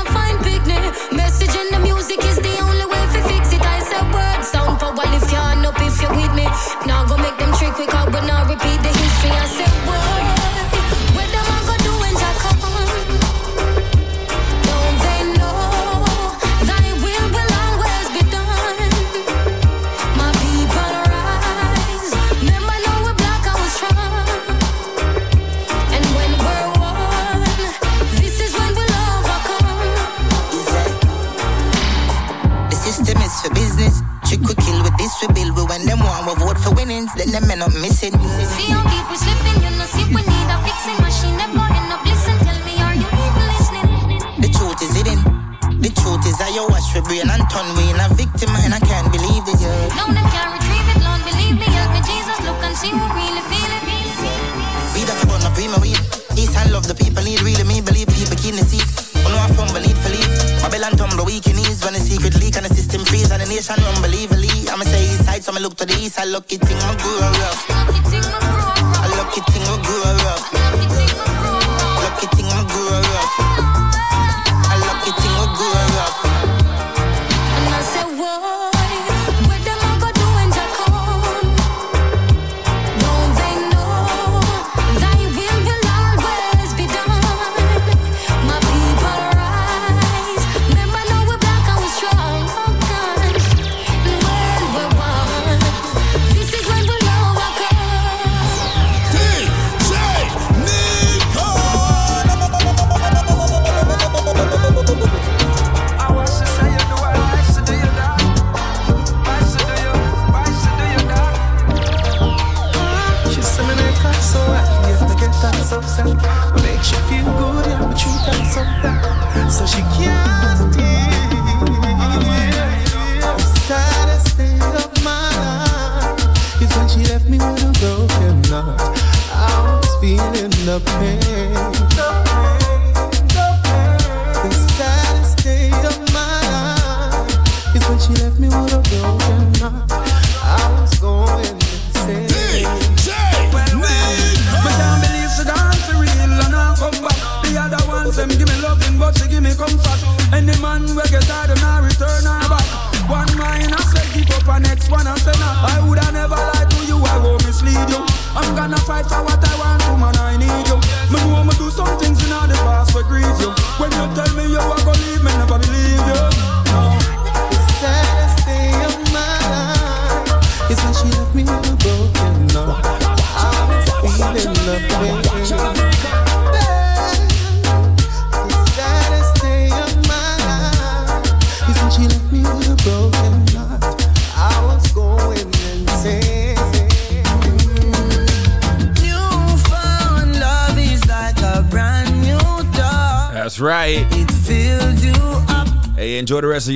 We vote for winnings, then the men missing. See how people slipping, you know, see we need a fixing machine. Never end up listening? The truth is hidden. The truth is that you wash your brain and turn me in a victim, and I can't believe it. Yeah. No, them can't retrieve it, Lord, believe me, help me, Jesus, look and see who really feel it. We the fun of prima weed. East hand love the people need really me believe people keen the seat. Oh no, I fumble, believe for leave. Babylon tumble weak in ease when the secret leak and the system freeze and the nation don't believe. I look to the east, I lucky thing I grew up rough.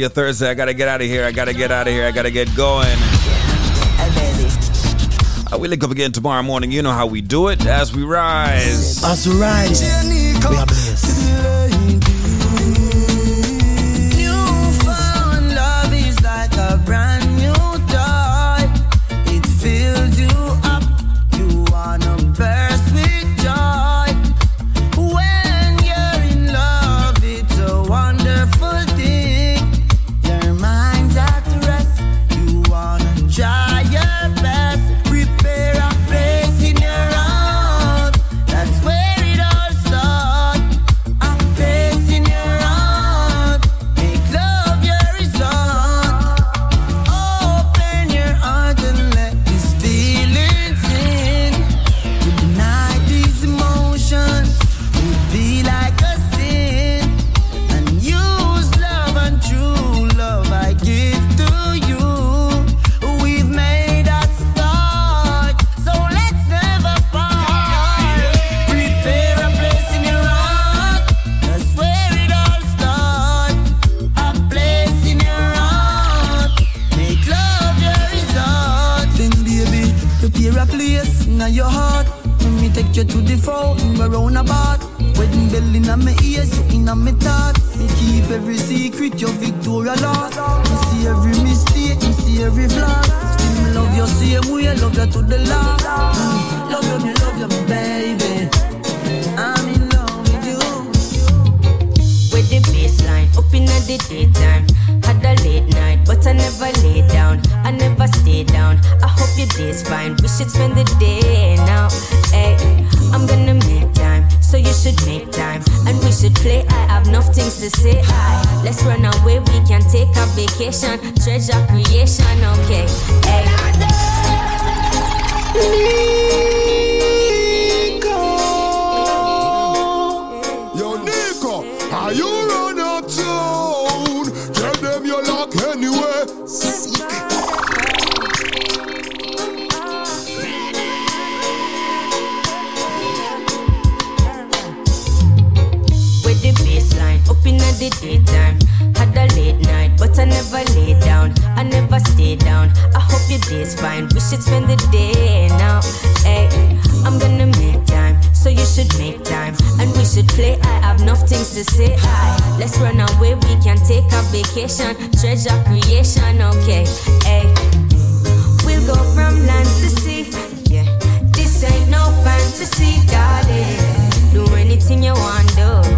Thursday. I gotta get out of here. I gotta get out of here. I gotta get going. Uh, we link up again tomorrow morning. You know how we do it as we rise. As we rise.